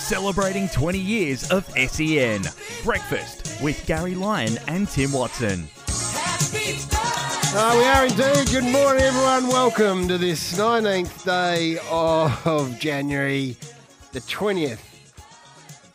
Celebrating 20 years of SEN. Breakfast with Garry Lyon and Tim Watson. Uh, we are indeed. Good morning, everyone. Welcome to this 19th day of January, the 20th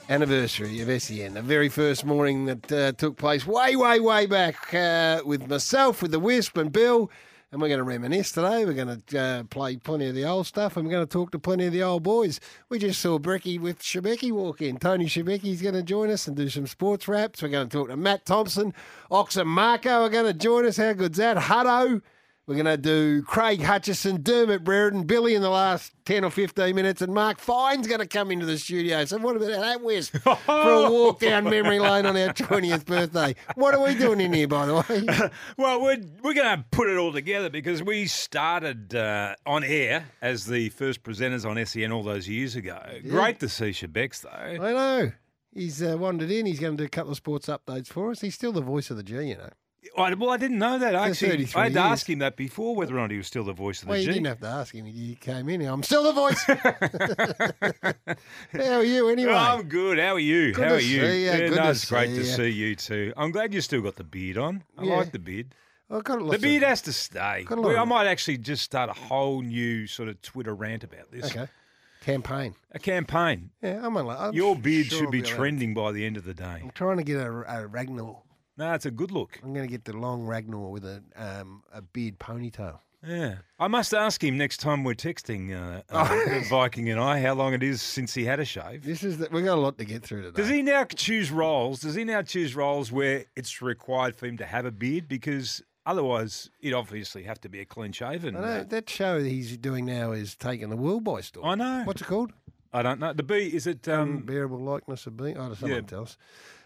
anniversary of SEN, the very first morning that uh, took place way, way, way back uh, with myself, with the Wisp and Bill. And we're going to reminisce today. We're going to uh, play plenty of the old stuff and we're going to talk to plenty of the old boys. We just saw Brecky with Shebeki walk in. Tony Shebecki's going to join us and do some sports raps. We're going to talk to Matt Thompson. Ox and Marco are going to join us. How good's that? Hutto. We're going to do Craig Hutchison, Dermot Brereton, Billy in the last 10 or 15 minutes, and Mark Fine's going to come into the studio. So, what about that, Wes? For a walk down memory lane on our 20th birthday. What are we doing in here, by the way? Well, we're, we're going to put it all together because we started uh, on air as the first presenters on SEN all those years ago. Great to see Shebex, though. I know. He's uh, wandered in. He's going to do a couple of sports updates for us. He's still the voice of the G, you know. I, well, I didn't know that. For Actually, I had to years. ask him that before whether or not he was still the voice of the Well, you G. didn't have to ask him. He came in. I'm still the voice. How are you, anyway? I'm good. How are you? Good How are you? ya. Yeah, Good no, to it's great see to see you too. I'm glad you still got the beard on. I Yeah. like the beard. I've got The beard of... has to stay. Got a lot Well, I might actually just start a whole new sort of Twitter rant about this. Okay. Campaign. A campaign. Yeah, I'm, al- I'm Your beard sure should be allowed. trending by the end of the day. I'm trying to get a, a Ragnar. No, it's a good look. I'm going to get the long Ragnar with a um, a beard ponytail. Yeah. I must ask him next time we're texting uh, uh. Viking and I how long it is since he had a shave. This is the, we've got a lot to get through today. Does he now choose roles? Does he now choose roles where it's required for him to have a beard? Because otherwise, he'd obviously have to be a clean shaven. Know that show that he's doing now is taking the world by storm. I know. What's it called? I don't know. The B is it? Um, Unbearable likeness of being. Oh, someone yeah. tell us.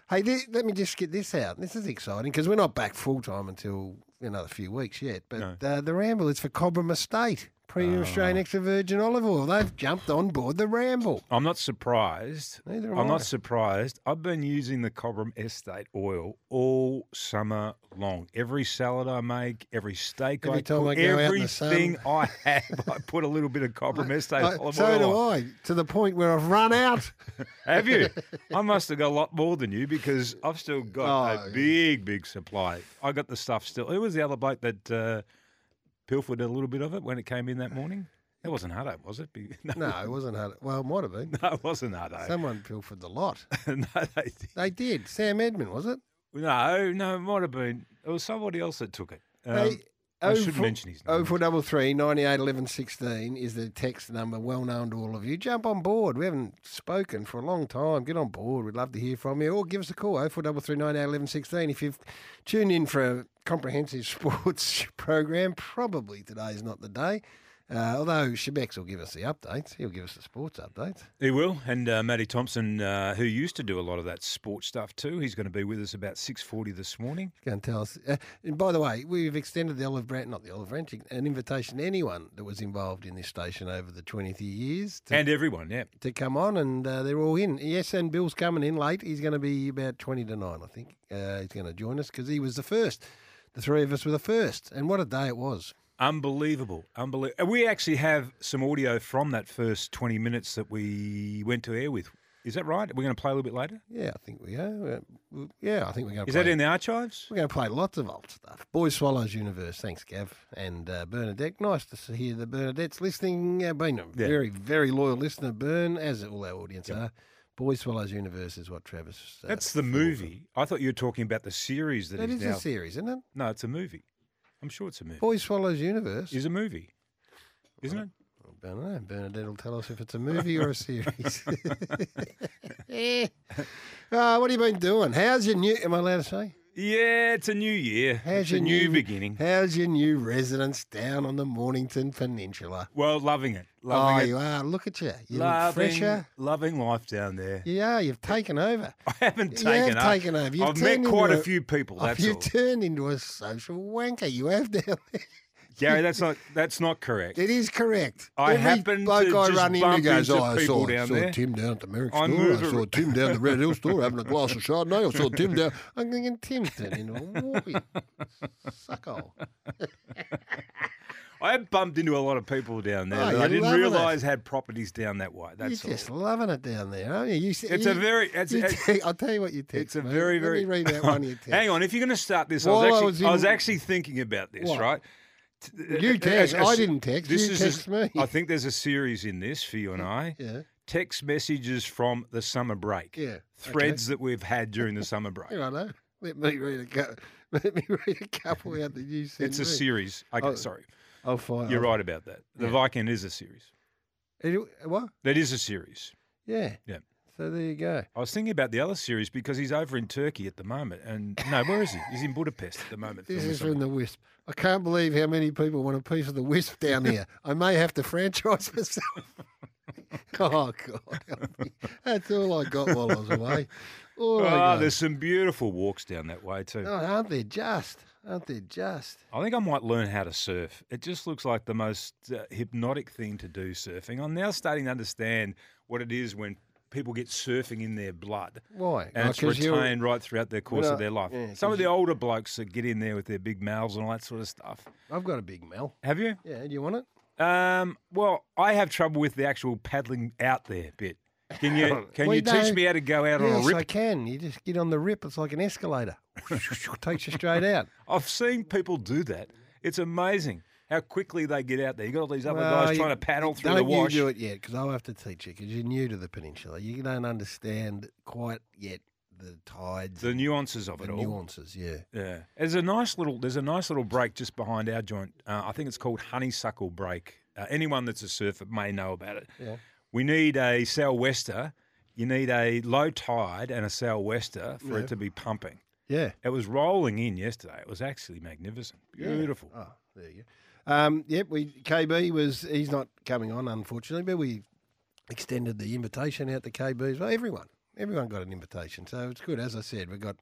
Hey, th- let me just get this out. This is exciting because we're not back full time until another few weeks yet. But No. uh, the Ramble is for Cobram Estate, Premium Australian Extra Virgin Olive Oil. They've jumped on board the Ramble. I'm not surprised. Neither am I'm I. not surprised. I've been using the Cobram Estate oil all summer long. Every salad I make, every steak Every I cook, I go out in the sun. everything I have, I put a little bit of Estate I- olive so oil do. I, to the point where I've run out. Have you? I must have got a lot more than you because I've still got Oh, a big, big supply. I got the stuff still. Who was the other bloke that uh, pilfered a little bit of it when it came in that morning? It wasn't Hutto, was it? No, No, it wasn't hard. Well, it might have been. no, it wasn't Hutto. Someone pilfered the lot. no, they did. They did. Sam Edmund, was it? No, no, it might have been. It was somebody else that took it. Um, Hey, I oh should four- mention his name. four double three ninety eight eleven sixteen is the text number, well known to all of you. Jump on board. We haven't spoken for a long time. Get on board. We'd love to hear from you. Or give us a call. Oh four double three ninety eight eleven sixteen. If you've tuned in for a comprehensive sports program, probably today's not the day. Uh, although Shebex will give us the updates. He'll give us the sports updates. He will, and uh, Matty Thompson, uh, who used to do a lot of that sports stuff too, he's going to be with us about six forty this morning. Go and tell us. Uh, and by the way, we've extended the olive branch, not the olive branch, an invitation to anyone that was involved in this station over the 20th years to, And everyone, yeah. to come on, and uh, they're all in. Yes, and Bill's coming in late. He's going to be about 20 to 9, I think. Uh, he's going to join us because he was the first. The three of us were the first. And what a day it was. Unbelievable, unbelievable. We actually have some audio from that first twenty minutes that we went to air with. Is that right? We're going to play a little bit later. Yeah, I think we are. Yeah, I think we're going to Is play. that in the archives? We're going to play lots of old stuff. Boy Swallows Universe. Thanks, Gav. And uh, Bernadette. Nice to hear the Bernadette's listening. Uh, been a Yeah. very, very loyal listener, Bern, as all our audience are. Boy Swallows Universe is what Travis. Uh, That's the movie. I thought you were talking about the series that That is is now. a series, isn't it? No, it's a movie. I'm sure it's a movie. Boy Swallows Universe. Is a movie, isn't it? I don't know. Bernadette will tell us if it's a movie or a series. Eh. uh, what have you been doing? How's your new? Am I allowed to say? Yeah, it's a new year. How's it's your a new, beginning. How's your new residence down on the Mornington Peninsula? Well, loving it. Oh, it. you are. Look at you. You look Loving, fresher. loving life down there. You are. You've taken over. I haven't taken, You have up. taken over. You've I've met quite into a few people. Oh, That's you've all. turned into a social wanker. You have down there. Garry, that's not that's not correct. It is correct. I Every happen bloke to I just run into bump goes, into oh, I people saw, down saw there. Tim down at the Merrick I store. I saw Tim down at the Red Hill store having a glass of Chardonnay. I saw Tim down. I'm thinking Tim's turned into a suckhole. I have bumped into a lot of people down there Oh, that I didn't realise had properties down that way. That's You're all. just loving it down there, aren't you? you It's you, a very. It's, you te- I'll tell you what you text. it's a mate. very, Let very. me read out one of your texts. Hang on, if you're going to start this, I While I was actually, I was actually thinking about this, What? right? You text. I didn't text. This you is text a, me. I think there's a series in this for you and I. Yeah. Text messages from the summer break. Yeah. Threads that we've had during the summer break. I know. Let me read a couple. Let me read a couple out that you sent It's a me. series. Okay, Oh, sorry. I'll find. You're I'll- right about that. The Yeah. Viking is a series. It- what? That is a series. Yeah. Yeah. So there you go. I was thinking about the other series because he's over in Turkey at the moment. And no, where is he? He's in Budapest at the moment. This is from the Wisp. I can't believe how many people want a piece of the Wisp down here. I may have to franchise myself. oh God, that's all I got while I was away. All Oh, there's some beautiful walks down that way too. Oh, aren't they just? Aren't they just? I think I might learn how to surf. It just looks like the most uh, hypnotic thing to do, surfing. I'm now starting to understand what it is when people get surfing in their blood. Why? And Oh, it's retained right throughout their course Well, of their life. yeah, Some of the older blokes that get in there with their big mouths and all that sort of stuff. I've got a big Mel. Have you? Yeah, do you want it? Um, well, I have trouble with the actual paddling out there bit. Can you can Well, you teach me how to go out on yes, a rip? I can. You just get on the rip. It's like an escalator. Takes you straight out. I've seen people do that. It's amazing how quickly they get out there. You got all these other Well, guys you- trying to paddle through the wash. Don't you do it yet, because I'll have to teach you, because you're new to the peninsula. You don't understand quite yet the tides, The nuances of the it all. nuances. Yeah. Yeah, there's a nice little there's a nice little break just behind our joint. Uh, I think it's called Honeysuckle Break. Uh, anyone that's a surfer may know about it. Yeah. We need a sou'wester. You need a low tide and a sou'wester for Yeah. it to be pumping. Yeah. It was rolling in yesterday. It was actually magnificent, beautiful. Oh, there you go. Um, yep, we KB was he's not coming on unfortunately, but we extended the invitation out to KB's. well. Everyone, everyone got an invitation, so it's good. As I said, we got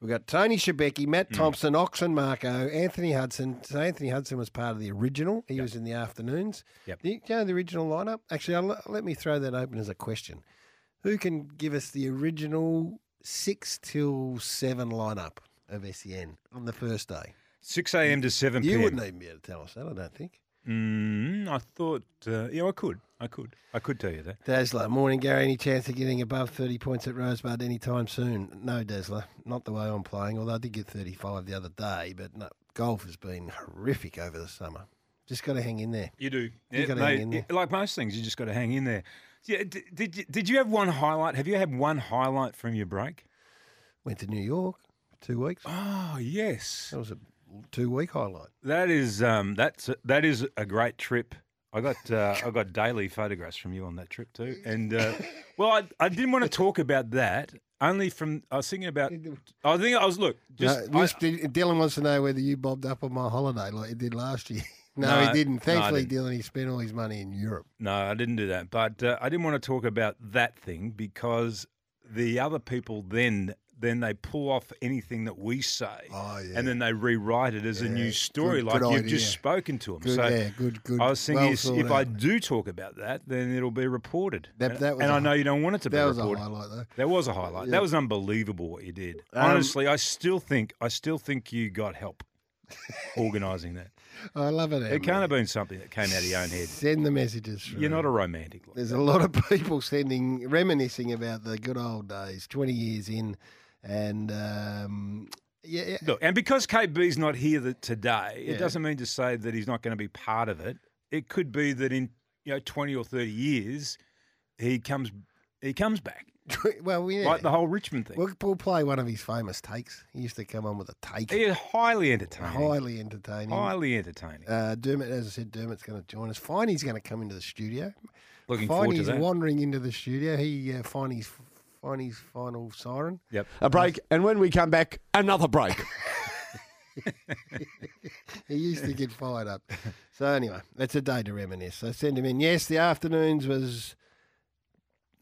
we got Tony Shebeki, Matt Hmm. Thompson, Ox and Marco, Anthony Hudson. So Anthony Hudson was part of the original. He was in the afternoons. Yep. Do you know the original lineup? Actually, I'll, let me throw that open as a question. Who can give us the original six till seven lineup of SEN on the first day? Six a.m. to seven p.m. You wouldn't even be able to tell us that, I don't think. Mm, I thought, uh, yeah, I could, I could, I could tell you that. Dazzler, morning, Garry. Any chance of getting above 30 points at Rosebud anytime soon? No, Dazzler. Not the way I'm playing, although I did get 35 the other day, but no, golf has been horrific over the summer. Just got to hang in there. You do. You gotta hang in there. Like most things, you just got to hang in there. Yeah, did, did you, did you have one highlight? Have you had one highlight from your break? Went to New York for two weeks. Oh yes, That was a two week highlight. that is um, that's that is a great trip. I got uh, I got daily photographs from you on that trip too, and uh, well, I, I didn't want to talk about that. Only from I was thinking about. I think I was look just no, I- this- Dylan wants to know whether you bobbed up on my holiday like you did last year. no, No, he didn't. no, Thankfully, didn't. Dylan, he spent all his money in Europe. No, I didn't do that. But uh, I didn't want to talk about that thing because the other people then then they pull off anything that we say, Oh, yeah. and then they rewrite it as a new story, good- like good you've just spoken to them. Good, so yeah, good, good. I was thinking, well if I do talk about that, then it'll be reported. That- and that was and a I know you don't want it to be reported. that was a highlight, though. That was a highlight. Yeah. That was unbelievable what you did. Um, Honestly, I still think I still think you got help organising that. I love it. It can't have been something that came out of your own head. Send the messages. Through. You're not a romantic. Like There's that. a lot of people sending, reminiscing about the good old days, 20 years in, and um, yeah, yeah. Look, and because KB's not here today, Yeah. it doesn't mean to say that he's not going to be part of it. It could be that in you know twenty or thirty years, he comes he comes back, well, yeah. like the whole Richmond thing. We'll, we'll play one of his famous takes. He used to come on with a take, he is highly entertaining. highly entertaining. Highly entertaining. Uh, Dermot, as I said, Dermot's going to join us. Finey's going to come into the studio. Looking forward to Finey's that. wandering into the studio. He uh, Finey's find his final siren. Yep. A break, and when we come back, another break. He used to get fired up. So anyway, that's a day to reminisce. So send him in. Yes, the afternoons was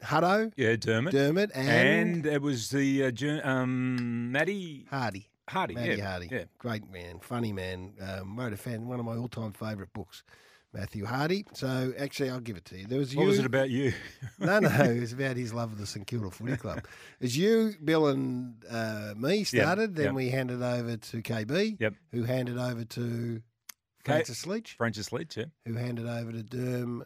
Hutto, Yeah, Dermot. Dermot, and, and it was the uh, jour- um, Matty Hardy. Hardy. Matty yeah. Hardy. Yeah. Great man, funny man. Um, wrote a fan, one of my all-time favourite books, Matthew Hardy. So actually, I'll give it to you. There was What you. was it about you? no, no, it was about his love of the St Kilda Footy Club. It was you, Bill, and uh, me started. Then yep. we handed over to KB, Yep. who handed over to Francis Leach, Francis Leach, yeah. who handed over to Derm,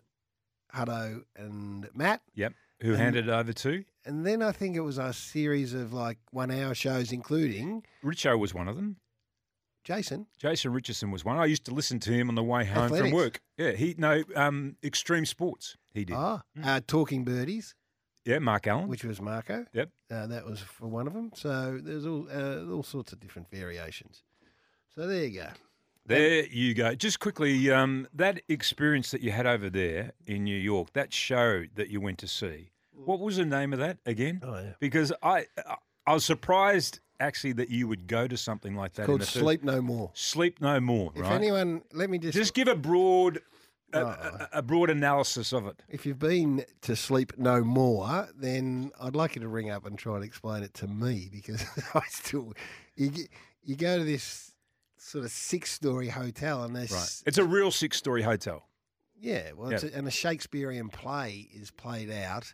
Hutto, and Matt. Yep. Who And- handed over to? And then I think it was a series of like one-hour shows, including Richo was one of them. Jason. Jason Richardson was one. I used to listen to him on the way home Athletics. from work. Yeah, he no um, extreme sports. He did. Ah, uh, Talking Birdies, Yeah, Mark Allen. which was Marco. Yep. Uh, that was for one of them. So there's all uh, all sorts of different variations. So there you go. There you go. Just quickly, um, that experience that you had over there in New York, that show that you went to see, what was the name of that again? Oh yeah. Because I, I was surprised actually that you would go to something like that. in Called Sleep No More. Sleep no more. If right. anyone, let me just, Just give a broad, a, Oh. a, broad analysis of it. if you've been to Sleep No More, then I'd like you to ring up and try and explain it to me because I still, you you go to this sort of six-story hotel and there's Right. It's a real six-story hotel. Yeah, well, it's a, and a Shakespearean play is played out,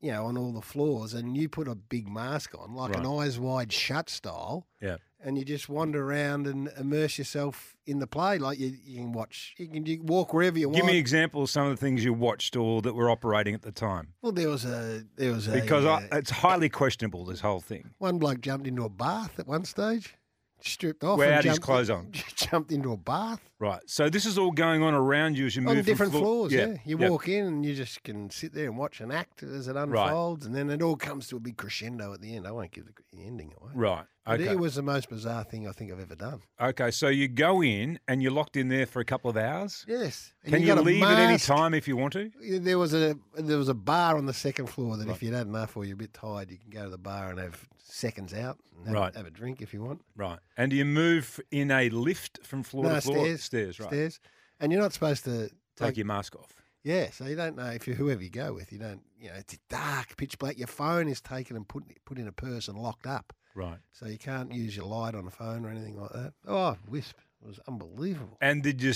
you know, on all the floors, and you put a big mask on, like an eyes wide shut style, Yeah. and you just wander around and immerse yourself in the play. Like you, you can watch, you can you walk wherever you Give want. Give me examples of some of the things you watched or that were operating at the time. well, there was a there was a Because uh, I, it's highly questionable, this whole thing. one bloke jumped into a bath at one stage, stripped off, Without and his jumped, clothes on. jumped into a bath. Right. So this is all going on around you as you move on different floor- floors. Yeah, you yeah. walk in and you just can sit there and watch an act as it unfolds, and then it all comes to a big crescendo at the end. I won't give the, the ending away. Right. But Okay. it was the most bizarre thing I think I've ever done. Okay. So you go in and you're locked in there for a couple of hours. Yes. And Can you, a leave at any time if you want to? There was a there was a bar on the second floor that if you'd had enough or you're a bit tired, you can go to the bar and have seconds out and have, Right. have a drink if you want. Right. And do you move in a lift from floor no to floor? stairs, Stairs. Right. stairs, and you're not supposed to Take your mask off. Yeah, so you don't know if you whoever you go with, you don't. You know, it's dark, pitch black. Your phone is taken and put put in a purse and locked up. Right. So you can't use your light on a phone or anything like that. Oh, Wisp. It was unbelievable. And did you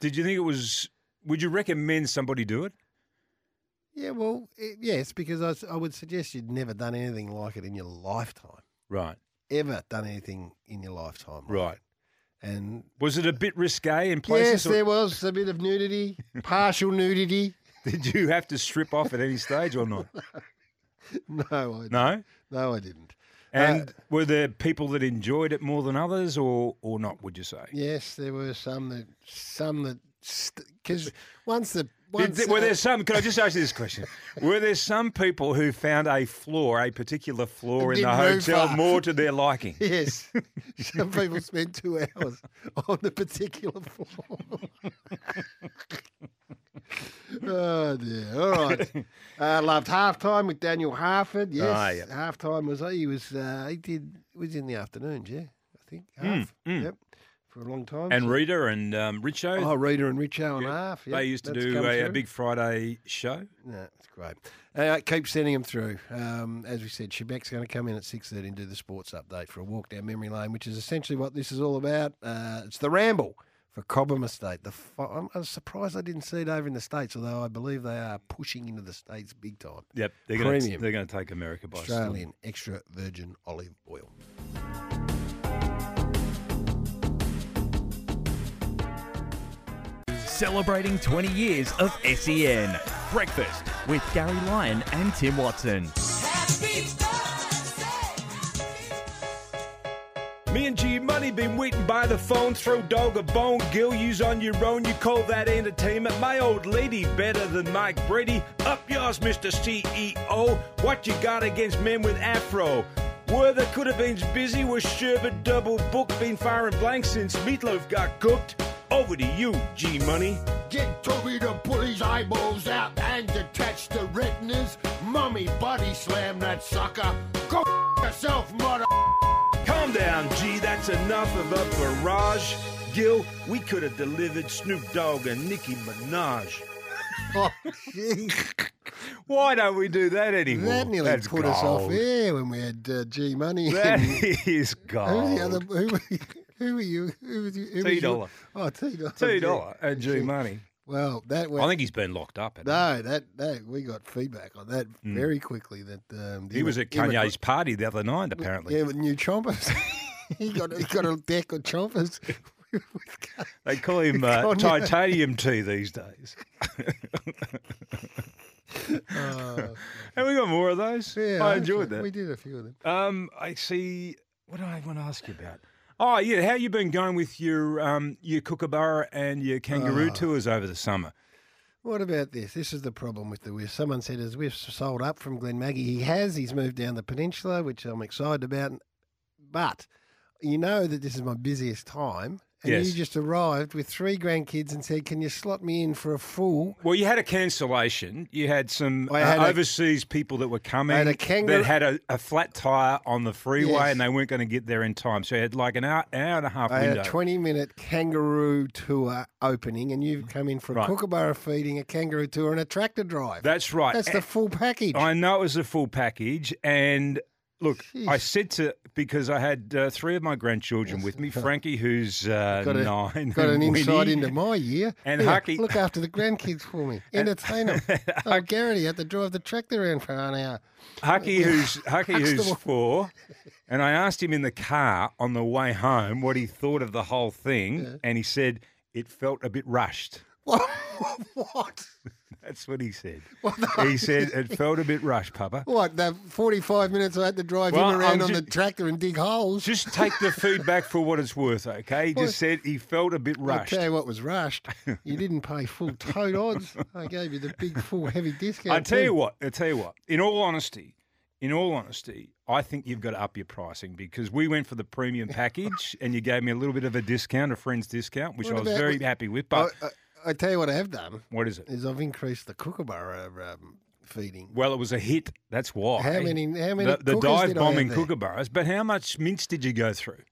did you think it was? Would you recommend somebody do it? Yeah, well, it, yes, because I, I would suggest you'd never done anything like it in your lifetime. Right. Ever done anything in your lifetime. like Right. it. And Was it a bit risque in places? yes, or there was a bit of nudity, partial nudity. Did you have to strip off at any stage or not? No, I No. no, I didn't. And Uh, were there people that enjoyed it more than others, or or not? Would you say? Yes, there were some that some that because once the once th- were uh, there some? Can I just ask you this question? Were there some people who found a floor, a particular floor in the hotel, far. more to their liking? Yes. Some people spent two hours on the particular floor. oh dear. All right. Uh, loved halftime with Daniel Harford. Yes. Ah, yeah. Halftime was he was uh, he did was in the afternoons, yeah, I think. Half. mm. Yep. For a long time. And So- Rita and um, Richo, Oh, Rita and Richo and Yeah. half. Yep, they used to that's do come a, a through. big Friday show. No, it's great. Uh, keep sending them through. Um, as we said, Shebek's going to come in at six thirty and do the sports update for a walk down memory lane, which is essentially what this is all about. Uh, it's the ramble for Cobram Estate. The fi- I'm, I was surprised I didn't see it over in the states, although I believe they are pushing into the states big time. Yep, they're going to Premium. they're going to take America by storm. Australian extra virgin olive oil. Celebrating 20 years of SEN. Breakfast with Garry Lyon and Tim Watson. Me and G Money been waiting by the phone. Throw dog a bone, Gil. Use on your own. You call that entertainment? My old lady better than Mike Brady. Up yours, Mr. CEO. What you got against men with afro? Were the could have been busy with Sherbet double book. Been firing blanks since Meatloaf got cooked. Over to you, G Money. Get Toby to pull his eyeballs out and detach the retinas. Mummy body slam that sucker. Go yourself, mother. Down, G. That's enough of a barrage. Gil, we could have delivered Snoop Dogg and Nicki Minaj. Oh. Why don't we do that anymore? That nearly That's put us off gold. air when we had uh, G Money. That and- is Who was the other? gold. Who, were you- who were you? Who was you? Who was T your- dollar. Oh, T dollar. Two dollar and G money. Well, that went. I think he's been locked up. no, that that we got feedback on that very quickly. That um, he? he was at Kanye's party the other night, apparently. Yeah, with new chompers. he got he got a deck of chompers. They call him uh, titanium tea these days. Oh, and we got more of those. yeah, I enjoyed that. We did a few of them. Um, I see. What do I want to ask you about? Oh yeah, how you been going with your um your kookaburra and your kangaroo Ah. tours over the summer? What about this? This is the problem with the Whiff. Someone said his Whiff's sold up from Glenmaggie. He has. He's moved down the peninsula, which I'm excited about. But you know that this is my busiest time. And Yes. you just arrived with three grandkids and said, Can you slot me in for a full? Well, you had a cancellation. You had some uh, had a- overseas people that were coming had a kangaroo- that had a, a flat tire on the freeway Yes. and they weren't going to get there in time. So you had like an hour, hour and a half I had window. a 20 minute kangaroo tour opening, and you've come in for a Right. kookaburra feeding, a kangaroo tour, and a tractor drive. That's right. That's the full package. I know it was a full package, and look, I said to because I had uh, three of my grandchildren with me. Frankie, who's uh, got, a- nine, got an and insight into my year. And Here, Hucky- Look after the grandkids for me. Entertain them. oh, Garrity had to drive the tractor around for an hour. Hucky, who's Hucky, who's four, and I asked him in the car on the way home what he thought of the whole thing, and he said it felt a bit rushed. What? That's what he said. He said it felt a bit rushed, Papa. What? The 45 minutes I had to drive Well, him around I'm on the tractor and dig holes. Just take the feedback for what it's worth, okay? He Well, just said he felt a bit rushed. I'll tell you what was rushed. You didn't pay full tote odds. I gave you the big, full, heavy discount. I tell you what, I tell you what. In all honesty, in all honesty, I think you've got to up your pricing because we went for the premium package and you gave me a little bit of a discount, a friend's discount, which What I was about- very happy with. But I, I, I tell you what I have done what is it? is I've increased the kookaburra um, feeding. Well, it was a hit. That's why. How many? How many? The, the dive bombing kookaburras. But how much mince did you go through?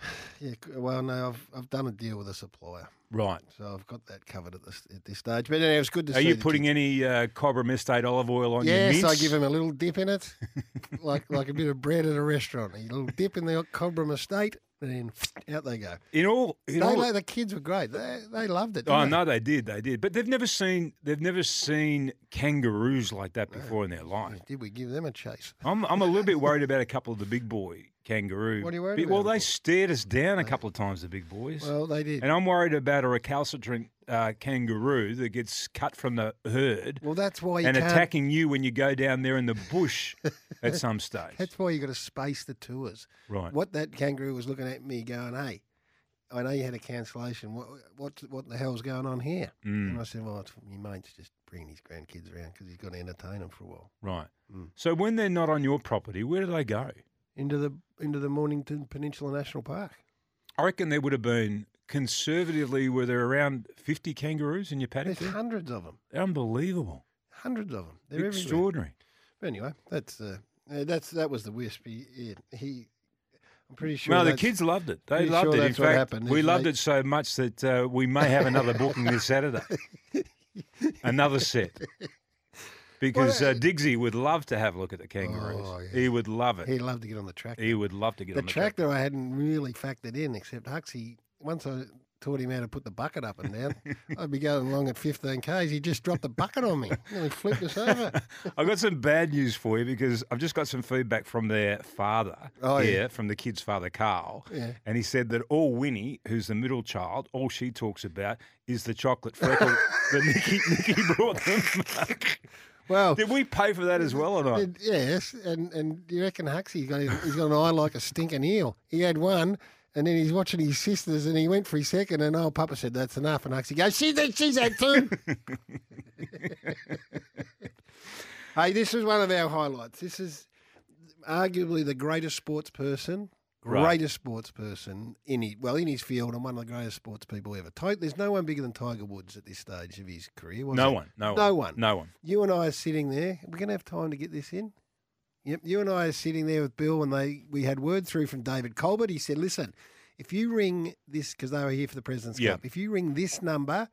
Yeah, well, no, I've I've done a deal with a supplier, Right. so I've got that covered at this at this stage. But anyway, it was good to Are see. you putting any uh, Cobram Estate olive oil on your Yes, mince? I give him a little dip in it, like like a bit of bread at a restaurant. A little dip in the Cobram estate, and then out they go. In all, in They, all like, the kids were great. They they loved it. Oh they? no, they did, they did. But they've never seen they've never seen kangaroos like that before in their life. Did we give them a chase? I'm I'm a little bit worried about a couple of the big boy kangaroo. What are you worried Well, they stared us down a couple of times, the big boys. Well, they did. and I'm worried about a recalcitrant uh, kangaroo that gets cut from the herd Well, that's why you and can't. attacking you when you go down there in the bush at some stage. That's why you got to space the tours. Right. What that kangaroo was looking at me, going, "Hey, I know you had a cancellation. What what what the hell's going on here?" Mm. And I said, "Well, it's, your mate's just bringing his grandkids around because he's got to entertain them for a while." Right. Mm. So when they're not on your property, where do they go? Into the into the Mornington Peninsula National Park. I reckon there would have been conservatively were there around 50 kangaroos in your paddock? There's there? hundreds of them. Unbelievable. Hundreds of them. They're everywhere. Extraordinary. But anyway, that's uh, that's that was the wisp. He, he, he I'm pretty sure. No, the kids loved it. They loved sure it. In fact, happened, we loved they- it so much that uh, we may have another booking this Saturday. another set. Because uh, Diggsy would love to have a look at the kangaroos. Oh, yeah. He would love it. He'd love to get on the track. He would love to get on the on the track. tractor I hadn't really factored in, except Huxley. Once I taught him how to put the bucket up and down, I'd be going along at 15 k's. He just dropped the bucket on me, nearly flipped us over. I've got some bad news for you because I've just got some feedback from their father Oh, yeah. here, from the kid's father, Carl. Yeah. And he said that all Winnie, who's the middle child, all she talks about is the chocolate freckle that Nikki, Nicky brought them. Well, Did we pay for that as well or not? it- yes, and and you reckon Huxley's got he's got an eye like a stinking eel. He had one. And then he's watching his sisters, and he went for his second, and old Papa said, "That's enough." And Huxley goes, "She's had, she's had two." hey, this is one of our highlights. This is arguably the greatest sports person. Greatest sports person in his, well in his field and one of the greatest sports people ever. There's no one bigger than Tiger Woods at this stage of his career. Was No there? one. No, one. No one. No one. You and I are sitting there. We're going to have time to get this in. Yep. You and I are sitting there with Bill, and they we had word through from David Colbert. He said, "Listen, if you ring this because they were here for the President's Yep. Cup, if you ring this number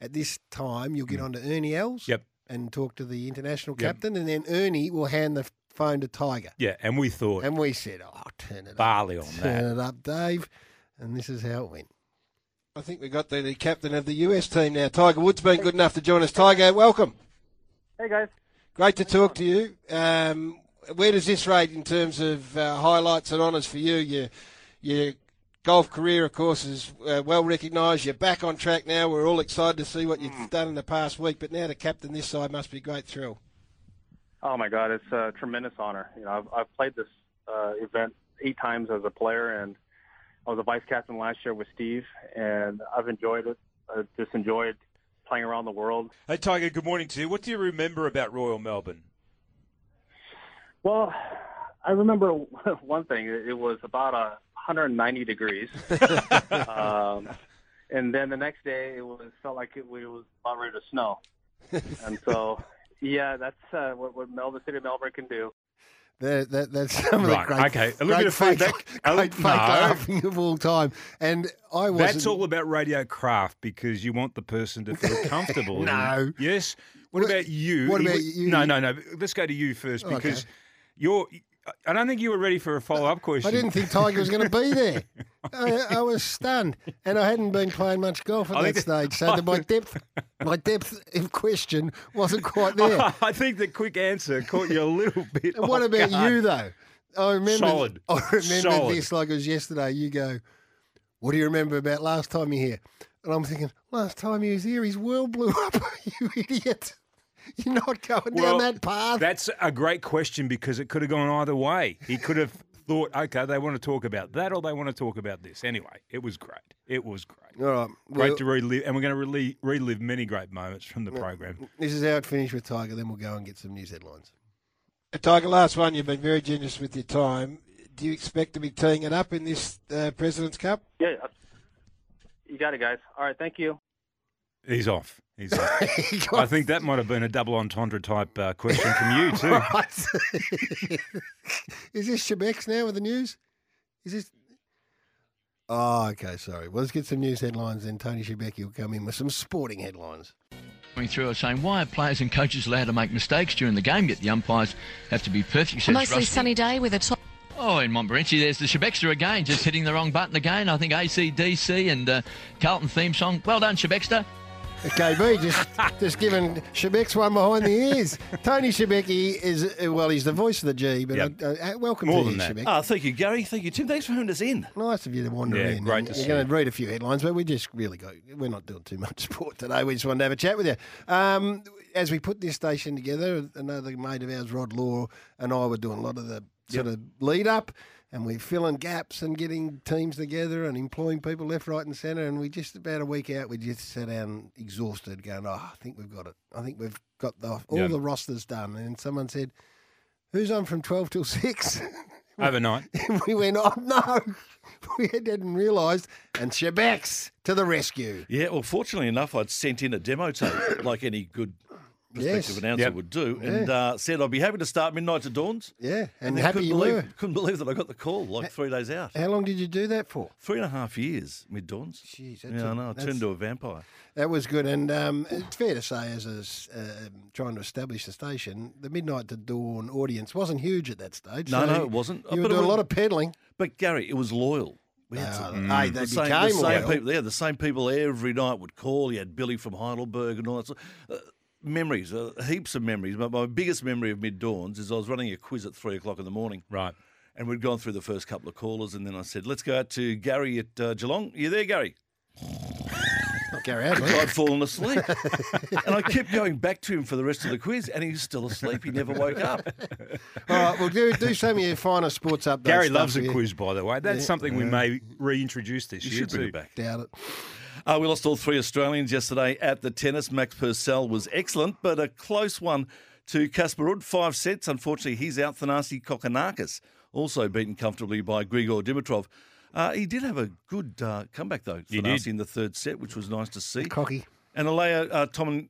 at this time, you'll get on to Ernie Els. Mm. Yep. And talk to the international Yep. captain, and then Ernie will hand the phone to Tiger. Yeah, and we thought And we said, "Oh, turn it barley up, on turn that. it up, Dave." And this is how it went. I think we've got the, the captain of the US team now. Tiger Woods been good enough to join us. Tiger, welcome. Hey guys. Great to talk to you. Um, where does this rate in terms of uh, highlights and honours for you? Your your golf career, of course, is uh, well recognised. You're back on track now. We're all excited to see what you've done in the past week. But now to captain this side must be a great thrill. Oh my God, it's a tremendous honor. You know, I've, I've played this uh, event eight times as a player, and I was a vice captain last year with Steve, and I've enjoyed it. I just enjoyed playing around the world. Hey, Tiger, good morning to you. What do you remember about Royal Melbourne? Well, I remember one thing. It was about a 190 degrees, um, and then the next day it was felt like it, was about ready to snow, and so yeah, that's uh, what, what Melbourne City of Melbourne can do. That, that, that's some Right, of the great, okay. A little great bit of fake, feedback. Great fake no. laughing of all time. And I was That's all about radio craft because you want the person to feel comfortable. in- No. Yes. What, What- about you? what about you? No, no, no. Let's go to you first Okay. because you're. I don't think you were ready for a follow up question. I didn't think Tiger was going to be there. I, I was stunned, and I hadn't been playing much golf at I that stage, so that my depth, my depth of question wasn't quite there. I think the quick answer caught you a little bit. What about guard. you though? I remember. Solid. I remember Solid. this like it was yesterday. You go, "What do you remember about last time you here?" And I'm thinking, last time he was here, his world blew up. you idiot! You're not going Well, down that path. That's a great question because it could have gone either way. He could have thought, okay, they want to talk about that or they want to talk about this. Anyway, it was great. It was great. All right. Great well, to relive, and we're going to relive, relive many great moments from the program. This is how it finished with Tiger. Then we'll go and get some news headlines. Uh, Tiger, last one, you've been very generous with your time. Do you expect to be teeing it up in this uh, President's Cup? Yeah, you got it, guys. All right, thank you. He's off. He's off. I think that might have been a double entendre type uh, question from you too. is this Shebex now with the news? Is this? Oh, okay. Sorry. Well, let's get some news headlines. Then Tony Shebeki will come in with some sporting headlines. Going through are saying, why are players and coaches allowed to make mistakes during the game, yet the umpires have to be perfect? Says mostly Rusty. sunny day with a top. Oh, in Montmorency, there's the Shebexter again, just hitting the wrong button again. I think ACDC and uh, Carlton theme song. Well done, Shebexter. KB just just giving Shebex one behind the ears. Tony Shebeki is uh, well, he's the voice of the G, but Yep. uh, welcome More to than you, that. Shebek. Ah, thank you, Garry. Thank you, Tim. Thanks for having us in. Nice of you to wander Yeah, in. great And to You're see going to read a few headlines, but we just really go. We're not doing too much sport today. We just wanted to have a chat with you. Um, as we put this station together, another mate of ours, Rod Law, and I were doing a lot of the sort of lead up, and we're filling gaps and getting teams together and employing people left, right, and centre. And we just about a week out, we just sat down exhausted, going, "Oh, I think we've got it. I think we've got the all Yeah. the rosters done." And someone said, "Who's on from twelve till 6? Overnight. we went, oh no, we hadn't realised. And Shebex to the rescue. Yeah, well, fortunately enough, I'd sent in a demo tape, like any good prospective Yes. announcer Yep. would do, Yeah. and uh, said I'd be happy to start midnight to dawns. Yeah, and, then happy couldn't you believe, were. Couldn't believe that I got the call like three days out. How long did you do that for? Three and a half years, mid dawns. Jeez, that's yeah, a- I know. I turned into a vampire. That was good, and um, it's fair to say, as a s um trying to establish the station, the midnight to dawn audience wasn't huge at that stage. No, so no, it wasn't. You were But it doing a lot of peddling. But Garry, it was loyal. We had Uh, some- hey, they the same, became the same loyal. people. Yeah, the same people every night would call. You had Billy from Heidelberg and all that. Sort uh, memories, uh, heaps of memories. But my biggest memory of mid dawns is I was running a quiz at three o'clock in the morning. Right. And we'd gone through the first couple of callers, and then I said, "Let's go out to Gary at uh, Geelong. you there, Gary?" Gary Hadley. I'd fallen asleep, and I kept going back to him for the rest of the quiz, and he was still asleep. He never woke up. All right, well, do, do some of your finer sports updates. Gary loves a here. quiz, by the way. That's Yeah. something we may reintroduce this You year should bring too. it back. Doubt it. Uh, we lost all three Australians yesterday at the tennis. Max Purcell was excellent, but a close one to Casper Ruud, five sets. Unfortunately, he's out. Thanasi Kokkinakis also beaten comfortably by Grigor Dimitrov. Uh, he did have a good uh, comeback, though, He Thanasi did. in the third set, which was nice to see. Cocky. And Alea uh, Tom,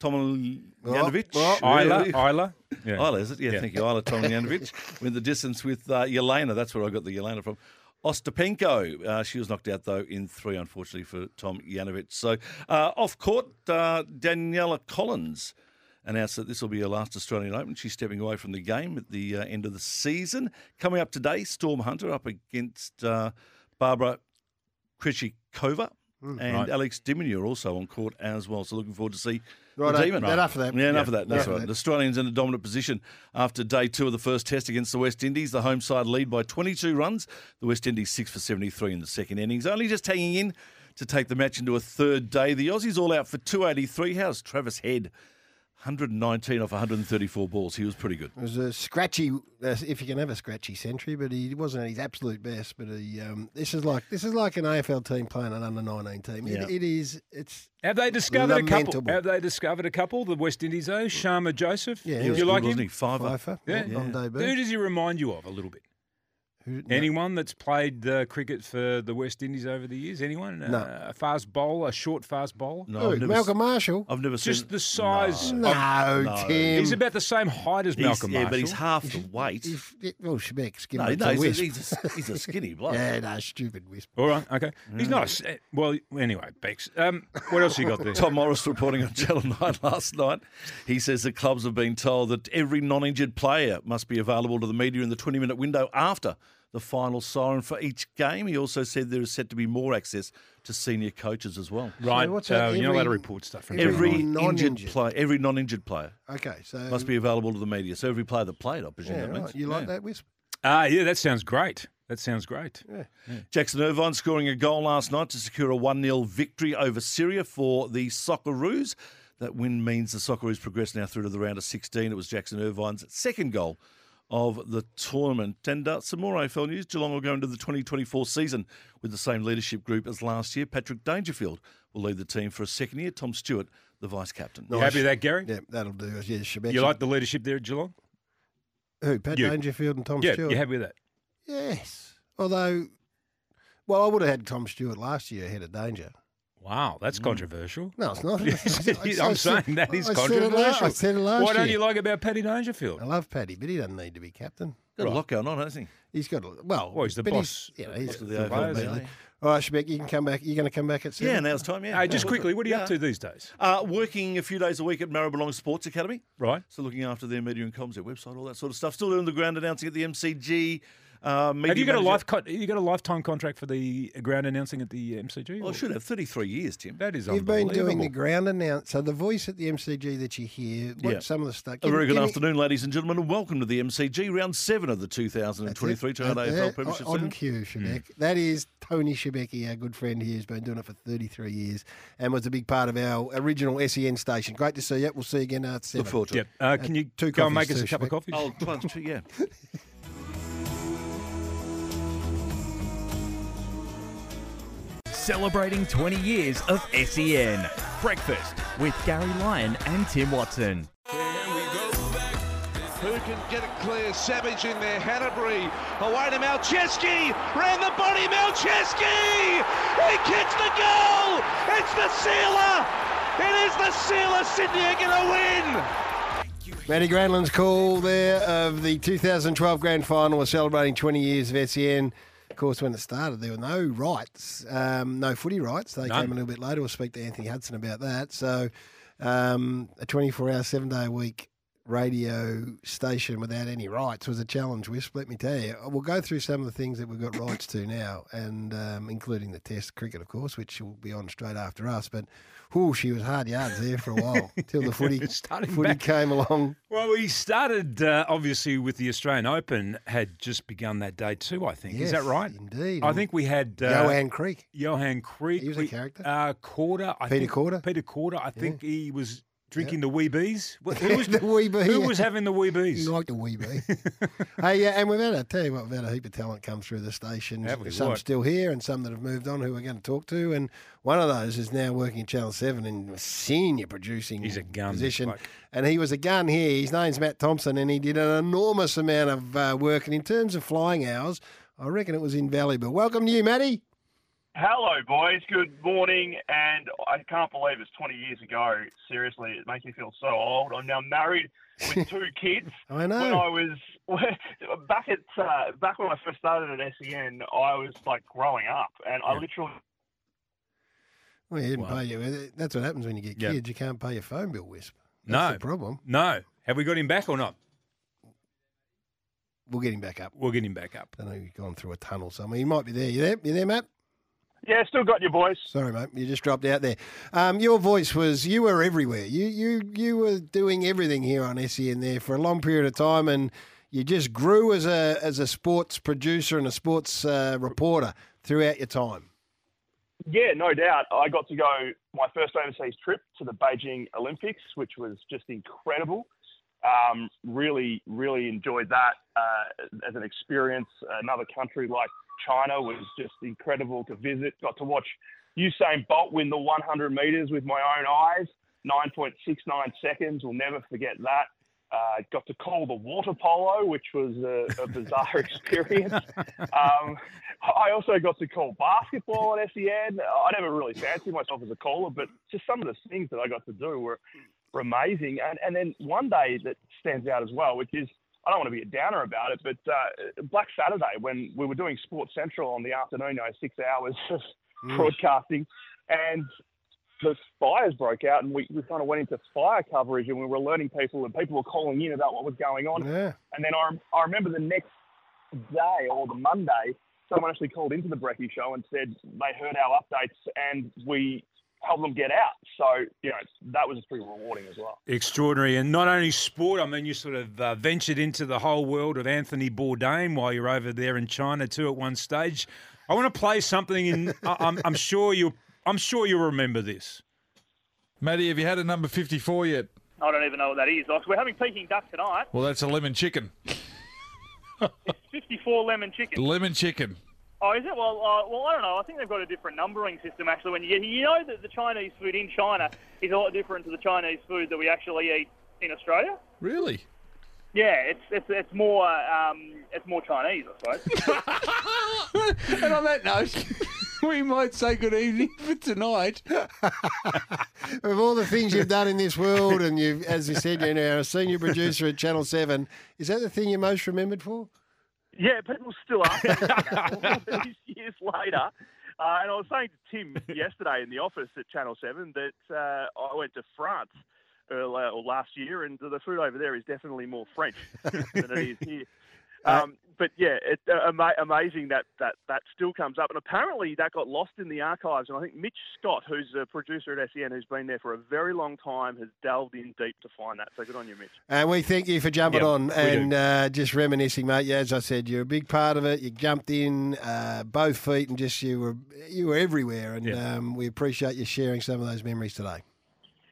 Tomljanovic. oh, Isla, Really? Isla. Yeah. Isla, is it? Yeah, Yeah. thank you. Isla Tomljanovic went the distance with uh, Yelena. That's where I got the Yelena from. Ostapenko. Uh, she was knocked out, though, in three, unfortunately, for Tomljanovic. So uh, off court, uh, Daniela Collins announced that this will be her last Australian Open. She's stepping away from the game at the uh, end of the season. Coming up today, Storm Hunter up against uh, Barbara Krejcikova. Mm. and right. Alex de Minaur also on court as well. So looking forward to see Right, the demon. enough of that. Yeah, enough Yeah, of that. That's right. that. The Australians in a dominant position after day two of the first test against the West Indies. The home side lead by 22 runs. The West Indies six for 73 in the second innings. Only just hanging in to take the match into a third day. The Aussies all out for 283. How's Travis Head? 119 off 134 balls. He was pretty good. It was a scratchy, uh, if you can have a scratchy century, but he wasn't at his absolute best. But he, um, this is like this is like an AFL team playing an under nineteen team. It, it is. It's Have they discovered a couple? Have they discovered a couple? The West Indies, though, Shamar Joseph. Yeah, he you was Good, like wasn't him? he? Five up. Fifer Yeah. on- on debut. Who does he remind you of a little bit? Who- no. Anyone that's played uh, cricket for the West Indies over the years? Anyone? No. Uh, a fast bowler, a short fast bowler. No, Who, I've never, Malcolm Marshall. I've never Just seen Just the size. No. No, no. Tim. He's about the same height as He's- Malcolm yeah, Marshall. but he's half the weight. He's, well, Shebeck's No, giving no, it to he's, a, Wisp. he's, a, he's a skinny bloke. Yeah, no, stupid Wisp. All right, okay. He's not a. s- eh, Well, anyway, Bex. Um, what else you got there? Tom Morris reporting on Channel 9 last night. He says the clubs have been told that every non injured player must be available to the media in the 20 minute window after the final siren for each game. He also said there is set to be more access to senior coaches as well. Right, what's that? uh, you're not allowed to report stuff from every Every injured non-injured. player, every non-injured player Okay, so must be available to the media. So every player that played, I presume Yeah, that means. right. You like Yeah. that Wisp? Ah, yeah, that sounds great. That sounds great. Jackson Irvine scoring a goal last night to secure a 1 0 victory over Syria for the Socceroos. That win means the Socceroos progress now through to the round of 16. It was Jackson Irvine's second goal of the tournament. And uh, some more AFL news. Geelong will go into the 2024 season with the same leadership group as last year. Patrick Dangerfield will lead the team for a second year. Tom Stewart, the vice captain. You happy with that, Garry? Yeah, that'll do. Yeah, Shebeck. You like the leadership there at Geelong? who? Pat you. Dangerfield and Tom yeah, Stewart. you happy with that? Yes. Although, well, I would have had Tom Stewart last year ahead of Danger. Wow, that's Mm. controversial. No, it's not. I'm saying that is I said it la- controversial. I said it last What don't year. you like about Paddy Dangerfield? I love Paddy, but he doesn't need to be captain. Got a lot going on, hasn't he? He's got a well. Well, he's the but boss. you know, he's Boss of the the boss, AFL, mainly. yeah. All right, Shebeck, you can come back. You're going to come back at seven. Yeah, now it's time, yeah. Hey, just quickly, what are you up to these days? Uh, working a few days a week at Maribyrnong Sports Academy. Right. So looking after their media and comms, their website, all that sort of stuff. Still doing the ground announcing at the MCG. Uh, Have you got a life? Co- you got a lifetime contract for the ground announcing at the MCG? Well, I should have 33 years, Tim. That is unbelievable. You've been doing the ground announce. So the voice at the MCG that you hear, what Yeah. some of the stuff. A very good give me- afternoon, ladies and gentlemen, and welcome to the MCG round seven of the 2023 That's it. Toyota Uh, AFL yeah, Premiership On season. cue, Hmm. Shebeck. That is Tony Shebecki, our good friend here, who's been doing it for 33 years and was a big part of our original SEN station. Great to see you. We'll see you again at 7. Look forward to Yep. it. Uh, can you two go and make us a cup of Shebeck. coffee? Oh, plunge too, yeah. Celebrating 20 years of SEN. Breakfast with Garry Lyon and Tim Watson. Who can get it clear? Savage in there. Hannebery away to Malceski. Round the body, Malceski. He kicks the goal. It's the sealer. It is the sealer. Sydney are going to win. Matty Granland's call there of the 2012 Grand Final was celebrating 20 years of SEN. Of course, when it started, there were no rights, um, no footy rights. They None. came a little bit later. We'll speak to Anthony Hudson about that. So, um, a 24 hour, seven day a week radio station without any rights was a challenge, Wisp, let me tell you. We'll go through some of the things that we've got rights to now, and um, including the Test cricket, of course, which will be on straight after us. But, whoo, she was hard yards there for a while till the footy, Starting footy back. came along. Well, we started uh, obviously with the Australian Open had just begun that day too. I think is that right? Indeed. I think we had uh, Johan Kriek. Johan Kriek. He was a character. Uh, Corder. I Peter think, Corder? Peter Corder. I think he was drinking the wee bees. Who was, the who was having the wee bees? You like the wee bee. hey, yeah, and we've had, I tell you what, we've had a heap of talent come through the station. Have we? Some What? still here and some that have moved on who we're going to talk to. And one of those is now working at Channel 7 in a senior producing He's a gun, position. bloke. And he was a gun here. His name's Matt Thompson, and he did an enormous amount of uh, work. And in terms of flying hours, I reckon it was invaluable. Welcome to you, Matty. Hello, boys. Good morning. And I can't believe it's 20 years ago. Seriously, it makes me feel so old. I'm now married with two kids. I know. When I was back at uh, back when I first started at SEN, I was like growing up, and I literally Well, you didn't pay you. That's what happens when you get Yep. kids. You can't pay your phone bill, Wisp. That's No the problem. No. Have we got him back or not? We'll get him back up. We'll get him back up. I know you've gone through a tunnel somewhere. He might be there. You there? You there, Matt? Yeah, still got you, boys. Sorry, mate. You just dropped out there. Um, your voice was you were everywhere. You you you were doing everything here on SEN there for a long period of time, and you just grew as a as a sports producer and a sports uh, reporter throughout your time. Yeah, no doubt. I got to go my first overseas trip to the Beijing Olympics, which was just incredible. Um, really, really enjoyed that uh, as an experience. Another country like China was just incredible to visit. Got to watch Usain Bolt win the 100 meters with my own eyes. 9.69 seconds. We'll never forget that. Uh, got to call the water polo, which was a, a bizarre experience. Um, I also got to call basketball at SEN. I never really fancied myself as a caller, but just some of the things that I got to do were, were amazing. And, and then one day that stands out as well, which is I don't want to be a downer about it, but uh, Black Saturday when we were doing Sports Central on the afternoon, you know, six hours of broadcasting, and the fires broke out, and we, we kind of went into fire coverage, and we were alerting people, and people were calling in about what was going on. Yeah. And then I, I remember the next day or the Monday, someone actually called into the Brecky show and said they heard our updates and we helped them get out. So, you know, that was pretty rewarding as well. Extraordinary. And not only sport, I mean, you sort of uh, ventured into the whole world of Anthony Bourdain while you're over there in China too at one stage. I want to play something in, I- I'm, I'm sure you'll I'm sure you'll remember this. Matty, have you had a number 54 yet? I don't even know what that is. Like, We're having Peking duck tonight. Well, that's a lemon chicken. 54 lemon chicken. Lemon chicken. Oh, is it? Well, uh, well, I don't know. I think they've got a different numbering system actually. When you get, you know that the Chinese food in China is a lot different to the Chinese food that we actually eat in Australia. Really? Yeah, it's it's it's more um, it's more Chinese, I suppose. and on that note, we might say good evening for tonight. Of all the things you've done in this world, and you've, as you said, you're now a senior producer at Channel Seven. Is that the thing you're most remembered for? Yeah, people still ask me that all these years later. Uh, and I was saying to Tim yesterday in the office at Channel 7 that uh, I went to France earlier, or last year, and the food over there is definitely more French than it is here. Um, but yeah, it's uh, ama- amazing that, that that still comes up. And apparently that got lost in the archives. And I think Mitch Scott, who's a producer at SEN, who's been there for a very long time, has delved in deep to find that. So good on you, Mitch. And we thank you for jumping Yep, on and uh, just reminiscing, mate. Yeah, as I said, you're a big part of it. You jumped in uh, both feet and just you were you were everywhere. And Yeah. um, we appreciate you sharing some of those memories today.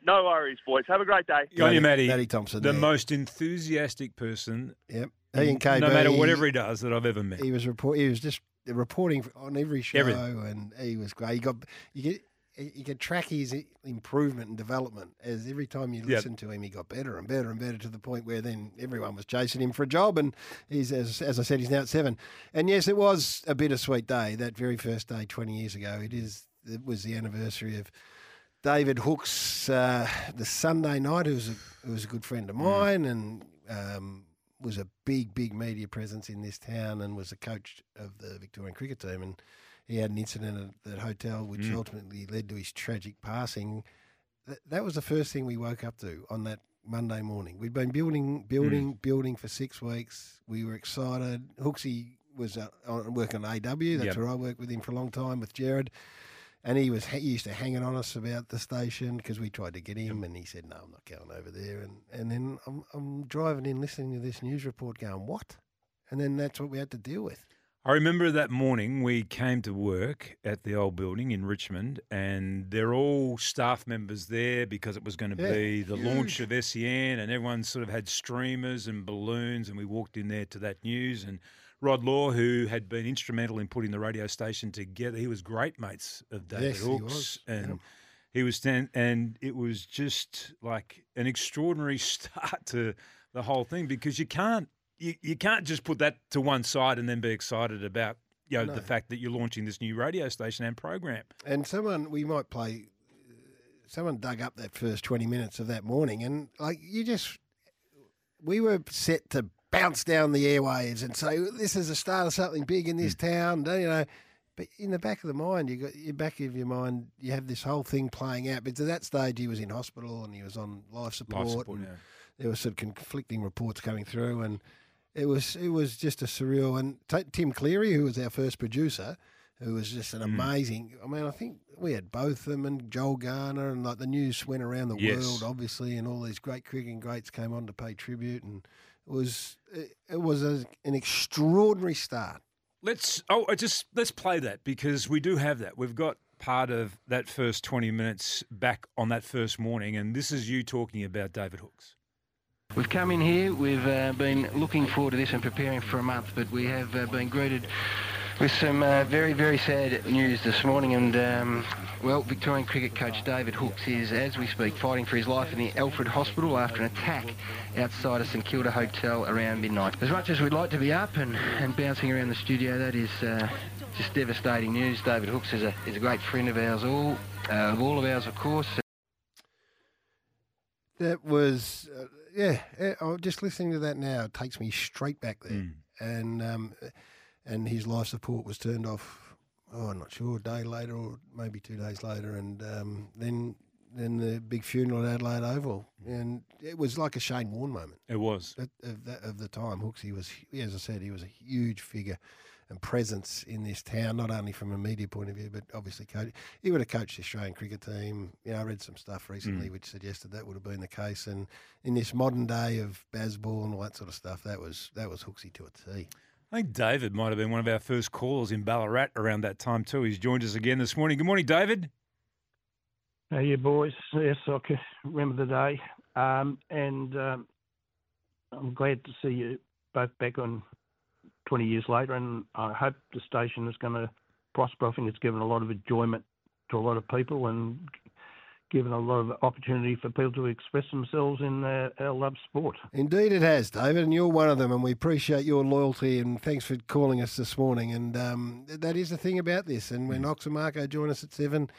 No worries, boys. Have a great day. Good on you, Matty. Matty Thompson, The there. most enthusiastic person. Yep. He and KB, No matter whatever he does that I've ever met. He was report. He was just reporting on every show, Everything. and he was great. He got you get you can track his improvement and development as every time you Yep. listen to him, he got better and better and better to the point where then everyone was chasing him for a job. And he's as as I said, he's now at seven. And yes, it was a bittersweet day. That very first day, twenty years ago, it is. It was the anniversary of David Hookes' uh, the Sunday night, who was a, who was a good friend of mine and um, was a big, big media presence in this town and was a coach of the Victorian cricket team. And he had an incident at that hotel, which Mm. ultimately led to his tragic passing. That, that was the first thing we woke up to on that Monday morning. We'd been building, building, building for six weeks. We were excited. Hooksy was uh, on, working on AW. That's Yep. where I worked with him for a long time with Gerard. And he was he used to hanging on us about the station because we tried to get him, and he said, "No, I'm not going over there." And and then I'm I'm driving in, listening to this news report, going, "What?" And then that's what we had to deal with. I remember that morning we came to work at the old building in Richmond, and they're all staff members there because it was going to Yeah, be the launch of SEN, and everyone sort of had streamers and balloons, and we walked in there to that news. And Rod Law, who had been instrumental in putting the radio station together, he was great mates of David Yes, he Hookes, was, and he was stand, and it was just like an extraordinary start to the whole thing because you can't you, you can't just put that to one side and then be excited about you know No. the fact that you're launching this new radio station and program. And someone we might play. Someone dug up that first twenty minutes of that morning, and like you just, we were set to bounce down the airwaves and say this is the start of something big in Hmm. this town. don't You know, but in the back of the mind, you got in back of your mind, you have this whole thing playing out. But at that stage, he was in hospital and he was on life support. support, yeah. There were sort of conflicting reports coming through, and it was it was just a surreal. And t- Tim Cleary, who was our first producer, who was just an Mm. amazing. I mean, I think we had both of them and Joel Garner, and like the news went around the Yes. world, obviously, and all these great cricketing greats came on to pay tribute, and it was it, it was a, an extraordinary start. Let's oh just let's play that because we do have that. We've got part of that first 20 minutes back on that first morning and this is you talking about David Hookes. We've come in here, we've uh, been looking forward to this and preparing for a month, but we have uh, been greeted with some uh, very, very sad news this morning. And, um, well, Victorian cricket coach David Hookes is, as we speak, fighting for his life in the Alfred Hospital after an attack outside a St Kilda hotel around midnight. As much as we'd like to be up and, and bouncing around the studio, that is uh, just devastating news. David Hookes is a, is a great friend of ours all, uh, of all of ours, of course. That was, uh, yeah. eh, I'm just listening to that now. It takes me straight back there, and um, and his life support was turned off. Oh, I'm not sure. A day later, or maybe two days later, and um, then then the big funeral at Adelaide Oval, and it was like a Shane Warne moment. It was at, of, that, of the time. Hookes, he was, as I said, he was a huge figure and presence in this town, not only from a media point of view, but obviously coach. He would have coached the Australian cricket team. You know, I read some stuff recently Mm. which suggested that would have been the case. And in this modern day of baseball and all that sort of stuff, that was that was Hooksy to a T. I think David might have been one of our first callers in Ballarat around that time too. He's joined us again this morning. Good morning, David. How you boys? Yes, I can remember the day, um, and um, I'm glad to see you both back on 20 years later, and I hope the station is going to prosper. I think it's given a lot of enjoyment to a lot of people and given a lot of opportunity for people to express themselves in uh, our love sport. Indeed, it has, David, and you're one of them, and we appreciate your loyalty. And thanks for calling us this morning. And um, that is the thing about this. And when Ox and Marco join us at seven,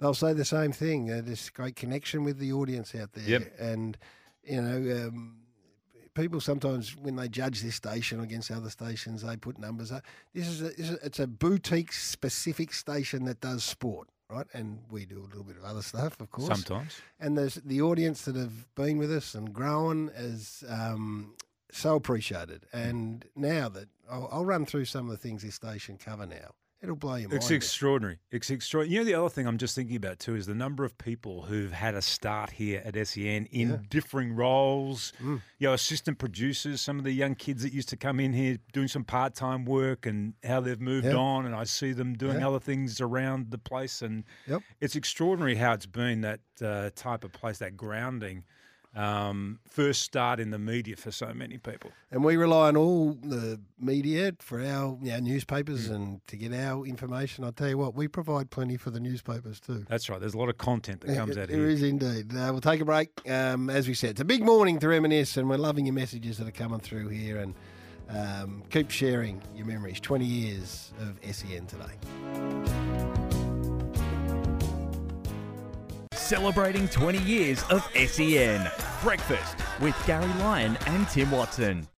they'll say the same thing. Uh, this great connection with the audience out there. Yep. And you know, um, people sometimes when they judge this station against other stations, they put numbers up. This is, this is a, it's a boutique specific station that does sport. Right, and we do a little bit of other stuff, of course. Sometimes. And there's the audience that have been with us and grown is um, so appreciated. And now that I'll, I'll run through some of the things this station cover now, it'll blow your mind. It's extraordinary. It's extraordinary. You know, the other thing I'm just thinking about too is the number of people who've had a start here at SEN in Yeah. differing roles. Mm. You know, assistant producers, some of the young kids that used to come in here doing some part time work and how they've moved on. And I see them doing other things around the place. And Yep. it's extraordinary how it's been that uh, type of place, that grounding. Um, first start in the media for so many people. And we rely on all the media for our, our newspapers Mm. and to get our information. I'll tell you what, we provide plenty for the newspapers too. That's right. There's a lot of content that comes out There There is indeed. Uh, we'll take a break. Um, as we said, it's a big morning to reminisce, and we're loving your messages that are coming through here. And um, keep sharing your memories. 20 years of SEN today. Celebrating 20 years of SEN. Breakfast with Garry Lyon and Tim Watson.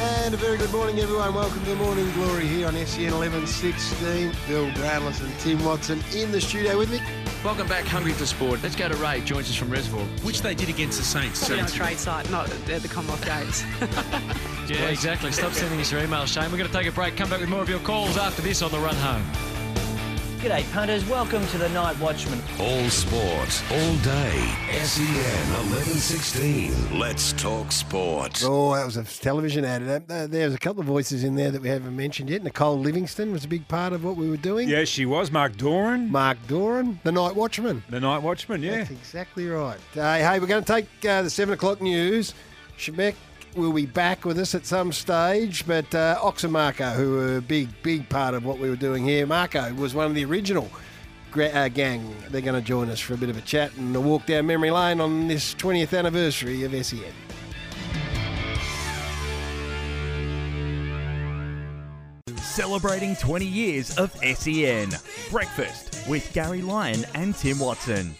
And a very good morning, everyone. Welcome to Morning Glory here on SEN 1116. Bill Brownless and Tim Watson in the studio with me. Welcome back, Hungry for Sport. Let's go to Ray, joins us from Reservoir. Which they did against the Saints. Probably on a trade site, not at the Commonwealth Games. Yeah, exactly. Stop sending us your emails, Shane. We're going to take a break. Come back with more of your calls after this on the run home. G'day, punters. Welcome to the Night Watchman. All sport, all day. SEN 1116. Let's talk sport. Oh, that was a television ad. Uh, uh, There's a couple of voices in there that we haven't mentioned yet. Nicole Livingstone was a big part of what we were doing. Yes, she was. Mark Doran. Mark Doran, the Night Watchman. The Night Watchman, yeah. That's exactly right. Uh, hey, we're going to take uh, the 7 o'clock news. Shebeck will be back with us at some stage, but uh, Ox and Marco, who were a big, big part of what we were doing here. Marco was one of the original uh, gang. They're going to join us for a bit of a chat and a walk down memory lane on this 20th anniversary of E SEN. Celebrating 20 years of SEN. Breakfast with Garry Lyon and Tim Watson.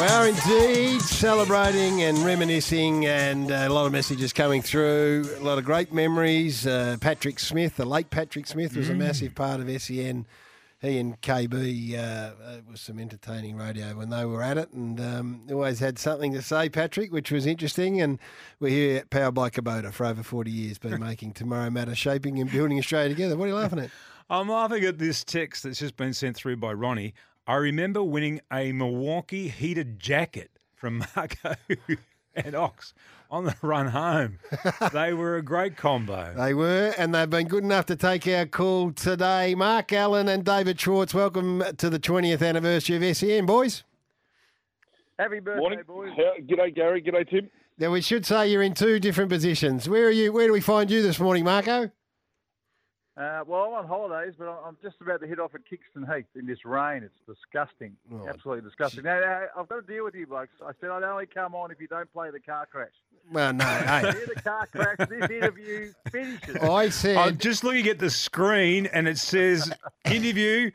We are indeed celebrating and reminiscing, and uh, a lot of messages coming through. A lot of great memories. Uh, Patrick Smith, the late Patrick Smith, was a Mm. massive part of SEN. He and KB uh, uh, was some entertaining radio when they were at it, and um, always had something to say, Patrick, which was interesting. And we're here at Powered by Kubota for over 40 years, been making Tomorrow Matter, shaping and building Australia together. What are you laughing at? I'm laughing at this text that's just been sent through by Ronnie. I remember winning a Milwaukee heated jacket from Marco and Ox on the run home. they were a great combo. They were, and they've been good enough to take our call today. Mark Allen and David Schwarz, welcome to the 20th anniversary of SEN, boys. Happy birthday, Morning. boys. g'day, Gary. G'day, Tim. Now, we should say you're in two different positions. Where are you? Where do we find you this morning, Marco? Uh, well, I'm on holidays, but I'm- I'm just about to hit off at Kingston Heath in this rain. It's disgusting. Oh, Absolutely disgusting. Now, now, I've got to deal with you, blokes. I said I'd only come on if you don't play the car crash. Well, no, hey. Hear the car crash. This interview finishes. I said. I'm just looking at the screen and it says interview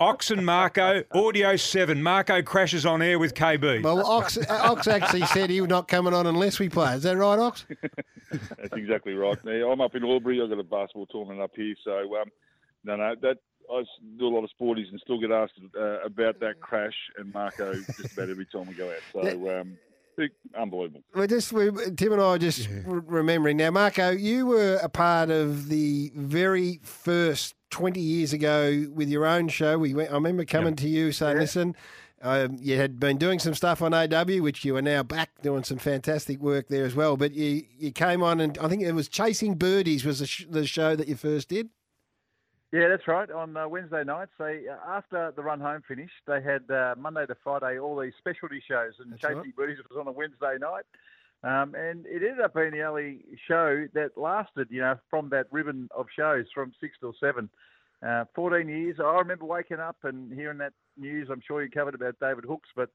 Ox and Marco, audio seven. Marco crashes on air with KB. Well, Ox, uh, Ox actually said he was not coming on unless we play. Is that right, Ox? That's exactly right. Now, I'm up in Albury. I've got a basketball tournament up here. So, um, no, no, I do a lot of sporties and still get asked uh, about that crash and Marco just about every time we go out. So, um, unbelievable. We're just we, Tim and I are just r- remembering now, Marco. You were a part of the very first twenty years ago with your own show. We went, I remember coming to you saying, "Listen." Um, you had been doing some stuff on AW, which you are now back doing some fantastic work there as well. But you, you came on, and I think it was Chasing Birdies was the, sh- the show that you first did. Yeah, that's right. On uh, Wednesday nights, they uh, after the run home finished, they had uh, Monday to Friday all these specialty shows, and That's Chasing right. Birdies was on a Wednesday night. Um, and it ended up being the only show that lasted, you know, from that ribbon of shows from six till seven. Uh, 14 years. I remember waking up and hearing that news. I'm sure you covered about David Hookes, but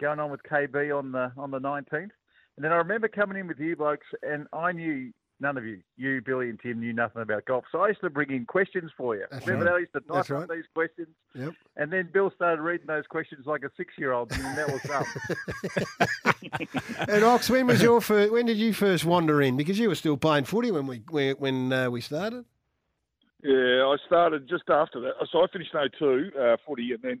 going on with KB on the on the 19th. And then I remember coming in with you blokes, and I knew none of you, you, Billy, and Tim, knew nothing about golf. So I used to bring in questions for you. That's remember right. I used to type That's up right. these questions. Yep. And then Bill started reading those questions like a six-year-old, and that was up. And Ox, when was your first, when did you first wander in? Because you were still playing footy when we when, when uh, we started. Yeah, I started just after that. So I finished in 02, uh, footy, and then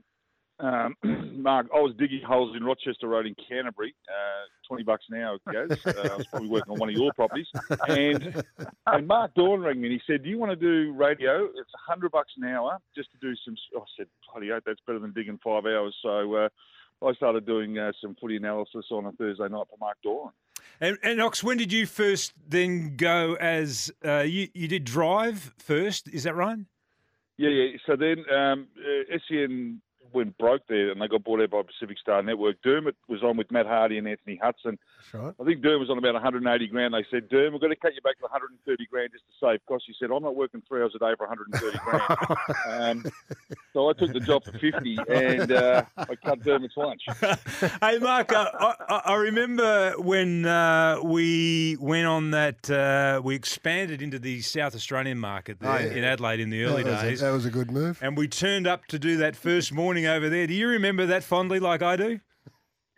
um, Mark, I was digging holes in Rochester Road in Canterbury. Uh, Twenty bucks an hour it goes. Uh, I was probably working on one of your properties, and and Mark Doran rang me and he said, "Do you want to do radio? It's a hundred bucks an hour just to do some." I said, "Bloody oath, that's better than digging five hours." So uh, I started doing uh, some footy analysis on a Thursday night for Mark Doran. And, and Ox, when did you first then go as uh, you you did drive first? Is that right? Yeah, yeah. So then um, uh, SEN went broke there, and they got bought out by Pacific Star Network. Dermott was on with Matt Hardy and Anthony Hudson. That's right. I think Derm was on about 180 grand. They said, Derm, we're going to cut you back to 130 grand just to save costs. He said, I'm not working three hours a day for 130 grand. um, so I took the job for 50, and uh, I cut Dermott's lunch. hey, Mark, uh, I, I, I remember when uh, we went on that, uh, we expanded into the South Australian market there Oh, yeah. in Adelaide in the early that was, days. A, that was a good move. and we turned up to do that first morning over there. Do you remember that fondly like I do?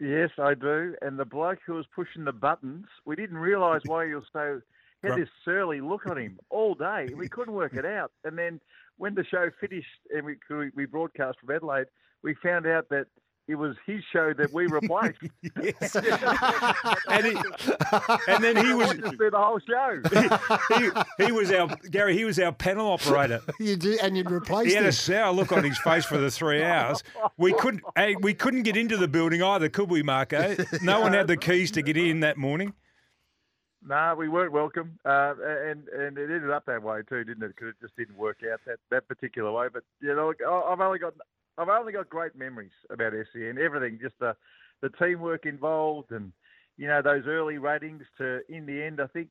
Yes, I do. And the bloke who was pushing the buttons, we didn't realise why he was so. Had Right. this surly look on him all day. We couldn't work it out. And then when the show finished and we we- we broadcast from Adelaide, we found out that it was his show that we replaced. and, he, and then he was just do the whole show. he, he was our Gary. He was our panel operator. you do, and you'd replace He had him. a sour look on his face for the three hours. We couldn't. Hey, we couldn't get into the building either, could we, Marco? No one had the keys to get in that morning. No, we weren't welcome, uh, and and it ended up that way too, didn't it? Because it just didn't work out that, that particular way. But you know, I've only got I've only got great memories about SEN. Everything, just the the teamwork involved, and you know those early ratings. To in the end, I think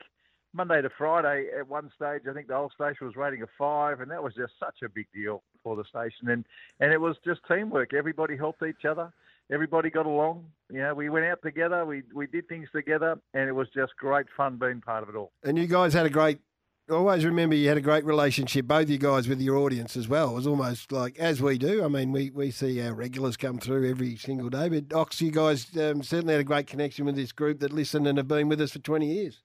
Monday to Friday at one stage, I think the whole station was rating a five, and that was just such a big deal for the station. And and it was just teamwork. Everybody helped each other. Everybody got along. You know, we went out together. We we did things together, and it was just great fun being part of it all. And you guys had a great. Always remember you had a great relationship, both you guys, with your audience as well. It was almost like, as we do. I mean, we, we see our regulars come through every single day. But Ox, you guys um, certainly had a great connection with this group that listen and have been with us for 20 years.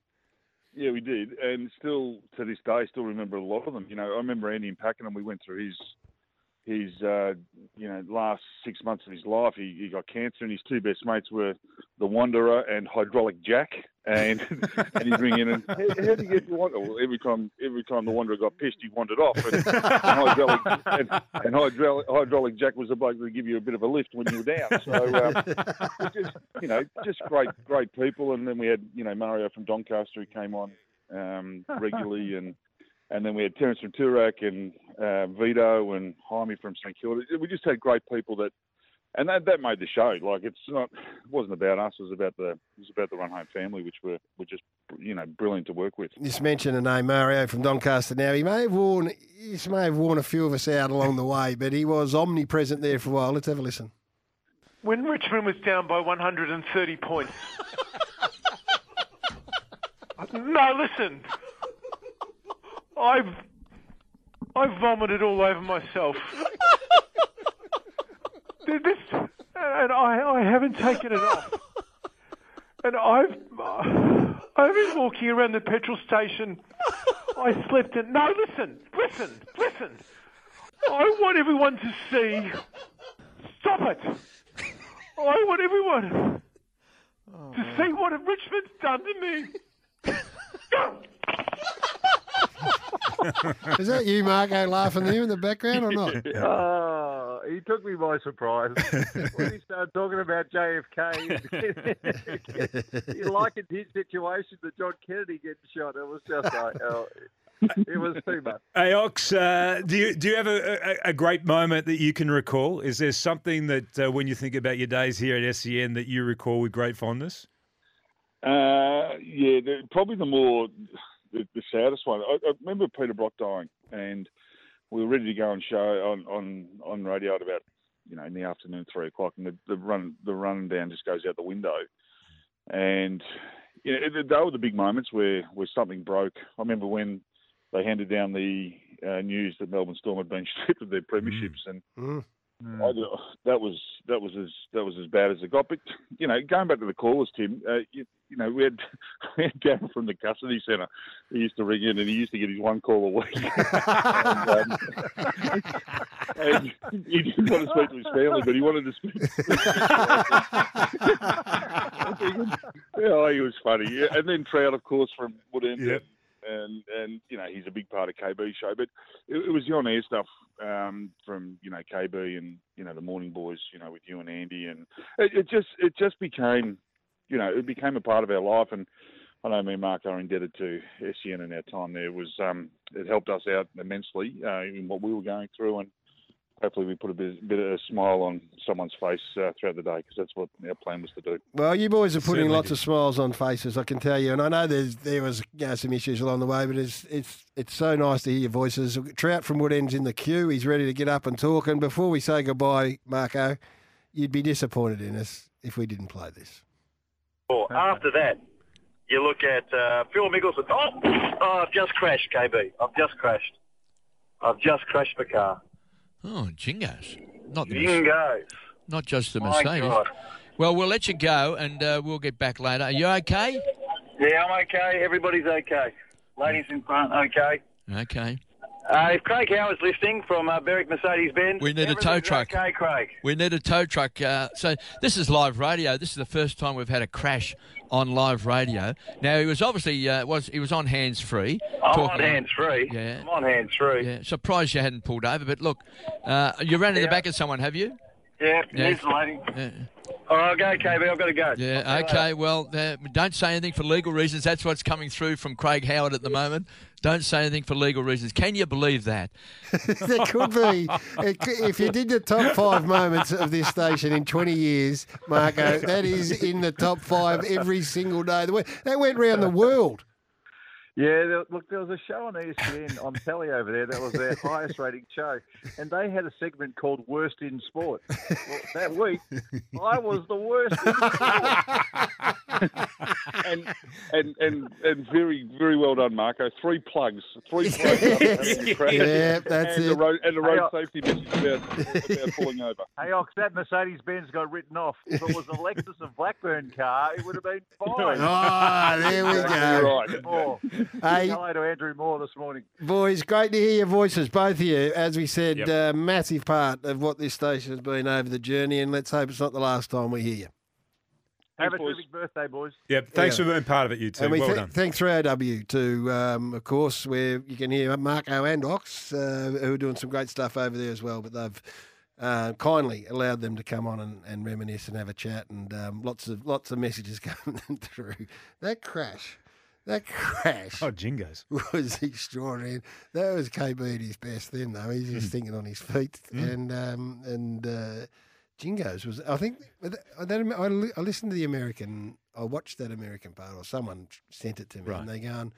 Yeah, we did, and still to this day, still remember a lot of them. You know, I remember Andy and Pakenham. We went through his his uh, you know last six months of his life. He, he got cancer, and his two best mates were the Wanderer and Hydraulic Jack. And and he'd ring in how, how do you get the Wanderer? Well, every time every time the Wanderer got pissed, he wandered off. And, and, hydraulic, and, and hydraulic, hydraulic Jack was the bloke that give you a bit of a lift when you were down. So um, just you know, just great great people. And then we had you know Mario from Doncaster who came on um, regularly, and and then we had Terence from Toorak and uh, Vito and Jaime from St Kilda. We just had great people that, and that, that made the show. Like it's not, it wasn't about us. It was about the, it was about the Run Home family, which were were just you know brilliant to work with. Just mentioned a name Mario from Doncaster. Now he may have worn, he may have worn a few of us out along the way, but he was omnipresent there for a while. Let's have a listen. When Richmond was down by 130 points. no, listen. I've I vomited all over myself. This, and I I haven't taken it off. And I've I've been walking around the petrol station. I slept in. No, listen, listen, listen. I want everyone to see. Stop it. I want everyone to oh, see what Richmond's done to me. Is that you, Marco, laughing there in the background or not? Oh, he took me by surprise when he started talking about JFK. he likened his situation to John Kennedy getting shot. It was just like, oh, it was too much. Hey Ox, uh, do you do you have a, a, a great moment that you can recall? Is there something that uh, when you think about your days here at SEN that you recall with great fondness? Uh, yeah, the, probably the more the, the saddest one. I, I remember Peter Brock dying, and we were ready to go on show on on on radio at about you know in the afternoon, three o'clock, and the, the run the run down just goes out the window, and you know, they were the big moments where where something broke. I remember when they handed down the uh, news that Melbourne Storm had been stripped of their premierships, and I, that was that was as that was as bad as it got. But you know, going back to the callers, Tim, uh, you, you know, we had we had Darren from the custody centre. He used to ring in, and he used to get his one call a week. and, um, and he didn't want to speak to his family, but he wanted to speak. yeah, he was funny. Yeah. And then Trout, of course, from Woodend. Yep. And and you know he's a big part of KB show, but it, it was the on air stuff um, from you know KB and you know the Morning Boys, you know with you and Andy, and it, it just it just became you know it became a part of our life, and I know me and Mark are indebted to SEN in our time there. Was um, it helped us out immensely uh, in what we were going through, and hopefully we put a bit, bit of a smile on someone's face uh, throughout the day because that's what our plan was to do. Well, you boys are putting Certainly lots did. of smiles on faces, I can tell you. And I know there's there was you know, some issues along the way, but it's it's it's so nice to hear your voices. Trout from Woodend's in the queue. He's ready to get up and talk. And before we say goodbye, Marco, you'd be disappointed in us if we didn't play this. Or after that, you look at uh, Phil Mickelson. Oh, oh, I've just crashed, KB. I've just crashed. I've just crashed my car. Oh, jingos. Not the Jingos. Not just the My Mercedes. God. Well, we'll let you go and uh, we'll get back later. Are you okay? Yeah, I'm okay. Everybody's okay. Ladies in front, okay. Okay. Uh, if Craig Howard's listening from uh, Berwick Mercedes Benz, We need a tow truck. Okay, Craig. We need a tow truck. Uh, so this is live radio. This is the first time we've had a crash on live radio. Now he was obviously uh, was he was on hands free. I'm on hands free. Yeah. I'm on hands free. Yeah. Surprised you hadn't pulled over, but look, uh, you ran in the back of someone, have you? Yeah, Yeah. here's the lady. Yeah. All right, go, KB. I've got to go. Yeah. Okay. Well, uh, don't say anything for legal reasons. That's what's coming through from Craig Howard at the moment. Don't say anything for legal reasons. Can you believe that? there could be. It If you did the top five moments of this station in 20 years, Marco, that is in the top five every single day. of the week. That went round the world. Yeah, there, look, there was a show on ESPN on telly over there that was their highest rating show, and they had a segment called "Worst in Sport." Well, that week, I was the worst in sport. and, and and and very very well done, Marco. Three plugs, three plugs. Yeah, that's and it. A road, and a road uh, safety message about, about pulling over. Hey, Ox, that Mercedes Benz got written off. If it was a Lexus of Blackburn car, it would have been fine. Ah, there we Exactly go. right. Moore. Hey. Hello to Andrew Moore this morning. Boys, great to hear your voices, both of you. As we said, Yep. uh, massive part of what this station has been over the journey, and let's hope it's not the last time we hear you. Have a terrific birthday, boys. Yep. Thanks Yeah. for being part of it, you two. And we well th- done. thank 3AW to, um, of course, where you can hear Marco and Ox, uh, who are doing some great stuff over there as well. But they've uh, kindly allowed them to come on and, and reminisce and have a chat, and um, lots of lots of messages coming through. That crash, that crash. Oh, jingos. was extraordinary. That was KB at his best then, though. He's just thinking on his feet. Mm. And um, and uh, Jingos was, I think, that, that, I, I listened to the American, I watched that American part, or someone sent it to me, Right. and they going,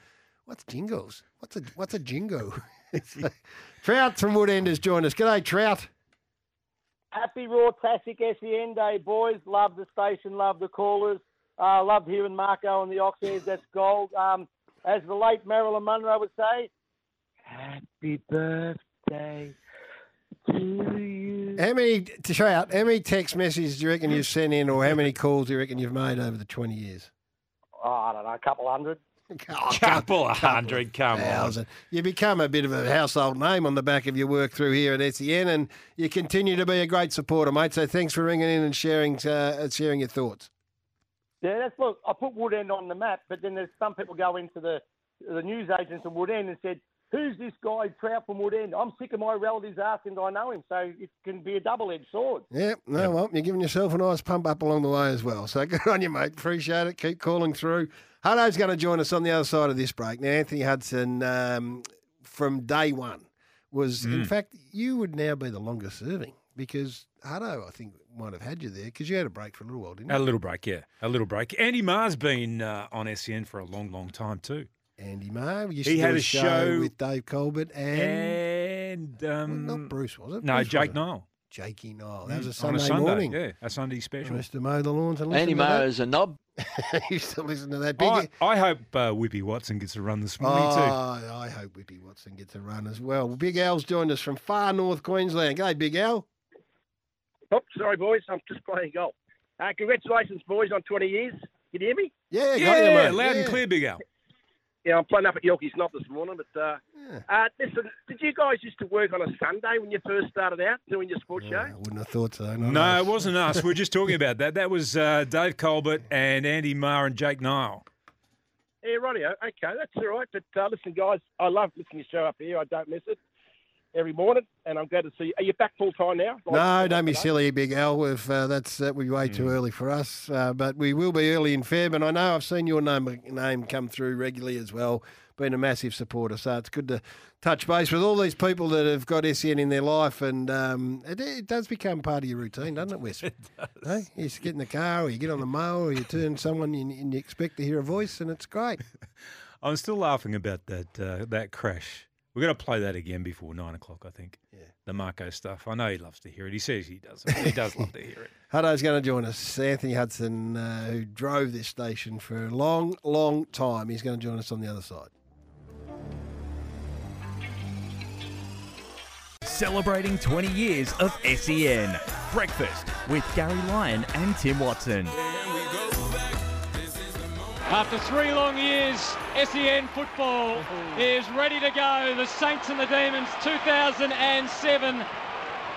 What's jingles? What's a what's a jingo? So, Trout from Woodend has joined us. G'day, Trout. Happy Raw Classic SEN Day, boys. Love the station, love the callers. Uh, love hearing Marco and the Oxheads. That's gold. Um, as the late Marilyn Monroe would say, Happy birthday to you. How many, to show out, how many text messages do you reckon you've sent in, or how many calls do you reckon you've made over the 20 years? Oh, I don't know, a couple hundred. A Couple of hundred, come on. thousand. You become a bit of a household name on the back of your work through here at SEN, and you continue to be a great supporter, mate. So thanks for ringing in and sharing uh, sharing your thoughts. Yeah, that's look. I put Woodend on the map, but then there's some people go into the the news agents in Woodend and said, "Who's this guy Trout from Woodend?" I'm sick of my relatives asking, "Do I know him?" So it can be a double-edged sword. Yeah, no, well, you're giving yourself a nice pump up along the way as well. So good on you, mate. Appreciate it. Keep calling through. Hutto's going to join us on the other side of this break. Now, Anthony Hudson, um, from day one, was, in Mm. fact, you would now be the longest serving because Hutto, I think, might have had you there because you had a break for a little while, didn't you? A little break, yeah. A little break. Andy Maher's been uh, on SEN for a long, long time too. Andy Maher. We He had do a show with Dave Culbert and, And um, not Bruce, was it? No, Bruce Jake wasn't. Niall. Jakey Niall. That was a Mm, Sunday, a Sunday, morning. Yeah, a Sunday special. I used to mow the lawns and listen Andy to Moore that. is a knob. I used to listen to that. Big, I, I hope uh, Whippy Watson gets a run this morning Oh, too. I hope Whippy Watson gets a run as well. Big Al's joined us from far north Queensland. G'day, Big Al. Oh, sorry, boys. I'm just playing golf. Uh, congratulations, boys, on 20 years. Can you hear me? Yeah, Yeah, loud and clear, Big Al. Yeah, I'm playing up at Yorkeys Knob this morning. But uh, uh, listen, did you guys used to work on a Sunday when you first started out doing your sports show? I wouldn't have thought so. not No, it wasn't us. We are just talking about that. That was uh, Dave Culbert and Andy Maher and Jake Niall. Yeah, rightio. Okay, that's all right. But uh, listen, guys, I love listening to your show up here. I don't miss it every morning, and I'm glad to see you. Are you back full time now? No, don't be silly, Big Al. We've, uh, that's that would be way Hmm. too early for us. Uh, but we will be early in Feb, and I know I've seen your name name come through regularly as well. Been a massive supporter, so it's good to touch base with all these people that have got SEN in their life, and um, it, it does become part of your routine, doesn't it, Wes? It does. You get in the car, or you get on the mower, or you turn someone and, and you expect to hear a voice, and it's great. I'm still laughing about that uh, that crash. We're going to play that again before nine o'clock, I think. Yeah. The Marco stuff. I know he loves to hear it. He says he does. He does love to hear it. Hutto's going to join us. Anthony Hudson, uh, who drove this station for a long, long time, he's going to join us on the other side. Celebrating 20 years of SEN. Breakfast with Garry Lyon and Tim Watson. After three long years, SEN football is ready to go. The Saints and the Demons 2007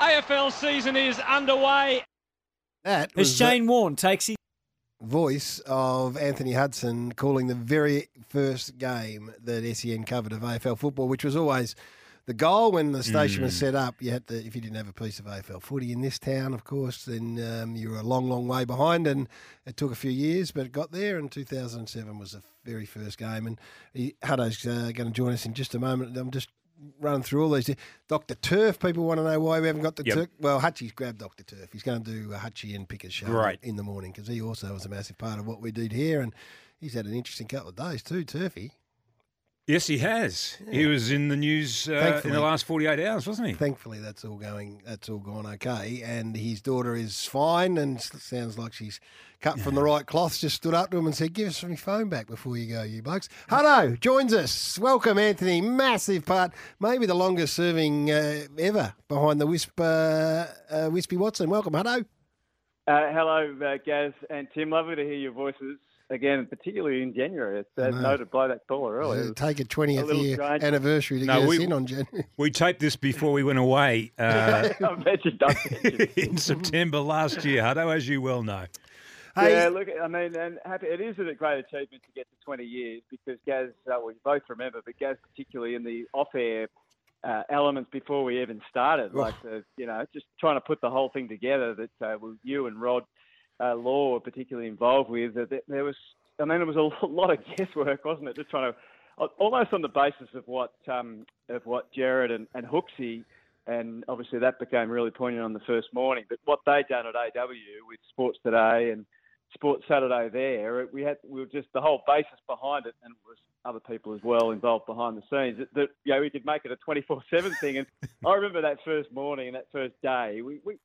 AFL season is underway. That is As was Shane Warne takes his the voice of Anthony Hudson calling the very first game that SEN covered of AFL football, which was always the goal when the station was Mm. set up. You had to, if you didn't have a piece of AFL footy in this town, of course, then um, you were a long, long way behind, and it took a few years, but it got there. And 2007 was the very first game, and he, Hutto's uh, going to join us in just a moment. I'm just running through all these. Dr. Turf, people want to know why we haven't got the Yep. Turf. Well, Hutchie's grabbed Dr. Turf. He's going to do a Hutchie and Pickers show Great. in the morning because he also was a massive part of what we did here, and he's had an interesting couple of days too, Turfy. Yes, he has. He was in the news uh, in the last 48 hours, wasn't he? Thankfully, that's all going. That's all gone okay, and his daughter is fine, and s- sounds like she's cut from the right cloth. Just stood up to him and said, "Give us my phone back before you go, you blokes." Hutto joins us. Welcome, Anthony. Massive part, maybe the longest serving uh, ever behind the Wisp, uh, uh, Wispy Watson. Welcome, Hutto. Uh, hello, uh, Gaz and Tim. Lovely to hear your voices again, particularly in January. It's I as know. noted by that caller earlier. Uh, take a twentieth little year strange. anniversary to No, get we- us in on January. We taped this before we went away uh, I bet you don't. in September last year, Hutto, as you well know. Yeah, look, I mean, and happy, it is a great achievement to get to 20 years because Gaz, uh, well, you both remember, but Gaz, particularly in the off-air uh, elements before we even started, like the, you know, just trying to put the whole thing together that uh, you and Rod uh, Law were particularly involved with. That there was, I mean, it was a lot of guesswork, wasn't it? Just trying to, almost on the basis of what um, of what Gerard and, and Hooksy. And obviously that became really poignant on the first morning. But what they done at AW with Sports Today and Sports Saturday there, we had we were just the whole basis behind it, and it was other people as well involved behind the scenes. That, that you know, we could make it a twenty four seven thing. And I remember that first morning and that first day. We, we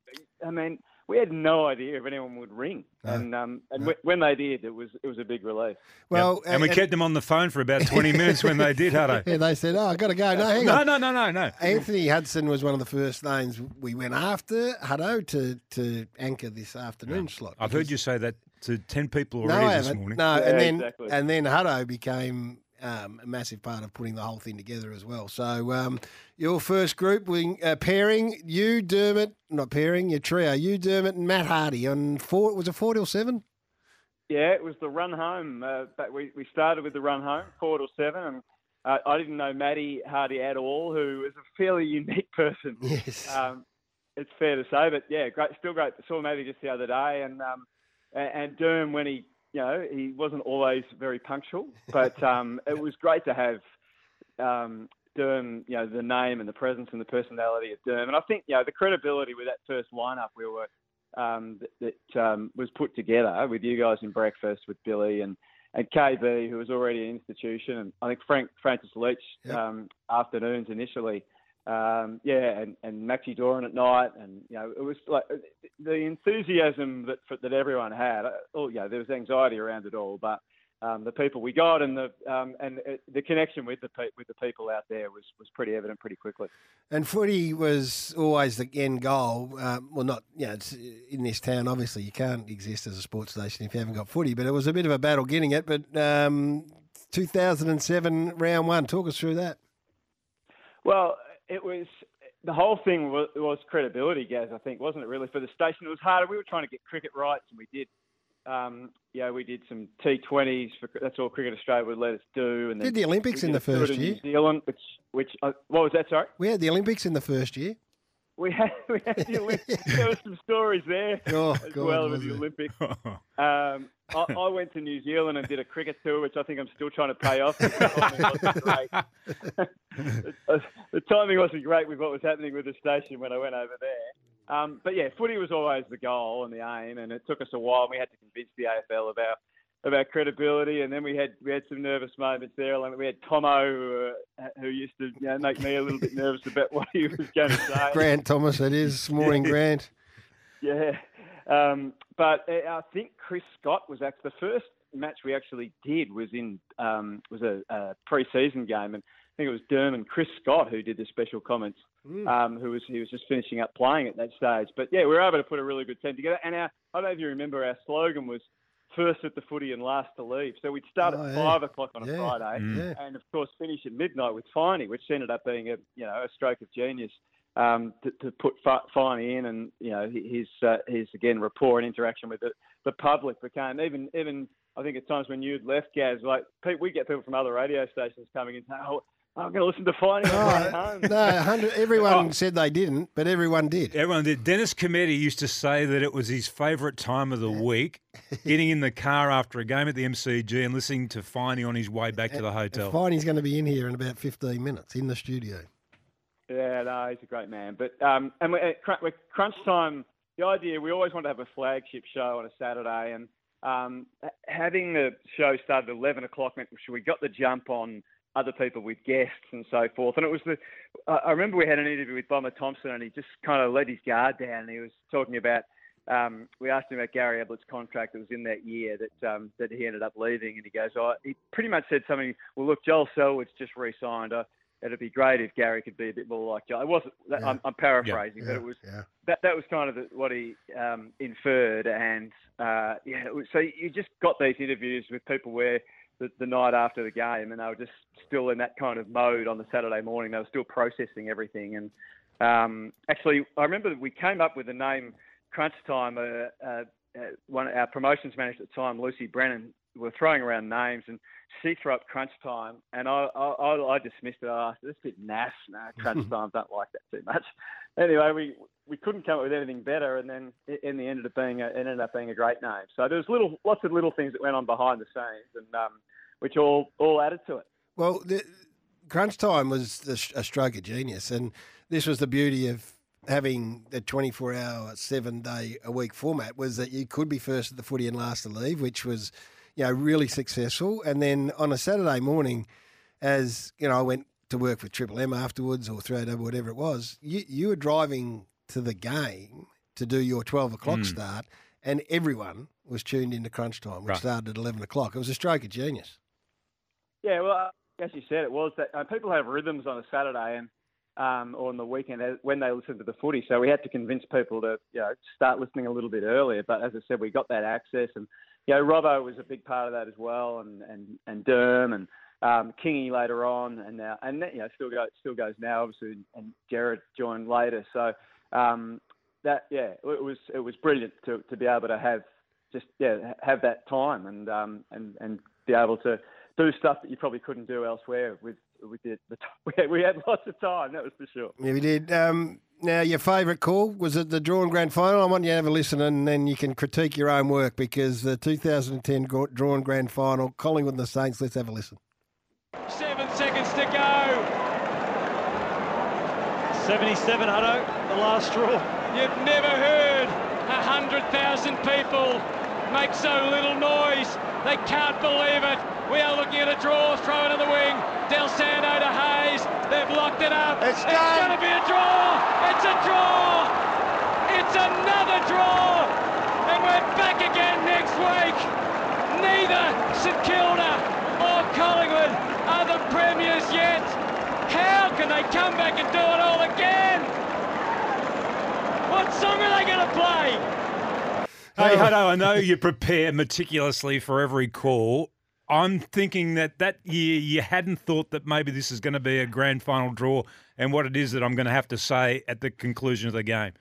I mean, we had no idea if anyone would ring, and um, and wh- when they did, it was it was a big relief. Well, and we and- kept them on the phone for about 20 minutes when they did, Hutto. Yeah, they said, "Oh, I've got to go." No, hang No, on. no, no, no, no. Anthony Hudson was one of the first names we went after Hutto to to anchor this afternoon slot. I've heard you say that to 10 people already I this morning. No, and then and then Hutto became um, a massive part of putting the whole thing together as well. So um, your first group we, uh, pairing you Dermott, not pairing your trio, you Dermott and Matt Hardy on four. Was it four till seven? Yeah, it was the run home. Uh, but we, we started with the run home, four to seven, and uh, I didn't know Maddie Hardy at all, who is a fairly unique person. Yes. Um, it's fair to say, but yeah, great, still great. Saw Maddie just the other day, and um, and, and Derm when he, you know, he wasn't always very punctual, but um, it was great to have um, Derm, you know, the name and the presence and the personality of Derm, and I think you know the credibility with that first lineup we were um, that, that um, was put together with you guys in breakfast with Billy and, and KB, who was already an institution, and I think Frank Francis Leach um, afternoons initially. Um, yeah, and, and Maxi Doran at night, and you know it was like the enthusiasm that for, that everyone had. uh, Oh, yeah, there was anxiety around it all, but um, the people we got and the um, and uh, the connection with the pe- with the people out there was was pretty evident pretty quickly. And footy was always the end goal. Um, well, not you know, it's in this town. Obviously, you can't exist as a sports station if you haven't got footy. But it was a bit of a battle getting it. But um, 2007 round one. Talk us through that. Well, it was the whole thing was, was credibility, Gaz. I think wasn't it really for the station? It was harder. We were trying to get cricket rights, and we did. Um, yeah, we did some T20s. For, that's all Cricket Australia would let us do. And Did the Olympics in the first year? New Zealand, which which uh, what was that? Sorry. We had the Olympics in the first year. We had, we had the Olympics. there were some stories there Oh, as God, well with the? Olympics. Um, I, I went to New Zealand and did a cricket tour, which I think I'm still trying to pay off. The timing wasn't great. the, the timing wasn't great with what was happening with the station when I went over there. Um, but yeah, footy was always the goal and the aim, and it took us a while. We had to convince the AFL of our of our credibility, and then we had we had some nervous moments there. Like we had Tomo, who, uh, who used to you know, make me a little bit nervous about what he was going to say. Grant Thomas, it is. Morning, Grant. Yeah, um, but uh, I think Chris Scott was actually the first match we actually did was in um, was a, a pre-season game, and I think it was Derm and Chris Scott who did the special comments. Um, who was he was just finishing up playing at that stage, but yeah, we were able to put a really good team together. And our I don't know if you remember our slogan was first at the footy and last to leave. So we'd start Oh, at yeah. five o'clock on a Yeah. Friday, Mm. And of course finish at midnight with Finey, which ended up being a you know a stroke of genius um, to, to put Fi- Finey in, and you know his uh, his again rapport and interaction with the, the public became even even I think at times when you'd left Gaz, like Pete, we get people from other radio stations coming in saying, "Oh, I'm going to listen to Finey on the way home." No, 100, everyone said they didn't, but everyone did. Everyone did. Dennis Cometti used to say that it was his favourite time of the week, getting in the car after a game at the MCG and listening to Finey on his way back to the hotel. Finey's going to be in here in about 15 minutes in the studio. Yeah, no, he's a great man. But um, and we're, cr- we're crunch time. The idea we always want to have a flagship show on a Saturday, and um, having the show start at eleven o'clock meant we got the jump on other people with guests and so forth. And it was the I remember we had an interview with Bomber Thompson, and he just kind of let his guard down. And he was talking about. Um, we asked him about Gary Ablett's contract that was in that year that um, that he ended up leaving, and he goes, "Oh, he pretty much said something. Well, look, Joel Selwood's just re-signed. Uh, it'd be great if Gary could be a bit more like Joel. It wasn't. That, I'm, I'm paraphrasing, but it was yeah. that that was kind of the, what he um, inferred, and uh, yeah. was- So you just got these interviews with people where the, the night after the game, and they were just still in that kind of mode on the Saturday morning. They were still processing everything, and um, actually, I remember we came up with the name Crunch Time. Uh, uh, uh, one our promotions manager at the time, Lucy Brennan, were throwing around names, and she threw up Crunch Time, and I I, I dismissed it. I asked, "This a bit naff, nah, Crunch Time. Don't like that too much." Anyway, we we couldn't come up with anything better, and then in the end, it being a, it ended up being a great name. So there was little lots of little things that went on behind the scenes, and um, which all all added to it. Well, the, crunch time was the, a stroke of genius, and this was the beauty of having the 24 hour, seven day a week format was that you could be first at the footy and last to leave, which was, you know, really successful. And then on a Saturday morning, as you know, I went to work with Triple M afterwards or throw double, whatever it was, you, you were driving to the game to do your 12 o'clock Mm. start, and everyone was tuned into crunch time, which Right. started at 11 o'clock. It was a stroke of genius. Yeah, well, uh, as you said, it was that uh, people have rhythms on a Saturday and um, or on the weekend when they listen to the footy. So we had to convince people to you know start listening a little bit earlier. But as I said, we got that access, and you know Robbo was a big part of that as well, and and and Derm and um, Kingy later on, and now and you know still goes still goes now obviously, and Gerard joined later. So um, that yeah, it was it was brilliant to to be able to have just yeah have that time and um and and be able to do stuff that you probably couldn't do elsewhere with we had, we had lots of time that was for sure Yeah, we did. Um, now, your favourite call was it the drawn grand final? I want you to have a listen and then you can critique your own work because the 2010 gra- drawn grand final, Collingwood and the Saints, let's have a listen. Seven seconds to go. 77, Hutto, the last straw. You've never heard a hundred thousand people make so little noise. They can't believe it. We are looking at a draw, throw it in the wing. Dal Santo to Hayes. They've locked it up. It's, going to be a draw. It's a draw. It's another draw. And we're back again next week. Neither St Kilda or Collingwood are the premiers yet. How can they come back and do it all again? What song are they going to play? Hey, Hutto, I know you prepare meticulously for every call. I'm thinking that that year you hadn't thought that maybe this is going to be a grand final draw and what it is that I'm going to have to say at the conclusion of the game.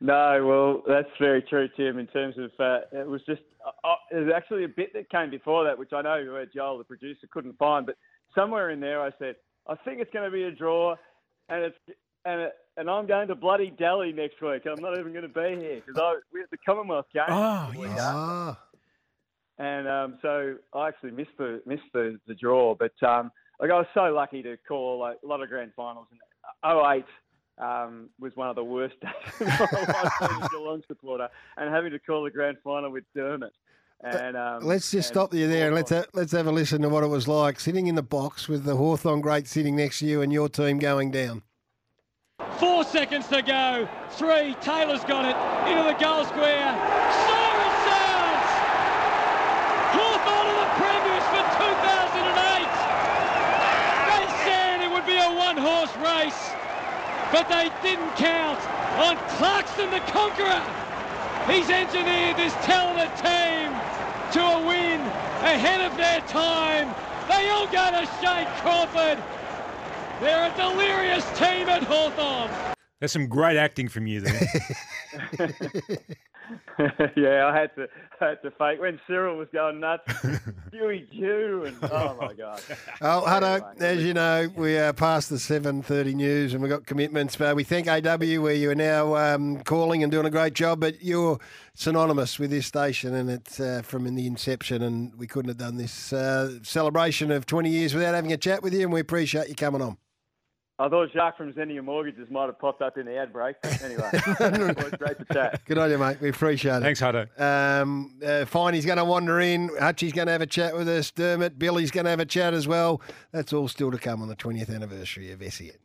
No, well, that's very true, Tim. In terms of uh, it was just uh, uh, was actually a bit that came before that, which I know uh, Joel, the producer, couldn't find. But somewhere in there, I said, I think it's going to be a draw, and it's and it, and I'm going to bloody Delhi next week. I'm not even going to be here because I we had the Commonwealth game. Oh, the yes. after. And um, so I actually missed the missed the, the draw, but um, like I was so lucky to call like, a lot of grand finals. And 08 um, was one of the worst days of my life being a Geelong supporter, and having to call the grand final with Dermott. And um, Let's just and- stop you there and let's ha- let's have a listen to what it was like sitting in the box with the Hawthorn great sitting next to you and your team going down. Four seconds to go. Three. Taylor's got it into the goal square. Siren sounds. Hawthorn are the premiers for 2008. They said it would be a one-horse race, but they didn't count on Clarkson the Conqueror. He's engineered this talented team to a win ahead of their time. They all go to Shane Crawford. They're a delirious team at Hawthorn. That's some great acting from you there. yeah, I had to I had to fake when Cyril was going nuts. Dewey Jew and oh my god. Oh, Hutto, as you know, we are past the 7.30 news and we've got commitments. But we thank AW where you are now um, calling and doing a great job, but you're synonymous with this station and it's uh, from in the inception and we couldn't have done this uh, celebration of 20 years without having a chat with you and we appreciate you coming on. I thought Jacques from Xenia Mortgages might have popped up in the ad break. Anyway, it great to chat. Good on you, mate. We appreciate it. Thanks, Hutto. Um, uh, Finey's going to wander in. Hutchie's going to have a chat with us. Dermott, Billy's going to have a chat as well. That's all still to come on the 20th anniversary of SEN.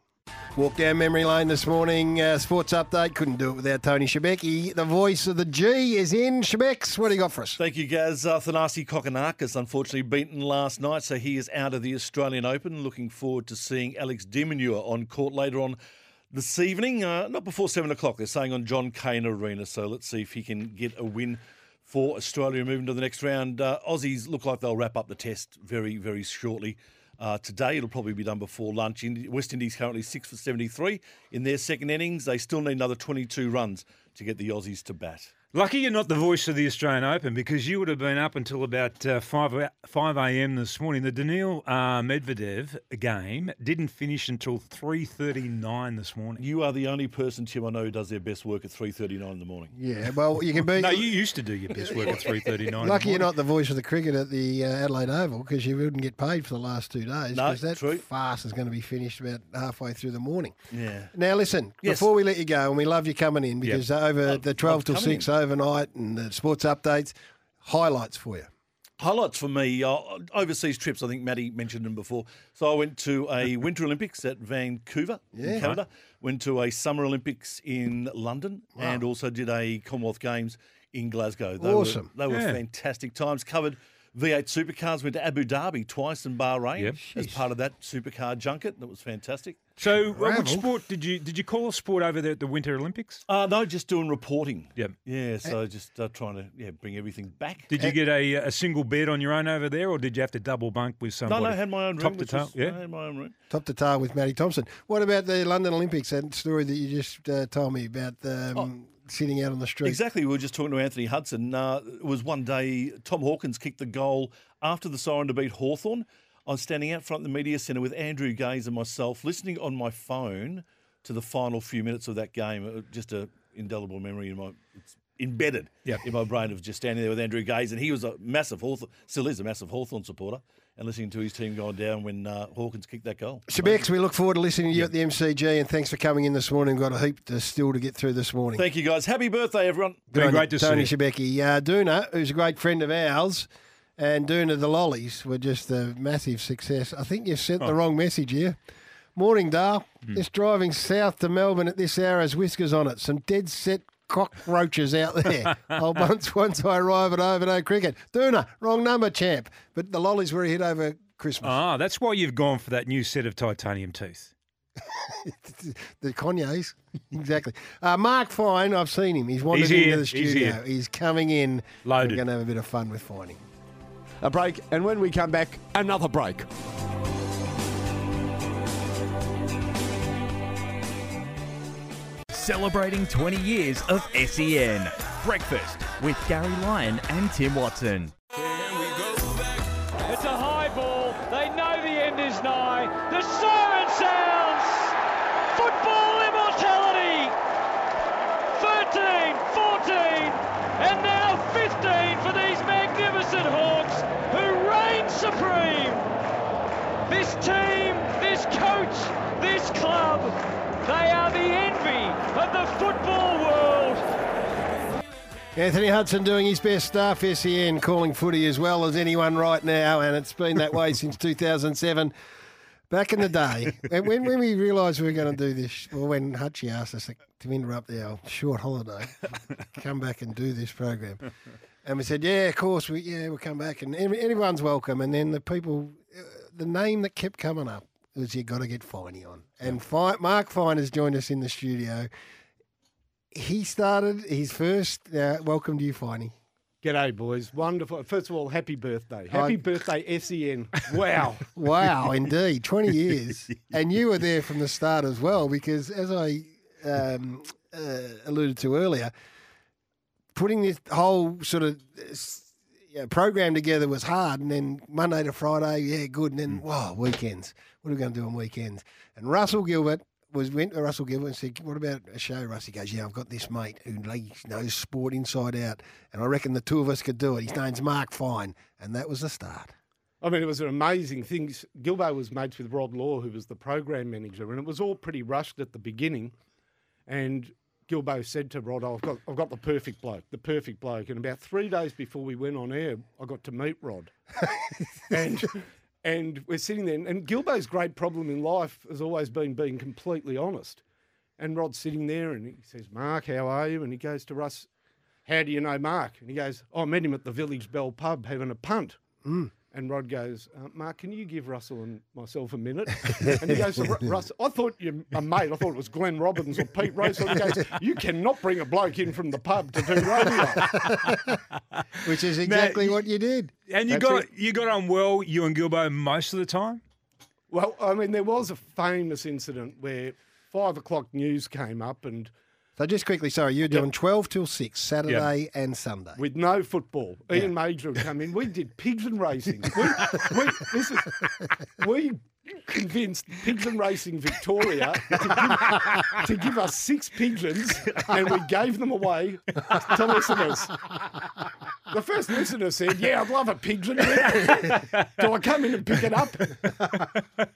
Walk down memory lane this morning. Uh, sports update. Couldn't do it without Tony Shebeki. The voice of the G is in. Shebex, what do you got for us? Thank you, Gaz. Uh, Thanasi Kokkinakis unfortunately beaten last night, so he is out of the Australian Open. Looking forward to seeing Alex de Minaur on court later on this evening. Uh, not before 7 o'clock, they're saying on John Cain Arena, so let's see if he can get a win for Australia moving to the next round. Uh, Aussies look like they'll wrap up the test very, very shortly. Uh, today, it'll probably be done before lunch. West Indies currently 6 for 73 in their second innings. They still need another 22 runs to get the Aussies to bat. Lucky you're not the voice of the Australian Open because you would have been up until about uh, 5, 5 a.m. this morning. The Daniil uh, Medvedev game didn't finish until 3.39 this morning. You are the only person, Tim, I know who does their best work at 3.39 in the morning. Yeah, well, you can be. No, you used to do your best work at 3.39 in the Lucky you're not the voice of the cricket at the uh, Adelaide Oval because you wouldn't get paid for the last two days No, because that true. fast is going to be finished about halfway through the morning. Yeah. Now, listen, Yes. before we let you go, and we love you coming in because over the 12 till coming 6 overnight and the sports updates, highlights for you. Highlights for me, uh, overseas trips. I think Maddie mentioned them before. So I went to a Winter Olympics at Vancouver Yeah. in Canada. Went to a Summer Olympics in London, Wow. and also did a Commonwealth Games in Glasgow. They Awesome. Were, they were Yeah. fantastic times. Covered V8 supercars. Went to Abu Dhabi twice in Bahrain Yep. as part of that supercar junket. That was fantastic. So, uh, which sport did you did you call a sport over there at the Winter Olympics? Uh, no, just doing reporting. Yep. Yeah, so just uh, trying to yeah bring everything back. Did you get a, a single bed on your own over there, or did you have to double bunk with No, somebody? no, no, I had my own room. Top to which toe. was- Yeah. I had my own room. Top to tail with Matty Thompson. What about the London Olympics? That story that you just uh, told me about um, sitting out on the street. Exactly. We were just talking to Anthony Hudson. Uh, it was one day Tom Hawkins kicked the goal after the siren to beat Hawthorn. I was standing out front of the media centre with Andrew Gaze and myself, listening on my phone to the final few minutes of that game. Uh, Just a indelible memory in my it's embedded Yep. in my brain of just standing there with Andrew Gaze, and he was a massive Hawthorn, still is a massive Hawthorn supporter, and listening to his team going down when uh, Hawkins kicked that goal. Shebex, we look forward to listening to you at the MCG, and thanks for coming in this morning. We've got a heap to still to get through this morning. Thank you guys. Happy birthday, everyone. Good on you, Tony Shebeki. Uh, Duna, who's a great friend of ours, and Duna the Lollies were just a massive success. I think you've sent the Oh. wrong message here. Morning, Dale. Hmm. Just driving south to Melbourne at this hour has whiskers on it. Some dead set cockroaches out there. I'll once once I arrive at Overno Cricket. Duna, wrong number, champ. But the Lollies were a hit over Christmas. Ah, that's why you've gone for that new set of titanium teeth. the Cognacs, exactly. Uh, Mark Fine, I've seen him. He's wandered He's into the He's studio. here. coming in. Loaded. We're going to have a bit of fun with Fining. A break, and when we come back, another break. Celebrating 20 years of SEN. Breakfast with Garry Lyon and Tim Watson. It's a high ball. They know the end is nigh. Supreme. This team, this coach, this club, they are the envy of the football world. Anthony Hudson doing his best stuff, SEN, calling footy as well as anyone right now, and it's been that way since 2007. Back in the day, when, when we realised we were going to do this, or when Hutchie asked us to interrupt our short holiday, come back and do this program, and we said, yeah, of course, we yeah, we'll come back, and every- everyone's welcome. And then the people, uh, the name that kept coming up was you got to get Finey on, and Fi- Mark Fine has joined us in the studio. he started his first. Uh, welcome to you, Finey. G'day, boys. Wonderful. First of all, happy birthday. Happy I- birthday, SEN. Wow. Wow, indeed, twenty years, and you were there from the start as well. Because as I um, uh, alluded to earlier, putting this whole sort of yeah, program together was hard, and then Monday to Friday, yeah, good, and then mm. wow, weekends. What are we going to do on weekends? And Russell Gilbert was went to Russell Gilbert and said, "What about a show?" Russ he goes, "Yeah, I've got this mate who knows sport inside out, and I reckon the two of us could do it. His name's Mark Fine, and that was the start." I mean, it was an amazing thing. Gilbo was mates with Rod Law, who was the program manager, and it was all pretty rushed at the beginning. And Gilbo said to Rod, "I've got, I've got the perfect bloke, the perfect bloke." And about three days before we went on air, I got to meet Rod, and and we're sitting there. And Gilbo's great problem in life has always been being completely honest. And Rod's sitting there, and he says, "Mark, how are you?" And he goes to Russ, "How do you know Mark?" And he goes, "Oh, "I met him at the Village Belle pub having a punt." Mm. And Rod goes, uh, Mark, can you give Russell and myself a minute? And he goes, "Ru- Russ, I thought you a mate. I thought it was Glenn Robbins or Pete Rose. And he goes, you cannot bring a bloke in from the pub to do radio. Which is exactly what you did. And you That's got it. you got on well, you and Gilbo most of the time. Well, I mean, there was a famous incident where five o'clock news came up and So just quickly, sorry, you're doing twelve till six Saturday and Sunday. with no football. Ian Major would come in. We did pigeon racing. We, we, this is, we convinced Pigeon Racing Victoria to give, to give us six pigeons and we gave them away to listeners. The first listener said, Yeah, I'd love a pigeon. Rick. Do I come in and pick it up?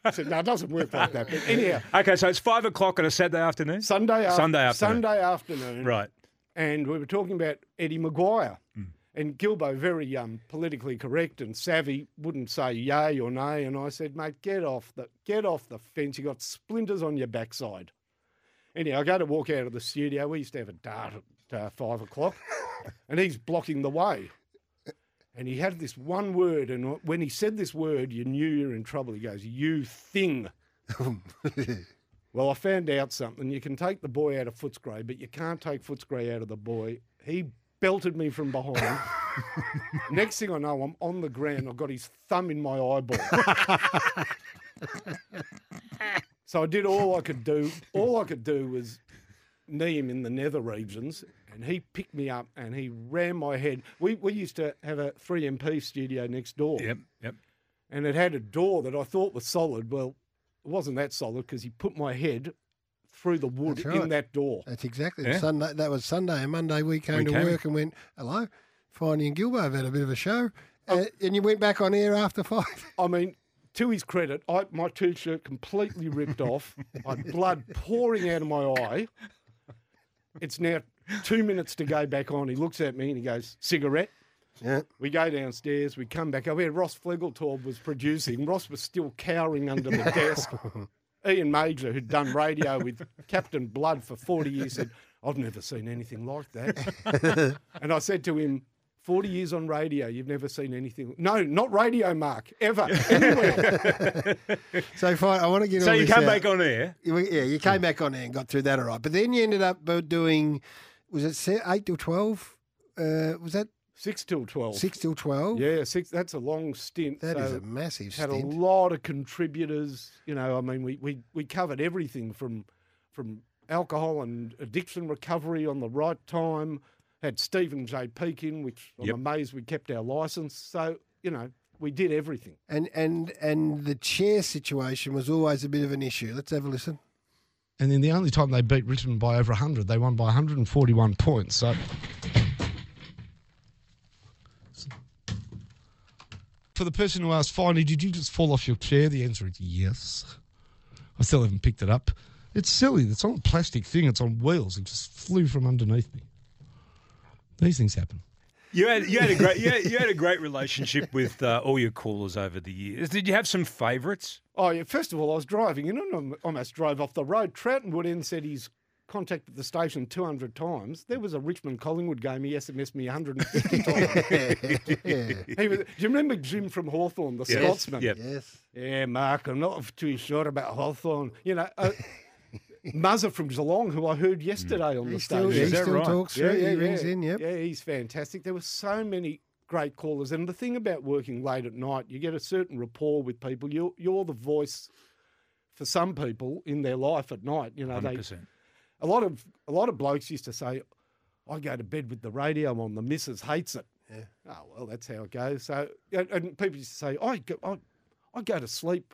I said, No, it doesn't work like that. But anyhow, Okay, so it's five o'clock on a Saturday afternoon. Sunday, Sunday afternoon. Sunday afternoon. Right. And we were talking about Eddie Maguire. And Gilbo, very um, politically correct and savvy, wouldn't say yay or nay. And I said, mate, get off the get off the fence. You got splinters on your backside. Anyhow, I go to walk out of the studio. We used to have a dart at uh, five o'clock, and he's blocking the way. And he had this one word, and when he said this word, you knew you're in trouble. He goes, "You thing." Well, I found out something. You can take the boy out of Footscray, but you can't take Footscray out of the boy. He belted me from behind. Next thing I know, I'm on the ground. I've got his thumb in my eyeball. so I did all I could do. All I could do was knee him in the nether regions, and he picked me up and he ran my head. We, we used to have a 3MP studio next door. Yep, yep. And it had a door that I thought was solid. Well, it wasn't that solid because he put my head through the wood right. in that door. That's exactly Yeah. Sunday. That was Sunday and Monday. We came We to came. work and went, "Hello, Finey and Gilbo have had a bit of a show," uh, and you went back on air after five. I mean, to his credit, I, my t-shirt completely ripped off. I had blood pouring out of my eye. It's now two minutes to go back on. He looks at me and he goes, "Cigarette." Yeah. We go downstairs. We come back up here. Ross Flegeltorb was producing. Ross was still cowering under the desk. Ian Major, who'd done radio with Captain Blood for 40 years, said, I've never seen anything like that. and I said to him, 40 years on radio, you've never seen anything. No, not radio, Mark, ever, anywhere. So fine, I want to get. So all you this came out. back on air? You- Yeah, you came back on air and got through that all right. But then you ended up uh, doing, was it eight till twelve? Uh, was that six till twelve? Six till twelve. Yeah, six. That's a long stint. That is so a massive stint. Had stint. a lot of contributors. You know, I mean, we, we, we covered everything from from alcohol and addiction recovery on the right time. Had Stephen J. Pekin, which I'm Yep. amazed we kept our license. So you know, we did everything. And and and the chair situation was always a bit of an issue. Let's have a listen. And then the only time they beat Richmond by over 100, they won by 141 points. So. For the person who asked, finally, did you just fall off your chair? The answer is yes. I still haven't picked it up. It's silly. It's on a plastic thing. It's on wheels. It just flew from underneath me. These things happen. You had you had a great you had, you had a great relationship with uh, all your callers over the years. Did you have some favourites? Oh yeah. First of all, I was driving in and I almost drove off the road. Trouton Wood in said he's contacted the station 200 times. There was a Richmond Collingwood game. He SMSed me 150 times. He was, do you remember Jim from Hawthorn, the Yes, Scotsman? yep. Yes. Yeah, Mark, I'm not too sure about Hawthorn. You know, uh, Muzzer from Geelong, who I heard yesterday on He the still- station. he still right? talks through, he rings in, yep. Yeah, he's fantastic. There were so many great callers. And the thing about working late at night, you get a certain rapport with people. You're, you're the voice for some people in their life at night. You know, 100%. A lot of a lot of blokes used to say, "I go to bed with the radio on. The missus hates it." Yeah. Oh well, that's how it goes. So, and, and people used to say, "I go, I, I go to sleep.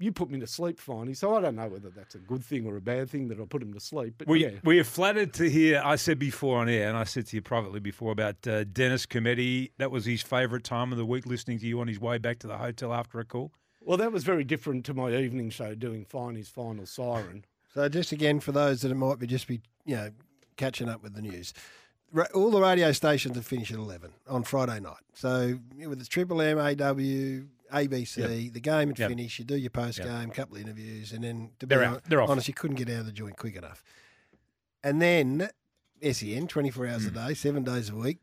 You put me to sleep, finally." So I don't know whether that's a good thing or a bad thing that I put him to sleep. But We, yeah, we are flattered to hear, I said before on air, and I said to you privately before about uh, Dennis Cometti. That was his favourite time of the week, listening to you on his way back to the hotel after a call. well, that was very different to my evening show doing Finey's final siren. So just again for those that might be just be you know catching up with the news, all the radio stations have finished at eleven on Friday night. So with the Triple M, AW, ABC, Yep. the game had Yep. finished. You do your post game, Yep. couple of interviews, and then to be They're hon- out. They're off. honest, you couldn't get out of the joint quick enough. And then SEN, twenty four hours Mm. a day, seven days a week.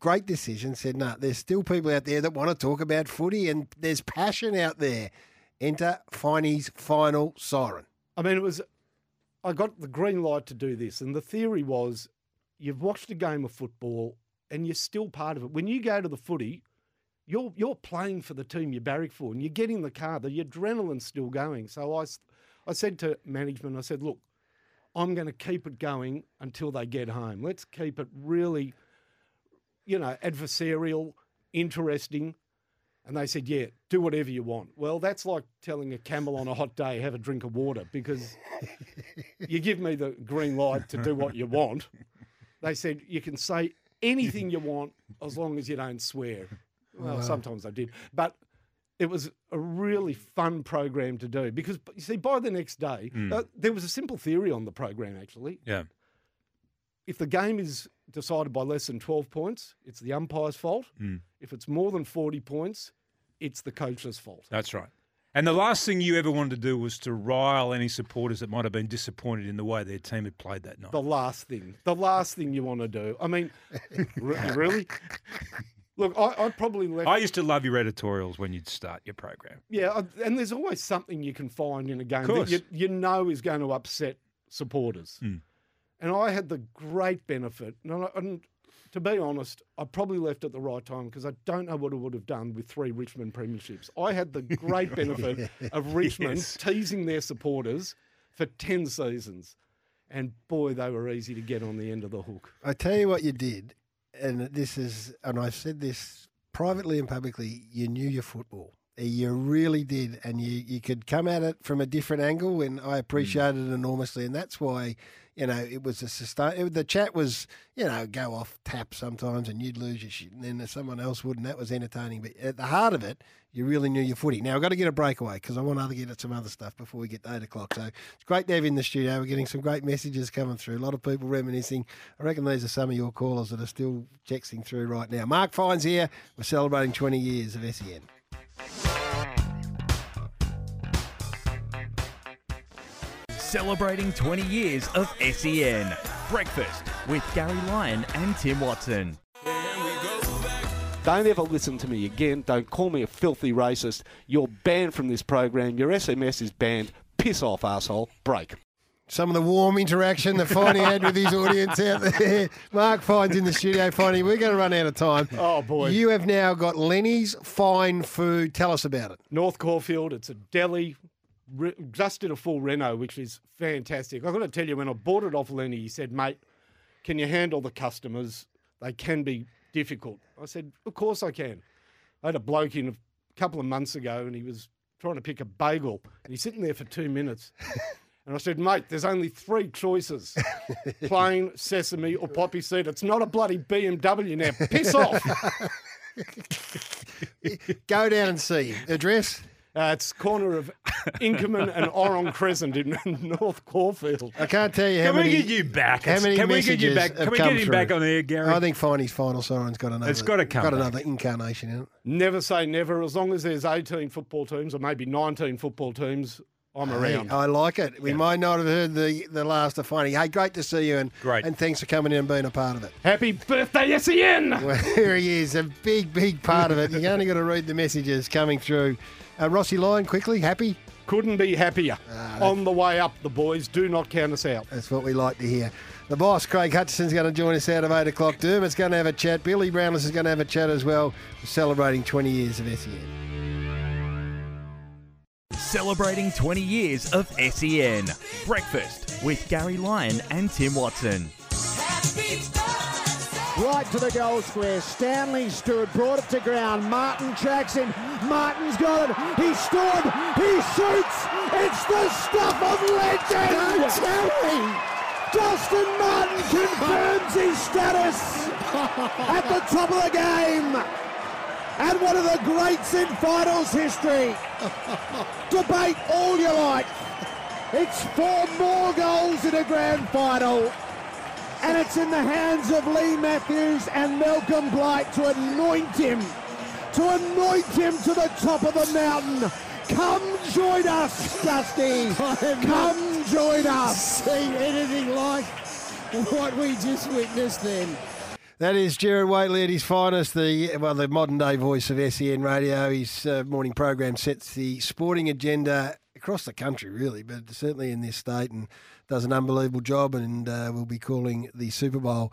Great decision. Said, no, there's still people out there that want to talk about footy, and there's passion out there. Enter Finey's final siren. I mean, it was. I got the green light to do this, and the theory was, you've watched a game of football, and you're still part of it. When you go to the footy, you're you're playing for the team you're barrack for, and you get in the car. The adrenaline's still going. So I, I said to management, I said, look, I'm going to keep it going until they get home. Let's keep it really, you know, adversarial, interesting. And they said, yeah, do whatever you want. Well, that's like telling a camel on a hot day, have a drink of water, because you give me the green light to do what you want. They said, you can say anything you want as long as you don't swear. Well, Wow. sometimes I did. But it was a really fun program to do because, you see, by the next day, Mm. uh, there was a simple theory on the program, actually. Yeah. If the game is decided by less than 12 points, it's the umpire's fault. Mm. If it's more than 40 points, it's the coach's fault. That's right. And the last thing you ever wanted to do was to rile any supporters that might have been disappointed in the way their team had played that night. The last thing, the last thing you want to do. I mean, re- really? Look, I, I probably left. I used to love your editorials when you'd start your program. Yeah, and there's always something you can find in a game that you, you know is going to upset supporters. Mm. And I had the great benefit, and, I, and to be honest, I probably left at the right time because I don't know what I would have done with three Richmond premierships. I had the great benefit of Richmond Yes. teasing their supporters for 10 seasons. And boy, they were easy to get on the end of the hook. I tell you what you did, and this is, and I've said this privately and publicly. You knew your football. You really did, and you you could come at it from a different angle, and I hmm. appreciated it enormously. And that's why, you know, it was a sustain. It, the chat was, you know, go off tap sometimes, and you'd lose your shit, and then someone else would, and that was entertaining. But at the heart of it, you really knew your footy. Now I've got to get a breakaway because I want to get at some other stuff before we get to eight o'clock. So it's great to have you in the studio. We're getting some great messages coming through. A lot of people reminiscing. I reckon these are some of your callers that are still texting through right now. Mark Fines here. We're celebrating 20 years of SEN. Celebrating 20 years of SEN. Breakfast with Garry Lyon and Tim Watson. Don't ever listen to me again. Don't call me a filthy racist. You're banned from this program. Your SMS is banned. Piss off, asshole. Break. Some of the warm interaction that Finey had with his audience out there. Mark Fines in the studio. Finey, we're going to run out of time. Oh, boy. You have now got Lenny's Fine Food. Tell us about it. North Caulfield. It's a deli. Re- just did a full reno, which is fantastic. I've got to tell you, when I bought it off Lenny, he said, mate, can you handle the customers? They can be difficult. I said, of course I can. I had a bloke in a couple of months ago and he was trying to pick a bagel and he's sitting there for two minutes. And I said, mate, there's only three choices plain, sesame, or poppy seed. It's not a bloody BMW now. Piss off. Go down and see. Address? Uh, it's corner of Inkerman and Orrong Crescent in North Caulfield. I can't tell you how many. Can we get you back? How many Can we get you back? Can we get him through? back on air, Garry? I think Finey's final siren's got another. It's gotta come Got back. another incarnation in it. Never say never. As long as there's 18 football teams or maybe 19 football teams, I'm Hey, around. I like it. We might not have heard the, the last of Finey. Hey, great to see you and Great. and thanks for coming in and being a part of it. Happy birthday, SEN! Well, here he is, a big, big part of it. You only got to read the messages coming through. Uh, Rossi Lyon, quickly, happy? Couldn't be happier. Ah, on the way up, the boys. Do not count us out. That's what we like to hear. The boss, Craig Hutchison's going to join us out of 8 o'clock. Dermott's going to have a chat. Billy Brownless is going to have a chat as well. We're celebrating 20 years of SEN. Celebrating 20 years of SEN. Breakfast with Garry Lyon and Tim Watson. Right to the goal square. Stanley stood, brought it to ground. Martin tracks him. Martin's got it. He stood. He shoots. It's the stuff of legend. Don't tell me. Dustin Martin confirms his status at the top of the game. And one of the greats in finals history. Debate all you like. It's four more goals in a grand final. And it's in the hands of Leigh Matthews and Malcolm Blight to anoint him, to anoint him to the top of the mountain. Come join us, Dusty. Come join us. Seen anything like what we just witnessed then. That is Gerard Whateley at his finest, the well, the modern day voice of SEN Radio. His uh, morning program sets the sporting agenda across the country, really, but certainly in this state, and does an unbelievable job. And uh, we'll be calling the Super Bowl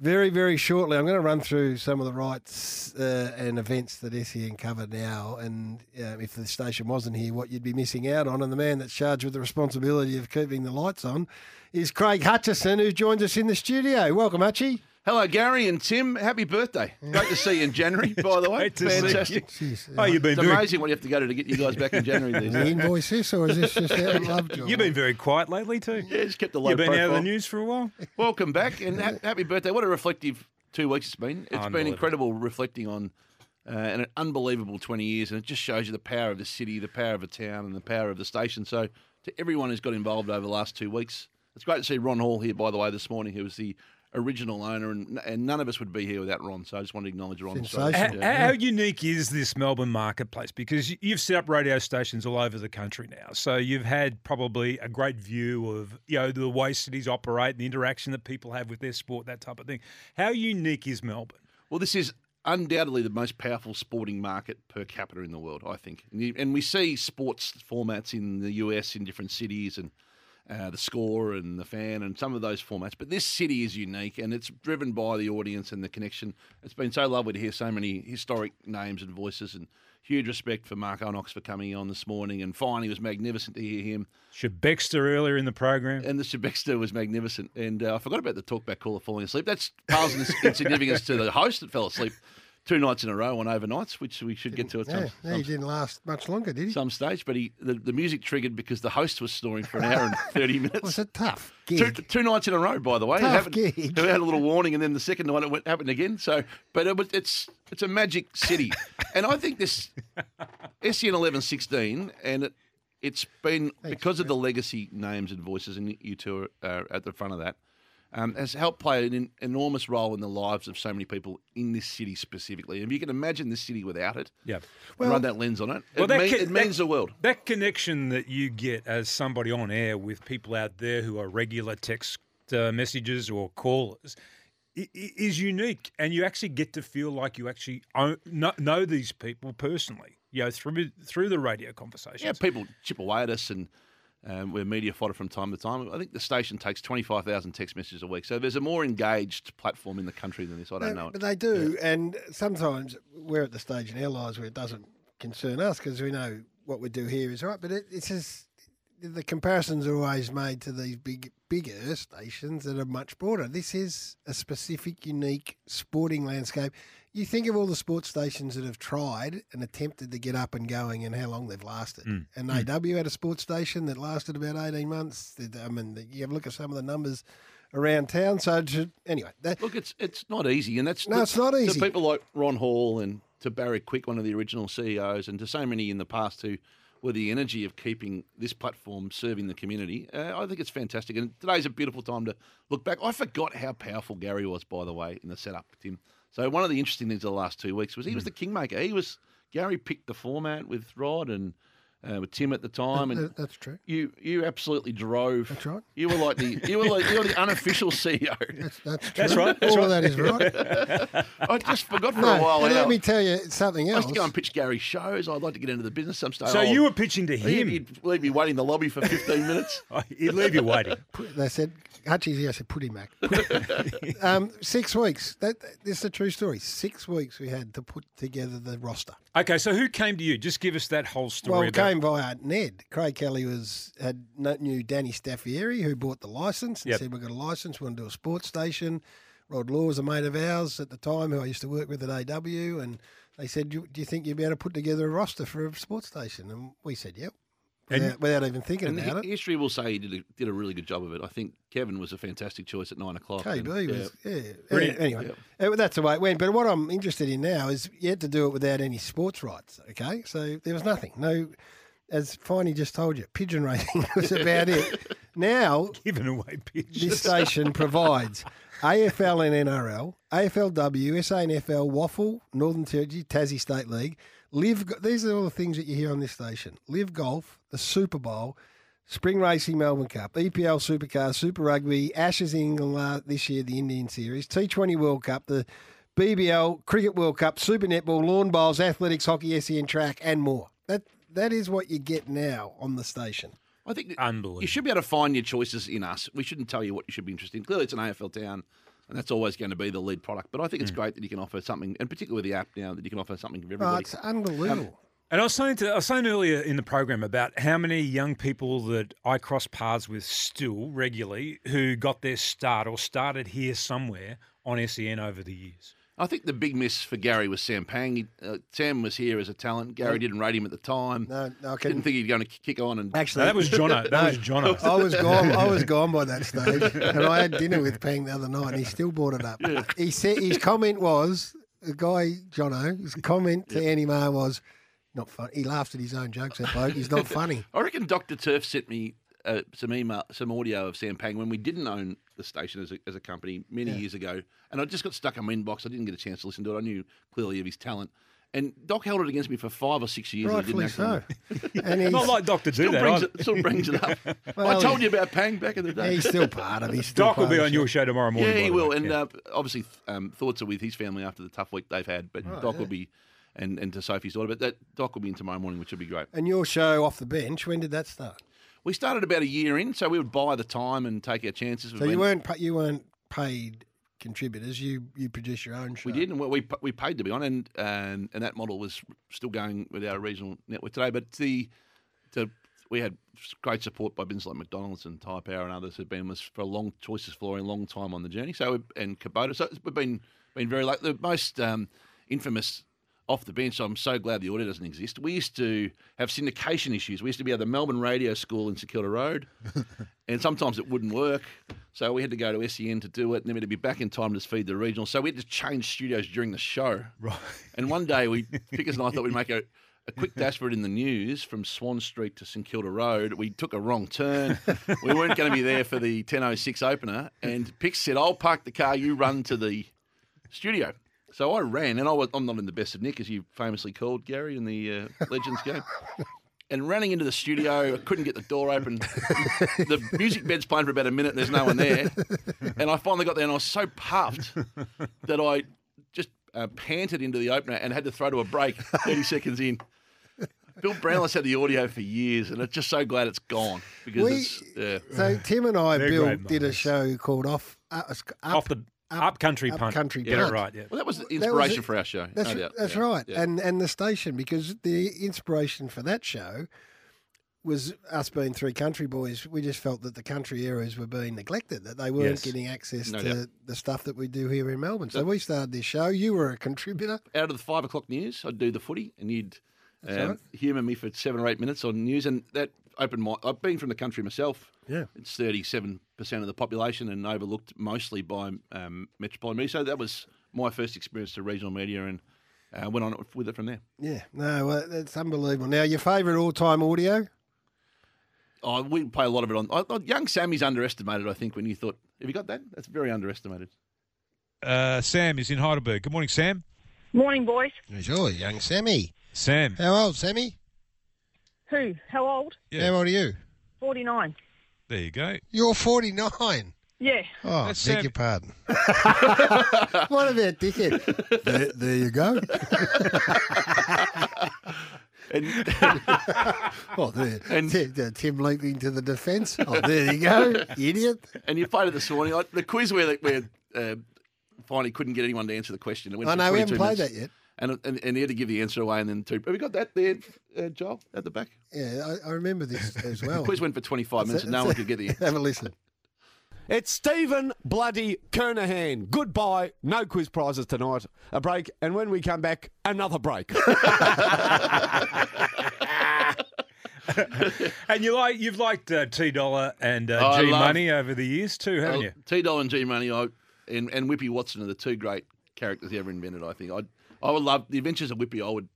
very, very shortly. I'm going to run through some of the rights uh, and events that SEN cover now, and uh, if the station wasn't here, what you'd be missing out on. And the man that's charged with the responsibility of keeping the lights on is Craig Hutchison, who joins us in the studio. Welcome, Hutchie. Hello, Garry and Tim. Happy birthday. Great to see you in January, by the way. Great to see you. Fantastic. Jeez, Oh, you've been It's very- amazing what you have to go to to get you guys back in January these Can you days. invoice this, or is this just out of love, John? You've been very quiet lately too. Yeah, just kept the low You've been out of the news for a while. Welcome back and ha- happy birthday. What a reflective two weeks it's been. It's been incredible reflecting on uh, an unbelievable 20 years, and it just shows you the power of the city, the power of a town, and the power of the station. So, to everyone who's got involved over the last two weeks, it's great to see Ron Hall here, by the way, this morning, who was the original owner, and, and none of us would be here without Ron. So, I just want to acknowledge Ron. So, How, yeah. how unique is this Melbourne marketplace? Because you've set up radio stations all over the country now, so you've had probably a great view of you know the way cities operate, the interaction that people have with their sport, that type of thing. How unique is Melbourne? Well, this is undoubtedly the most powerful sporting market per capita in the world, I think. And, you, and we see sports formats in the US in different cities and uh, the score and the fan and some of those formats. But this city is unique and it's driven by the audience and the connection. It's been so lovely to hear so many historic names and voices and huge respect for Mark Onox for coming on this morning. And finally, it was magnificent to hear him. Shebexter earlier in the program. And the Shebexter was magnificent. And uh, I forgot about the talkback caller falling asleep. That's pales insignificance to the host that fell asleep two nights in a row on overnights, which we should get to at some, Yeah, yeah, he didn't last much longer, did he? some stage. But he the, the music triggered because the host was snoring for an hour and 30 minutes. Was it tough? Two, Gig. two nights in a row, by the way. Tough It gig. We had a little warning, and then the second night it went, happened again. So, but it was, it's it's a magic city, and I think this SEN eleven sixteen, and it it's been because of the legacy names and voices, and you two are uh, at the front of that. Um, has helped play an enormous role in the lives of so many people in this city specifically. And if you can imagine this city without it, Yeah. and run that lens on it, Well, it, that mean- can- it means that- the world. That connection that you get as somebody on air with people out there who are regular text uh, messages or callers is unique, and you actually get to feel like you actually own, know, know these people personally. You know, through through the radio conversations. Yeah, people chip away at us and um, we're media fodder from time to time. I think the station takes 25,000 text messages a week. So there's a more engaged platform in the country than this. I don't No, know. it. But they do, and sometimes we're at the stage in our lives where it doesn't concern us because we know what we do here is right. But it, it's just the comparisons are always made to these big, bigger stations that are much broader. This is a specific, unique sporting landscape. You think of all the sports stations that have tried and attempted to get up and going, and how long they've lasted. Mm. And Mm. AW had a sports station that lasted about eighteen months. I mean, you have a look at some of the numbers around town. So anyway, that, Look, it's it's not easy, and that's No, to- it's not easy. To people like Ron Hall and to Barry Quick, one of the original CEOs, and to so many in the past who were the energy of keeping this platform serving the community. Uh, I think it's fantastic, and today's a beautiful time to look back. I forgot how powerful Garry was, by the way, in the setup, Tim. So one of the interesting things of the last two weeks was he Hmm. was the kingmaker. He was Garry picked the format with Rod and. Uh, with Tim at the time, and That- that's true. You you absolutely drove. That's right. You were like the you were like you were the unofficial CEO. That's, that's, That's true. right, that's All right. of that is right. I just forgot for No, a while. and let me tell you something else. I else. used to go and pitch Garry shows. I'd like to get into the business some stage. So you were pitching to him? He'd, he'd leave me waiting in the lobby for 15 minutes. He'd leave you waiting. They said, Hutchie's here. I said, put him back. Um, six weeks. That, this is a true story. Six weeks we had to put together the roster. Okay, so who came to you? Just give us that whole story. Well, it about- came via Ned. Craig Kelly was had kn- knew Danny Staffieri, who bought the license and Yep. said, "We've got a license. We want to do a sports station." Rod Law was a mate of ours at the time, who I used to work with at AW, and they said, "Do do you think you'd be able to put together a roster for a sports station?" And we said, "Yep." And- Without, without even thinking And about hi- it. history will say he did a, did a really good job of it. I think Kevin was a fantastic choice at nine o'clock. KB and, was, yeah. Brilliant. Anyway, uh, that's the way it went. But what I'm interested in now is you had to do it without any sports rights. Okay, so there was nothing. No, as Finey just told you, pigeon racing was about it. Now, giving away pigeons. This station provides AFL and NRL, AFLW, SANFL, WAFL, Northern Territory, Tassie State League, Live. These are all the things that you hear on this station. Live Golf, the Super Bowl, Spring Racing Melbourne Cup, EPL Supercar, Super Rugby, Ashes in England uh, this year, the Indian Series, T20 World Cup, the BBL, Cricket World Cup, Super Netball, Lawn Bowls, Athletics, Hockey, SEN Track, and more. That That is what you get now on the station. I think Unbelievable. you should be able to find your choices in us. We shouldn't tell you what you should be interested in. Clearly, it's an AFL town, and that's always going to be the lead product. But I think it's mm. great that you can offer something, and particularly with the app now, that you can offer something for Oh, everybody. it's unbelievable. Um, and I was saying to I was saying earlier in the program about how many young people that I cross paths with still regularly who got their start or started here somewhere on SEN over the years. I think the big miss for Garry was Sam Pang. He, uh, Sam was here as a talent. Garry Yeah. didn't rate him at the time. No, no, I can- didn't think he'd going to kick on. And Actually, That was Jono. That was Jono. I was gone. I was gone by that stage, and I had dinner with Pang the other night, and he still brought it up. He said his comment was the guy Jono. His comment to Andy Maher was not fun. He laughed at his own jokes. That bloke. He's not funny. I reckon Dr. Turf sent me uh, some email, some audio of Sam Pang when we didn't own the station as a, as a company many Yeah. years ago, and I just got stuck in my inbox. I didn't get a chance to listen to it. I knew clearly of his talent, and Doc held it against me for five or six years. I Rightfully didn't act on so. it. And he's- Not like Doc to do still that Brings it, still brings it up. Well, I told you about Pang back in the day. He's still part of. it. still Doc will be on the your show tomorrow morning. Yeah, he will, way. and Yeah. uh, obviously um, thoughts are with his family after the tough week they've had. But Right, Doc yeah. will be, and and to Sophie's daughter. But that Doc will be in tomorrow morning, which will be great. And your show off the bench. When did that start? We started about a year in, so we would buy the time and take our chances. So you weren't pa- you weren't paid contributors. You you produce your own show. We did, and we we, paid to be on, and, and and that model was still going with our regional network today. But the the we had great support by businesses like McDonald's and Tyre Power and others who've been with us for a long choices for a long time on the journey. So and Kubota, so we've been been very like the most um, infamous. Off the bench, I'm so glad the audio doesn't exist. We used to have syndication issues. We used to be at the Melbourne Radio School in St Kilda Road, and sometimes it wouldn't work. So we had to go to SEN to do it, and then we had to be back in time to feed the regional. So we had to change studios during the show. Right. And one day, we Pickers and I thought we'd make a, a quick dash for it in the news from Swan Street to St Kilda Road. We took a wrong turn. we weren't going to be there for the 10.06 opener. And Pix said, I'll park the car, you run to the studio. So I ran, and I was, I'm not in the best of nick, as you famously called, Garry, in the uh, Legends game. And running into the studio, I couldn't get the door open. the music bed's playing for about a minute, and there's no one there. And I finally got there, and I was so puffed that I just uh, panted into the opener and had to throw to a break 30 seconds in. Bill Brownless had the audio for years, and I'm just so glad it's gone because We- it's yeah. So Tim and I, They're Bill, did a show called Off up, Off the up country punt. Country Get it Punt. right, yeah. Well, that was the That was inspiration for our show. That's, no that's Yeah, right. yeah. And and the station because the inspiration for that show was us being three country boys. We just felt that the country areas were being neglected, that they weren't Yes. getting access No to doubt. the stuff that we do here in Melbourne. So That- we started this show. You were a contributor. out of the five o'clock news, I'd do the footy, and you'd um, right. humour me for seven or eight minutes on news, and that opened my. I've been from the country myself. Yeah. it's thirty-seven percent of the population, and overlooked mostly by um, metropolitan media. So that was my first experience to regional media, and uh, went on with it from there. Yeah, no, well, that's unbelievable. Now, your favourite all-time audio? Oh, we play a lot of it on. I, I, young Sammy's underestimated. I think when you thought, have you got that? That's very underestimated. Uh, Sam is in Heidelberg. Good morning, Sam. Morning, boys. Sure, young Sammy. Sam. How old, Sammy? Who? How old? Yeah. How old are you? 49. There you go. You're 49. Yeah. Oh, That's, beg um, your pardon. what about dickhead? there, there you go. And oh, there. And- Tim, uh, Tim leaping to the defence. Oh, there you go, idiot. And you played it this morning. Like, the quiz where where uh, finally couldn't get anyone to answer the question. It went I for know, we haven't 22 played minutes. that yet. And, and and he had to give the answer away, and then two. Have we got that there, uh, Joel, at the back? Yeah, I, I remember this as well. The quiz went for 25 minutes, and no one could get the answer. Have a listen. It's Stephen Bloody Kernahan. Goodbye. No quiz prizes tonight. A break, and when we come back, another break. and you like you've liked uh, T Dollar and uh, Oh, I G love- Money over the years too, haven't you? T Doll and G Money, I and, and Whippy Watson are the two great characters he ever invented. I think I I would love the Adventures of Whippy. I would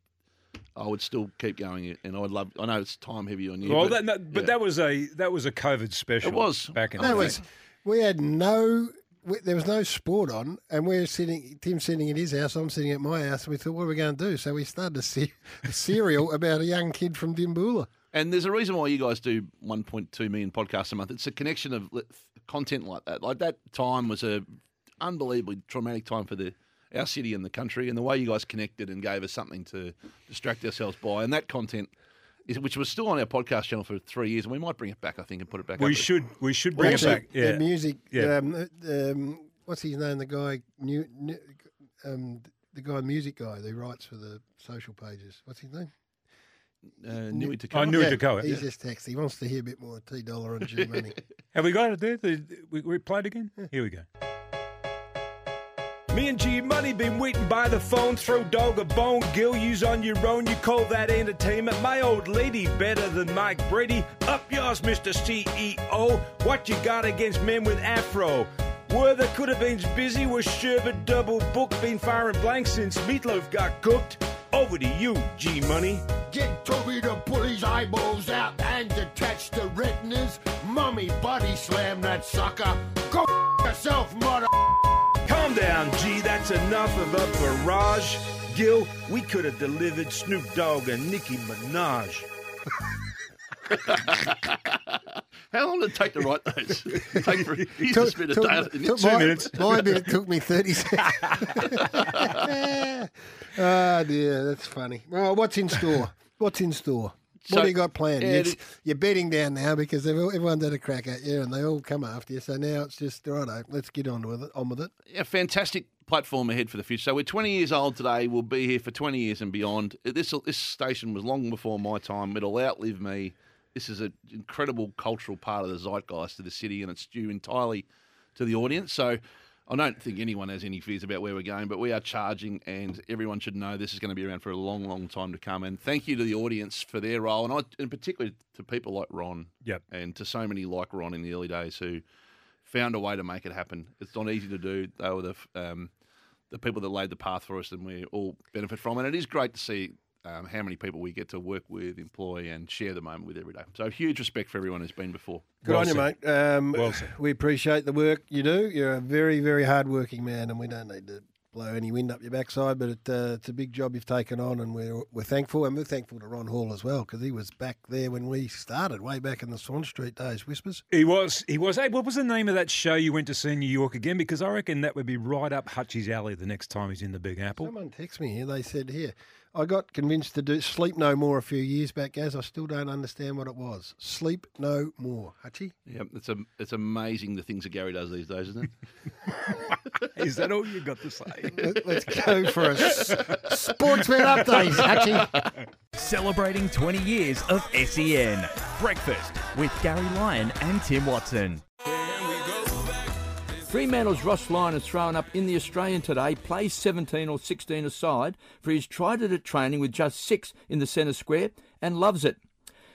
I would still keep going, and I would love. I know it's time heavy on you. Well, but, that, that- but yeah. that was a that was a COVID special. It was. back in That the was, day. we had no, we, there was no sport on, and we're sitting, Tim's sitting at his house, I'm sitting at my house, and we thought, what are we going to do? So we started a, se- a serial about a young kid from Dimboola. And there's a reason why you guys do 1.2 million podcasts a month. It's a connection of content like that. Like that time was a unbelievably traumatic time for the our city and the country, and the way you guys connected and gave us something to distract ourselves by, and that content. Is, which was still on our podcast channel for three years, and we might bring it back. I think and put it back. We up. should we should Well, bring it actually, back. Yeah, The music, Yeah. um, uh, um, what's his name? The guy, new, new, um, the guy, music guy, who writes for the social pages. What's his name? Uh, Nui Oh, Nui yeah, Te Koha, He's yeah. just texted. He wants to hear a bit more T Dollar and G Money. Have we got it there? The- We, we played again. Here we go. Me and G Money been waiting by the phone. Throw dog a bone, Gil. Use on your own. You call that entertainment? My old lady better than Mike Brady. Up yours, Mr. CEO. What you got against men with afro? Were the could have been busy with Sherbet double book. Been firing blanks since Meatloaf got cooked. Over to you, G Money. Get Toby to pull his eyeballs out and detach the retinas. Mummy body slam that sucker. Go yourself, mother. Calm down, G. That's enough of a barrage. Gil, we could have delivered Snoop Dogg and Nicki Minaj. How long did it take to write those? take for, you Took- just spent a took- day. took my, My bit took me 30 seconds. oh, dear, that's funny. Well, what's in store? What's in store? So- what do you got planned? yeah, you're, it- you're betting down now because all- everyone's had a crack at you and they all come after you. So now it's just, righto, let's get on with it. On with it. Yeah, fantastic platform ahead for the future. So we're 20 years old today. We'll be here for 20 years and beyond. This this station was long before my time. It'll outlive me. This is an incredible cultural part of the zeitgeist of the city, and it's due entirely to the audience. So I don't think anyone has any fears about where we're going, but we are charging, and everyone should know this is going to be around for a long, long time to come. And thank you to the audience for their role, and I, and particularly to people like Ron, Yep. and to so many like Ron in the early days who found a way to make it happen. It's not easy to do. They were the um, the people that laid the path for us, and we all benefit from. And it is great to see um, how many people we get to work with, employ, and share the moment with every day. So huge respect for everyone who's been before. Good on you, mate. Um, Well. We appreciate the work you do. You're a very, very hard-working man, and we don't need to blow any wind up your backside. But it, uh, it's a big job you've taken on, and we're we're thankful, and we're thankful to Ron Hall as well because he was back there when we started, way back in the Swan Street days. Whispers. He was. He was. Hey, what was the name of that show you went to see in New York again? Because I reckon that would be right up Hutchie's alley the next time he's in the Big Apple. Someone text me here. They said here. I got convinced to do Sleep No More a few years back, as I still don't understand what it was. Sleep No More, Hutchie. Yeah, it's a, it's amazing the things that Garry does these days, isn't it? Is that all you got to say? Let- Let's go for a s- sportsman update, Hutchie. Celebrating 20 years of SEN. Breakfast with Garry Lyon and Tim Watson. Fremantle's Ross Lyon has thrown up in the Australian today, plays 17 or 16 aside, for he's tried it at training with just six in the centre square and loves it.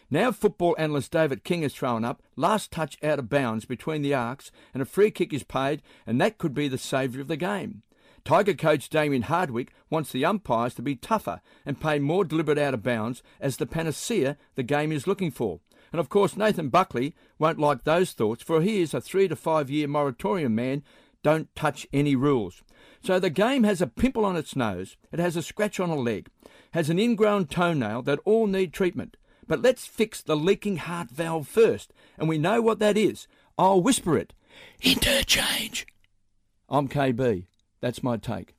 Now football analyst David King has thrown up, last touch out of bounds between the arcs, and a free kick is paid, and that could be the saviour of the game. Tiger coach Damien Hardwick wants the umpires to be tougher and pay more deliberate out of bounds as the panacea the game is looking for. And of course, Nathan Buckley won't like those thoughts, for he is a three to five year moratorium man. Don't touch any rules. So the game has a pimple on its nose, it has a scratch on a leg, has an ingrown toenail that all need treatment. But let's fix the leaking heart valve first, and we know what that is. I'll whisper it. Interchange. I'm KB. That's my take.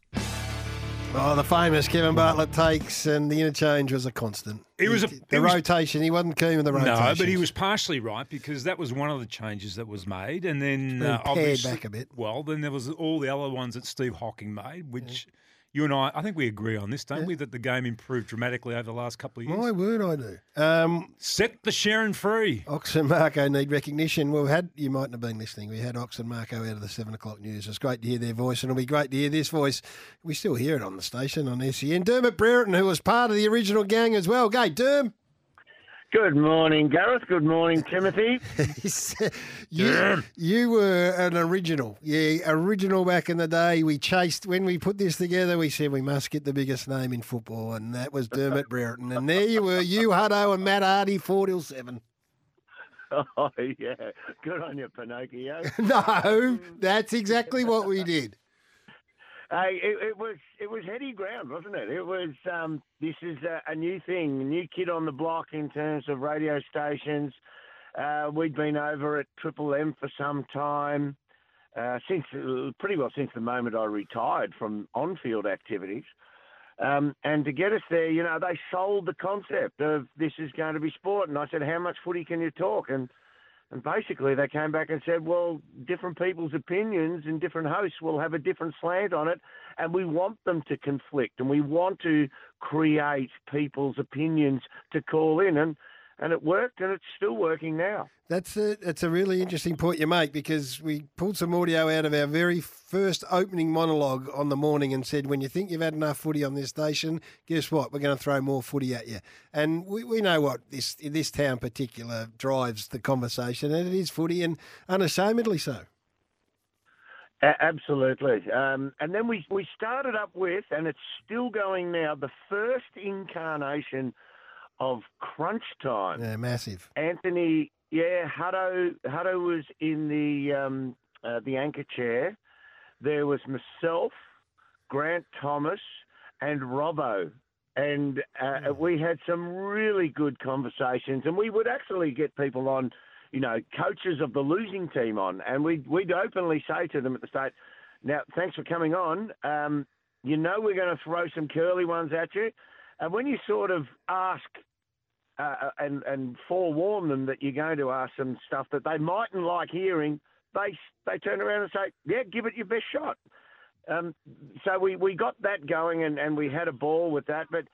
Oh, the famous Kevin Bartlett takes, and the interchange was a constant. It was a- the it was- rotation. He wasn't keen with the rotation. No, but he was partially right because that was one of the changes that was made, and then uh, obviously, back a bit. Well, then there was all the other ones that Steve Hocking made, which you and I, I think we agree on this, don't we? That the game improved dramatically over the last couple of years. My word, I do. Um, Set the Sharon free. Ox and Marco need recognition. Well, we had you mightn't have been listening. We had Ox and Marco out of the seven o'clock news. It's great to hear their voice, and it'll be great to hear this voice. We still hear it on the station on SEN. Dermott Brereton, who was part of the original gang as well. Gay Derm. Good morning, Gareth. Good morning, Timothy. You, you were an original. Yeah, original back in the day. We chased, when we put this together, we said we must get the biggest name in football, and that was Dermott Brereton. And there you were, you, Hutto, and Matt Hardy, 4 till 7. Oh, yeah. Good on you, Pinocchio. No, that's exactly what we did. Hey, it, it was it was heady ground, wasn't it? It was. Um, this is a, a new thing, new kid on the block in terms of radio stations. Uh, we'd been over at Triple M for some time, uh, since pretty well since the moment I retired from on-field activities. Um, and to get us there, you know, they sold the concept of this is going to be sport. And I said, how much footy can you talk? And and basically, they came back and said, well, different people's opinions and different hosts will have a different slant on it. And we want them to conflict and we want to create people's opinions to call in. And, and it worked and it's still working now. That's a, that's a really interesting point you make because we pulled some audio out of our very first opening monologue on the morning and said, when you think you've had enough footy on this station, guess what? We're going to throw more footy at you. And we, we know what this this town particular drives the conversation, and it is footy, and unashamedly so. A- absolutely. Um, and then we, we started up with, and it's still going now, the first incarnation of Crunch Time. Yeah, massive. Anthony, yeah, Hutto, Hutto was in the um, uh, the anchor chair. There was myself, Grant Thomas, and Robbo. And uh, we had some really good conversations, and we would actually get people on, you know, coaches of the losing team on, and we'd, we'd openly say to them at the start, now, thanks for coming on. Um, you know we're going to throw some curly ones at you. And when you sort of ask uh, and and forewarn them that you're going to ask them stuff that they mightn't like hearing, they they turn around and say, "Yeah, give it your best shot." Um, so we, we got that going and, and we had a ball with that. But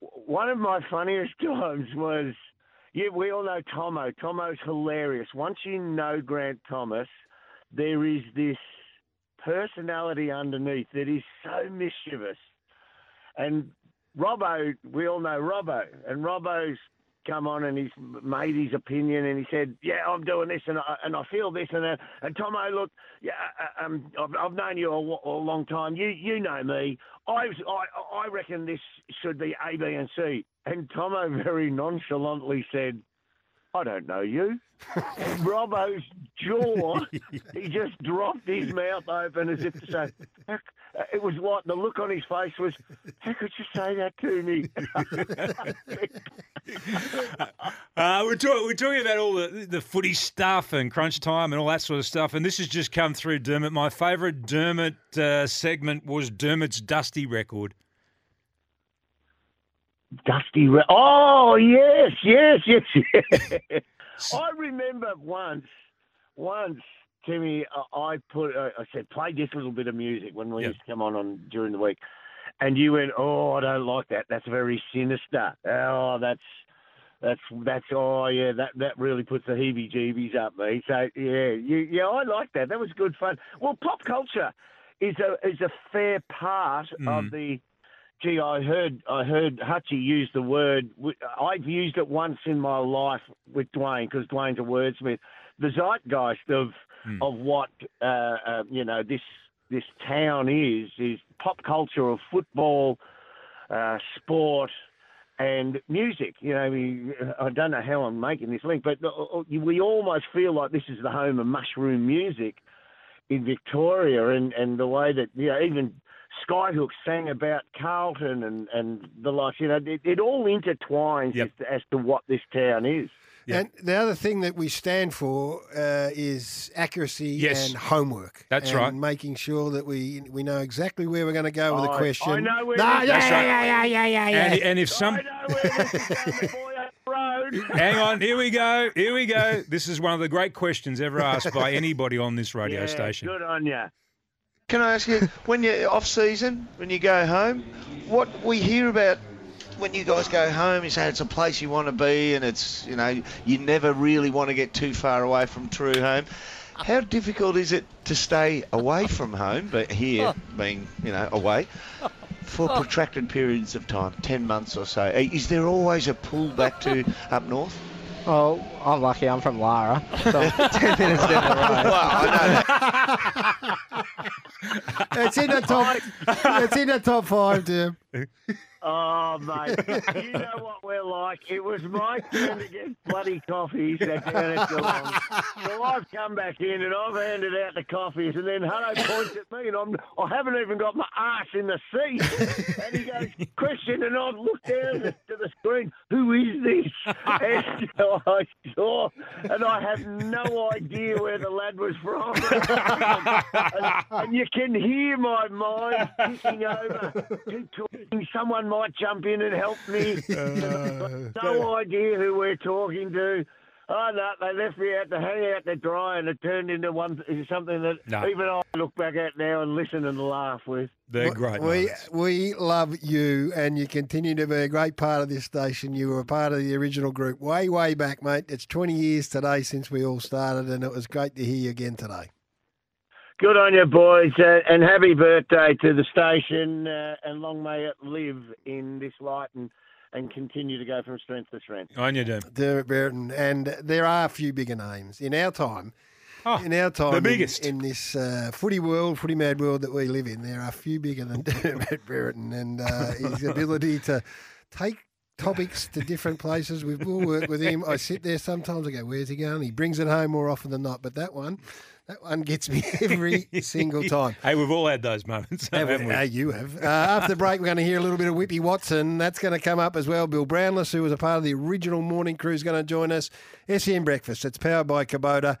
one of my funniest times was, yeah, we all know Tomo. Tomo's hilarious. Once you know Grant Thomas, there is this personality underneath that is so mischievous. And Robbo, we all know Robbo, and Robbo's come on and he's made his opinion and he said, "Yeah, I'm doing this and I, and I feel this and that." And Tomo, look, yeah, uh, um, I've, I've known you a, a long time. You you know me. I, was, I I reckon this should be A, B, and C. And Tomo very nonchalantly said, "I don't know you." and Robbo's jaw, he just dropped his mouth open as if to say, it was like the look on his face was, how could you say that to me? Uh, we're, talk- we're talking about all the, the footy stuff and crunch time and all that sort of stuff. And this has just come through, Dermott. My favourite Dermott uh, segment was Dermott's Dusty record. Dusty. Re- oh yes, yes, yes, yes. I remember once, once Timmy, uh, I put, uh, I said, play this little bit of music when we used to come on on during the week, and you went, oh, I don't like that. That's very sinister. Oh, that's. That's that's oh yeah that that really puts the heebie-jeebies up me. So yeah you, yeah I like that. That was good fun. Well, pop culture is a is a fair part of the gee, I heard I heard Hutchie use the word. I've used it once in my life with Dwayne because Dwayne's a wordsmith. The zeitgeist of of what uh, uh, you know this this town is is pop culture of football, uh, sport, and music. You know, we, I don't know how I'm making this link, but uh, we almost feel like this is the home of mushroom music in Victoria, and, and the way that you know even Skyhooks sang about Carlton and, and the like. You know, it, it all intertwines as, to, as to what this town is. And the other thing that we stand for uh, is accuracy Yes. and homework. That's and right. Making sure that we we know exactly where we're going to go with I- a question. I know where No, yeah, That's yeah, right. yeah, yeah, yeah, yeah, And, and if some. Hang on, here we go. Here we go. This is one of the great questions ever asked by anybody on this radio Yeah, station. Good on you. Can I ask you, when you're off season, when you go home, what we hear about when you guys go home is how it's a place you want to be and it's, you know, you never really want to get too far away from true home. How difficult is it to stay away from home, but here being, you know, away, for protracted periods of time, 10 months or so? Is there always a pull back to up north? Well, I'm lucky. I'm from Lara, so ten minutes down the road. Well, I know that. it's in the top. it's in the top five, Tim. Oh, mate, you know what we're like. It was my turn to get bloody coffees at at Geelong. So I've come back in and I've handed out the coffees, and then Hutto points at me, and I'm, I haven't even got my ass in the seat. And he goes, Christian, and I look down to the screen, who is this? And so I saw, and I have no idea where the lad was from. and, and you can hear my mind ticking over. Someone might jump in and help me. Uh, no idea who we're talking to. Oh no, they left me out to hang out to dry, and it turned into one something that No. even I look back at now and listen and laugh with. They're great. We we love you, and you continue to be a great part of this station. You were a part of the original group way, way back, mate. It's 20 years today since we all started, and it was great to hear you again today. Good on you, boys, uh, and happy birthday to the station, uh, and long may it live in this light and, and continue to go from strength to strength. On you, Dim. Dermott Brereton, and there are a few bigger names in our time. in our time, the biggest. in, this uh, footy world, footy mad world that we live in, there are a few bigger than Dermott Brereton, and uh, his ability to take topics to different places. We've all worked with him. I sit there sometimes. I go, "Where's he going?" He brings it home more often than not. But that one, that one gets me every single time. Hey, we've all had those moments. Haven't we? uh, you have. Uh, after the break, we're going to hear a little bit of Whippy Watson. That's going to come up as well. Bill Brownless, who was a part of the original morning crew, is going to join us. SEN Breakfast. It's powered by Kubota.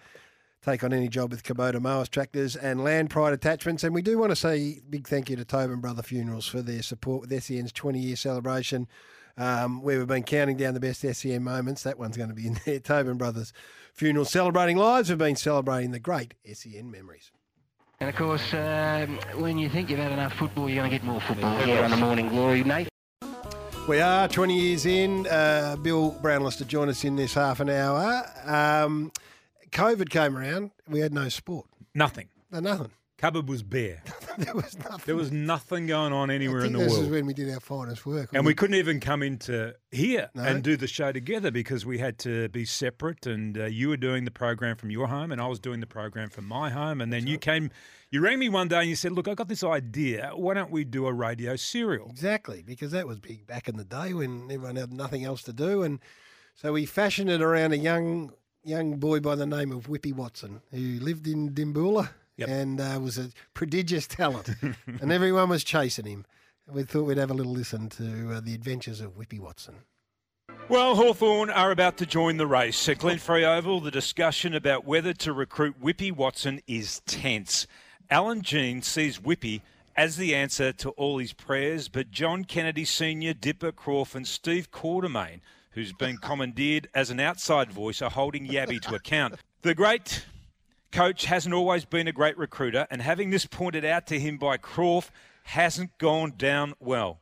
Take on any job with Kubota mowers, tractors, and land pride attachments. And we do want to say big thank you to Tobin Brother Funerals for their support with SEN's 20 year celebration. Um, where we've been counting down the best SEN moments. That one's going to be in there. Tobin Brothers Funerals celebrating lives. We've been celebrating the great SEN memories. And of course, um, when you think you've had enough football, you're going to get more football here on the Morning Glory, Nate. We are 20 years in. Uh, Bill Brownless to join us in this half an hour. Um, COVID came around. We had no sport. Nothing. No, nothing. Cupboard was bare. there was nothing. There was nothing going on anywhere in the this world. This is when we did our finest work. And we couldn't even come into here No. and do the show together because we had to be separate. And uh, you were doing the program from your home, and I was doing the program from my home. And then you came, you rang me one day and you said, "Look, I got this idea. Why don't we do a radio serial?" Exactly, because that was big back in the day when everyone had nothing else to do. And so we fashioned it around a young young boy by the name of Whippy Watson who lived in Dimboola and uh, was a prodigious talent. and everyone was chasing him. We thought we'd have a little listen to uh, the adventures of Whippy Watson. Well, Hawthorn are about to join the race. At Glenferrie Oval, the discussion about whether to recruit Whippy Watson is tense. Allan Jeans sees Whippy as the answer to all his prayers, but John Kennedy Sr., Dipper Croft, and Steve Quartermain, who's been commandeered as an outside voice, are holding Yabby to account. The great coach hasn't always been a great recruiter, and having this pointed out to him by Croft hasn't gone down well.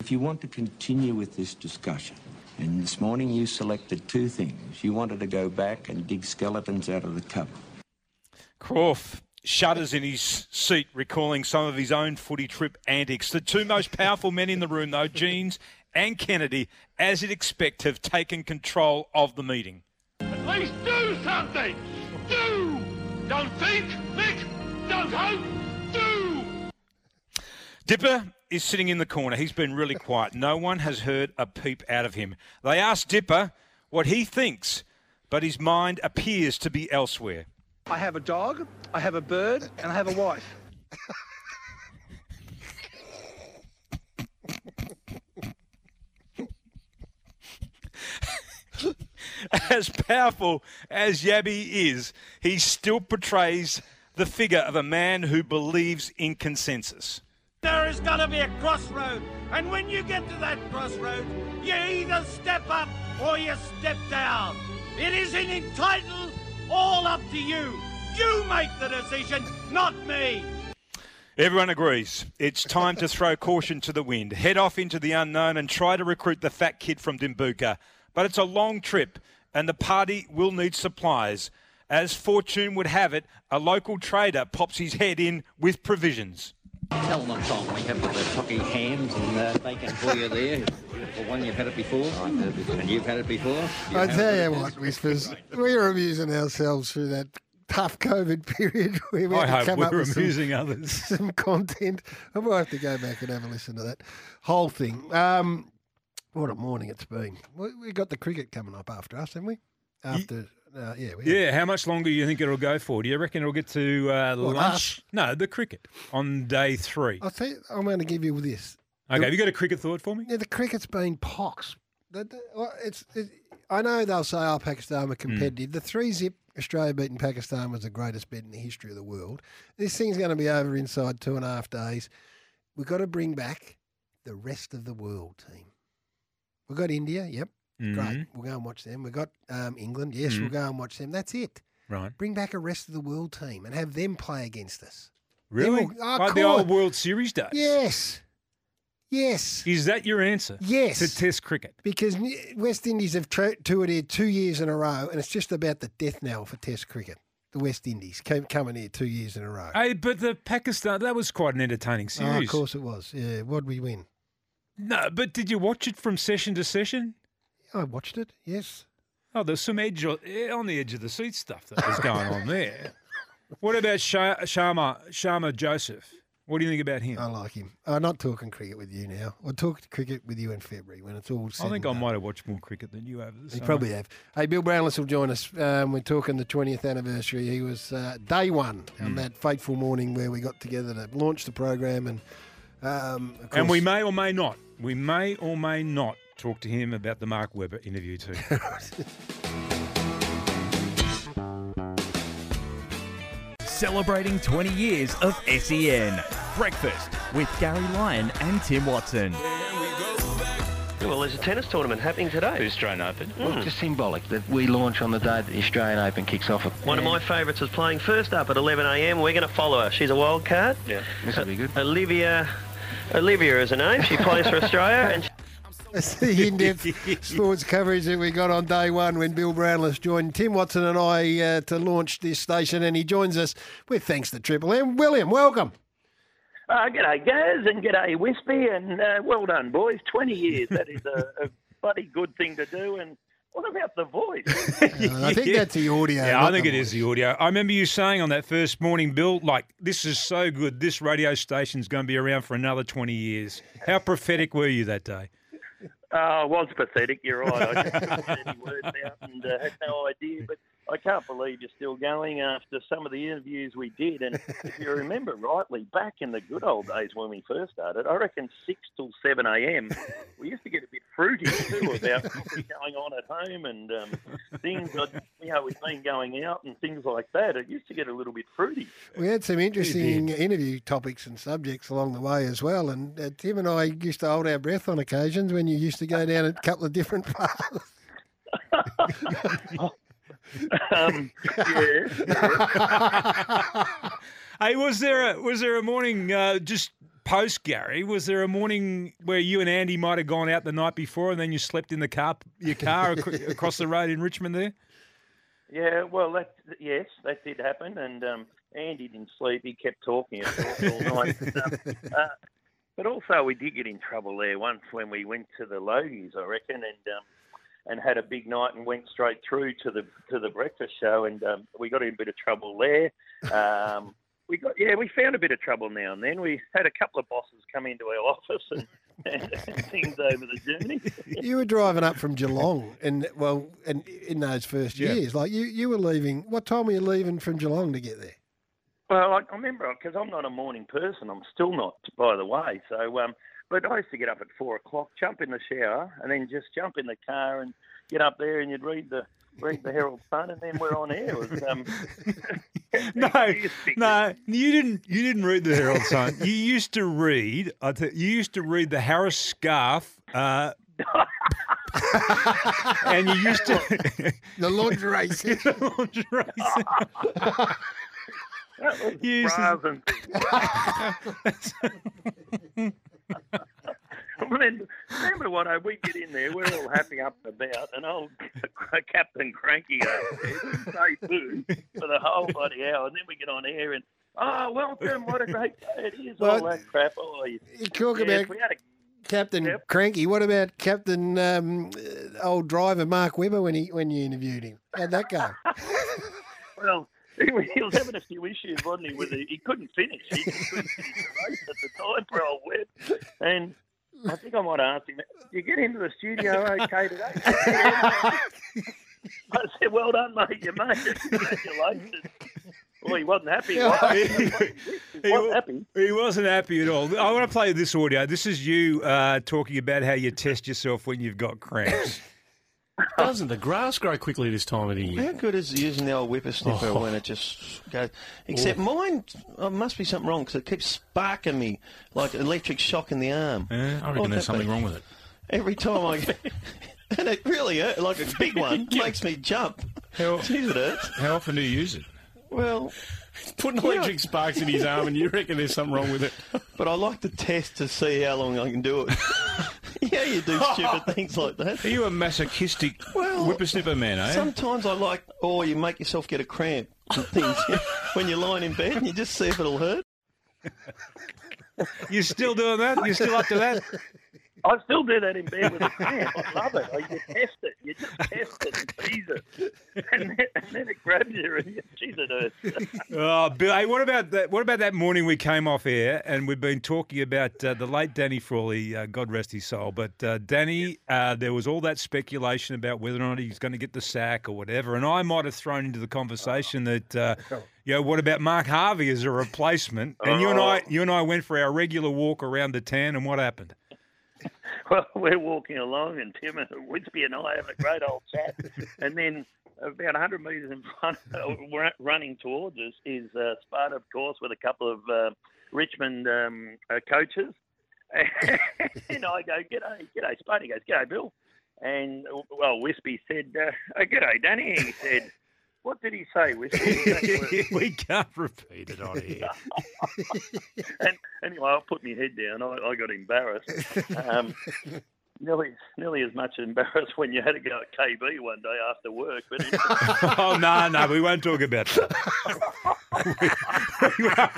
If you want to continue with this discussion, and this morning you selected two things. You wanted to go back and dig skeletons out of the cupboard. Croft shudders in his seat, recalling some of his own footy trip antics. The two most powerful men in the room, though, Jeans and Kennedy, as you'd expect, have taken control of the meeting. At least do something! Do! Don't think, think, don't hope, do! Dipper is sitting in the corner. He's been really quiet. No one has heard a peep out of him. They ask Dipper what he thinks, but his mind appears to be elsewhere. I have a dog, I have a bird, and I have a wife. as powerful as Yabby is, he still portrays the figure of a man who believes in consensus. There is going to be a crossroad, and when you get to that crossroad, you either step up or you step down. It is in entitled all up to you. You make the decision, not me. Everyone agrees. It's time to throw caution to the wind, head off into the unknown, and try to recruit the fat kid from Dimboola. But it's a long trip, and the party will need supplies. As fortune would have it, a local trader pops his head in with provisions. Tell them, Tom, we have got the tocky hams and uh, bacon for you there. Beautiful one, you've had it before. I've had it before. And you've had it before. I tell you what, Whispers, we were amusing ourselves through that tough COVID period. We I to hope come we up were with some- amusing others. Some content. I might have to go back and have a listen to that whole thing. Um, what a morning it's been. We, we got the cricket coming up after us, haven't we? After, uh, yeah, we Yeah, how much longer do you think it'll go for? Do you reckon it'll get to uh, What, lunch? us? No, the cricket on day three. I'll tell you, I'm going to give you this. Okay, have you got a cricket thought for me? Yeah, the cricket's been pox. The- the- well, it's, it, I know they'll say, oh, Pakistan were competitive. The three zip Australia beating Pakistan was the greatest bet in the history of the world. This thing's going to be over inside two and a half days. We've got to bring back the rest of the world team. We've got India, yep, great. Mhm. We'll go and watch them. We've got um, England, yes, we'll Mhm. go and watch them. That's it. Right. Bring back a rest of the world team and have them play against us. Really? We'll- oh, like the old World Series days? Yes. Yes. Is that your answer? Yes. To Test cricket? Because West Indies have tra- toured here two years in a row, and it's just about the death knell for Test cricket. The West Indies came coming here two years in a row. Hey, but the Pakistan, that was quite an entertaining Oh, series. of course it was. Yeah, what'd we win? No, but did you watch it from session to session? I watched it. Yes. Oh, there's some edge on eh, the edge of the seat stuff that was going on there. What about Sha- Shamar Shamar Joseph? What do you think about him? I like him. I'm not talking cricket with you now. I'll talk cricket with you in February when it's all I think I might have watched more cricket than you have. You probably have. Hey, Bill Brownless will join us. Um, we're talking the 20th anniversary. He was uh, day one Hmm. on that fateful morning where we got together to launch the program, and um, of And we may or may not, we may or may not talk to him about the Mark Webber interview too. Celebrating 20 years of SEN. Breakfast with Garry Lyon and Tim Watson. Well, there's a tennis tournament happening today. The Australian Open. Mm. Well, just symbolic that we launch on the day that the Australian Open kicks off. One of my favourites is playing first up at 11am. We're going to follow her. She's a wild card. Yeah, this will be good. Olivia, Olivia is her name. She plays for Australia. And That's the in-depth sports coverage that we got on day one when Bill Brownless joined Tim Watson and I uh, to launch this station, and he joins us with thanks to Triple M. William, welcome. Uh, g'day, Gaz, and g'day, Wispy, and uh, well done, boys. 20 years. That is a, a bloody good thing to do. And what about the voice? Uh, I think that's the audio. Yeah, I think the it is the audio. I remember you saying on that first morning, Bill, like, this is so good. This radio station's going to be around for another 20 years. How prophetic were you that day? Oh, it was pathetic. You're right. I just couldn't get any words out and uh, had no idea. But I can't believe you're still going after some of the interviews we did. And if you remember rightly, back in the good old days when we first started, I reckon 6 till 7 a.m., we used to get a bit fruity too about what's going on at home and um, things, like, you know, we've been going out and things like that. It used to get a little bit fruity. We had some interesting interview topics and subjects along the way as well. And uh, Tim and I used to hold our breath on occasions when you used to go down a couple of different paths. Um, Hey, was there a was there a morning uh, just post Garry? Was there a morning where you and Andy might have gone out the night before and then you slept in the car your car ac- across the road in Richmond there? Yeah, well, that yes, that did happen, and um, Andy didn't sleep. He kept talking all night. But, um, uh, but also, we did get in trouble there once when we went to the Logies, I reckon, and um, and had a big night and went straight through to the to the breakfast show, and um, we got in a bit of trouble there. Um, we got yeah, we found a bit of trouble now and then. We had a couple of bosses come into our office and, and things over the journey. you were driving up from Geelong, and well, and in those first Yeah. years, like you, you were leaving. What time were you leaving from Geelong to get there? Well, I, I remember because I'm not a morning person. I'm still not, by the way. So, um, but I used to get up at four o'clock, jump in the shower, and then just jump in the car and get up there, and you'd read the read the Herald Sun, and then we're on air. Was, um, No, no, you didn't. You didn't read the Herald Sun. You used to read. I tell, you used to read the Harris Scarfe, uh, and you used to the lingerie section. the lingerie that was You used to- bras and Remember, remember what I, we get in there, we're all happy up and about, and old Captain Cranky over there, say boo for the whole bloody hour, and then we get on air and, oh, welcome, what a great day it is, all Well, that crap. Oh, you, You talk yes, about we had a Captain Cranky. What about Captain um, old driver Mark Webber when he when you interviewed him? How'd that go? Well, he was, having a few issues, wasn't he? With the, he couldn't finish. He couldn't finish the race at the time for old Webb. And I think I might ask him, "Do you get into the studio okay today?" I said, "Well done, mate. You made it. Congratulations." Well, he wasn't happy. was he? he wasn't happy. He wasn't happy at all. I want to play this audio. This is you uh, talking about how you test yourself when you've got cramps. Doesn't the grass grow quickly this time of the year? How good is using the old whippersnipper Oh. when it just goes? Except oh. mine, oh, must be something wrong because it keeps sparking me like electric shock in the arm. I reckon there's something be? wrong with it. Every time I get, and it really hurt, like a big one, makes me jump. How, Jeez, it hurts. How often do you use it? Well, Putting electric sparks in his arm, and you reckon there's something wrong with it? but I like to test to see how long I can do it. yeah, you do stupid things like that. Are you a masochistic whippersnipper man, eh? Sometimes I like, or you make yourself get a cramp and things when you're lying in bed and you just see if it'll hurt. You're still doing that? You're still up to that? I still do that in bed with a cramp. I love it. Like, you test it. You just test it and tease it, and then, and then it grabs you and you, geez, it hurts. Oh, Bill, hey, what about that? What about that morning we came off air and we've been talking about uh, the late Danny Frawley, uh, God rest his soul. But uh, Danny, uh, there was all that speculation about whether or not he's going to get the sack or whatever, and I might have thrown into the conversation that, uh, you know, what about Mark Harvey as a replacement? And you and I, you and I went for our regular walk around the town, and what happened? Well, we're walking along, and Tim and Winsby and I have a great old chat. and then about 100 metres in front, uh, running towards us, is uh, Sparta, of course, with a couple of uh, Richmond um, uh, coaches. and I go, G'day, G'day, Sparta. He goes, G'day, Bill. And, well, Wispy said, uh, oh, G'day, Danny. He said, What did he say, we can't repeat it on here. and anyway, I put my head down. I, I got embarrassed. Um, nearly, nearly as much embarrassed when you had to go at KB one day after work. But anyway, oh no, no, we won't talk about that. we, we won't,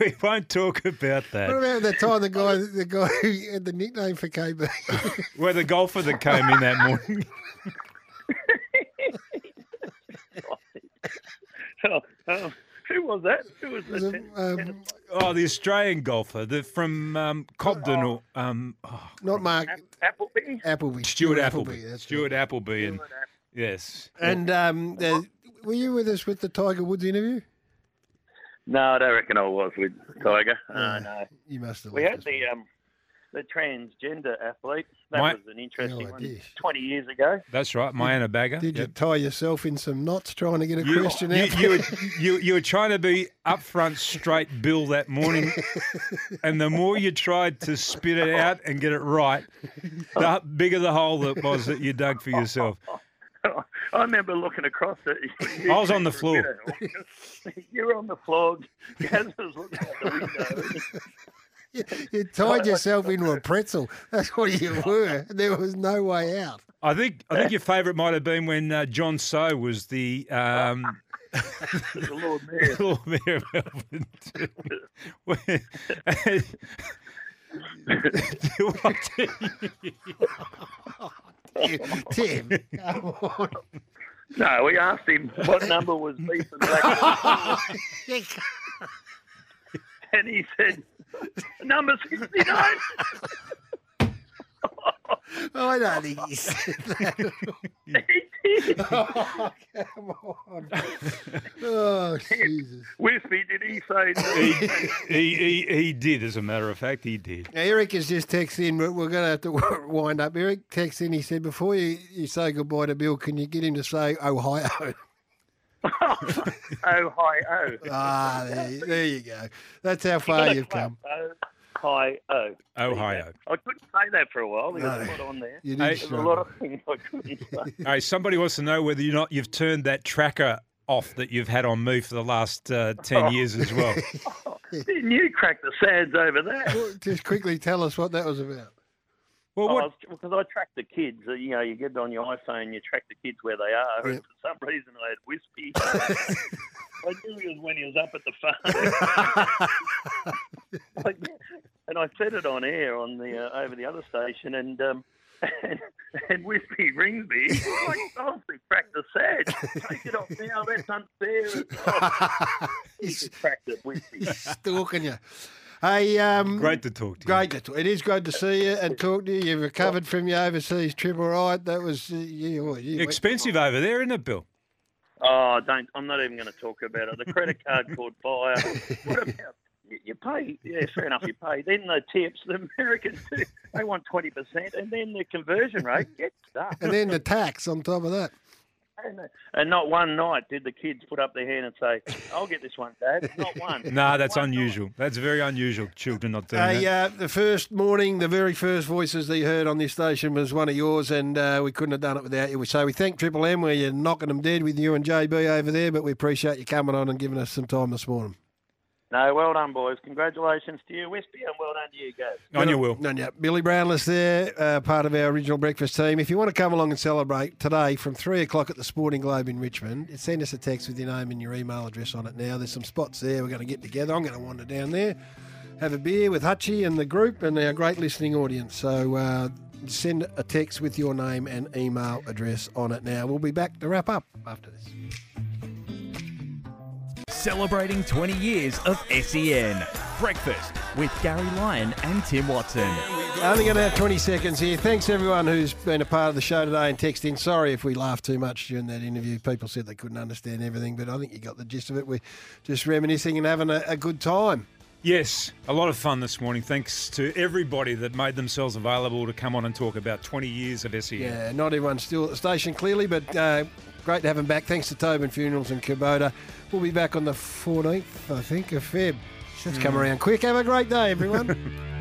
we won't talk about that. What that. about the time the guy the guy who had the nickname for KB? Where the golfer that came in that morning. Oh, oh, who was that? Who was Was that? it, um, Oh, the Australian golfer, the from um, Cobden or um, oh, not Mark Appleby. Appleby. Stuart Appleby. That's Stuart Appleby, and yes, And um, the, were you with us with the Tiger Woods interview? No, I don't reckon I was with Tiger. Uh, no. You must have. We had the um, the transgender athlete. That My- was an interesting Oh, one. dear. Twenty years ago. that's right, Mianne Bagger. Did you tie yourself in some knots trying to get a You, question you, out? you, were, you, you were trying to be upfront, straight Bill that morning, and the more you tried to spit it out and get it right, the bigger the hole that was that you dug for yourself. I remember looking across it. I was on the floor. You were on the floor. Gaz was looking out the window. You, you tied yourself into a pretzel. That's what you were. There was no way out. I think I think your favourite might have been when uh, John So was the um, the Lord Mayor. Lord Mayor of Melbourne. When- Tim, Tim, come on. No, we asked him what number was beef and black. And he said, number 69. I don't think he said that. He oh, come on. Oh, Jesus. Wispy, did he say So he, he, he, he did, as a matter of fact, he did. Now, Eric has just texted in. We're, we're going to have to wind up. Eric texted in. He said, before you, you say goodbye to Bill, can you get him to say Ohio? oh hi oh. ah, there, you- there you go. That's how far you've come. Oh hi oh. Ohio. I couldn't say that for a while. There was No. a lot on there. You did There's a lot of things I couldn't say. Hey, somebody wants to know whether or not you've turned that tracker off that you've had on me for the last uh, 10 years as well. Didn't you crack the sands over that? Just quickly tell us what that was about. Well, what? Because I track the kids. You know, you get it on your iPhone, you track the kids where they are. And for some reason, I had Wispy. I knew he was when he was up at the phone. Like, and I said it on air on the uh, over the other station, and um, and, and Wispy rings me. He's like, oh, cracked the sand. Take it off now. That's unfair. Oh, he just cracked it, Wispy. Stalking you. Hey, um, Great to talk to you. Great to talk. It is great to see you and talk to you. You've recovered from your overseas trip, all right? That was uh, you, you, Expensive over there, isn't it, Bill? Oh, don't! I'm not even going to talk about it. The credit card caught fire. What about you, you pay? Yeah, fair enough. You pay. Then the tips. The Americans do. They want twenty percent, and then the conversion rate gets stuck. And then the tax on top of that. And, and not one night did the kids put up their hand and say, "I'll get this one, Dad." Not one. No, that's unusual. That's very unusual. Children not doing Hey, that. uh, the first morning, the very first voices that you heard on this station was one of yours, and uh, we couldn't have done it without you. So we thank Triple M where you're knocking them dead with you and JB over there, but we appreciate you coming on and giving us some time this morning. No, well done, boys. Congratulations to you, Wispy, and well done to you guys. On your will. No, no. Billy Brownless there, uh, part of our original breakfast team. If you want to come along and celebrate today from 3 o'clock at the Sporting Globe in Richmond, send us a text with your name and your email address on it now. There's some spots there. We're going to get together. I'm going to wander down there, have a beer with Hutchie and the group and our great listening audience. So uh, send a text with your name and email address on it now. We'll be back to wrap up after this. Celebrating 20 years of SEN. Breakfast with Garry Lyon and Tim Watson. Only going to have 20 seconds here. Thanks everyone who's been a part of the show today and texting. Sorry if we laughed too much during that interview. People said they couldn't understand everything, but I think you got the gist of it. We're just reminiscing and having a, a good time. Yes, a lot of fun this morning. Thanks to everybody that made themselves available to come on and talk about 20 years of SEN. Yeah, not everyone's still at the station clearly, but uh, great to have him back. Thanks to Tobin Funerals and Kubota. We'll be back on the 14th, I think, of Feb. That's come Mm. around quick. Have a great day, everyone.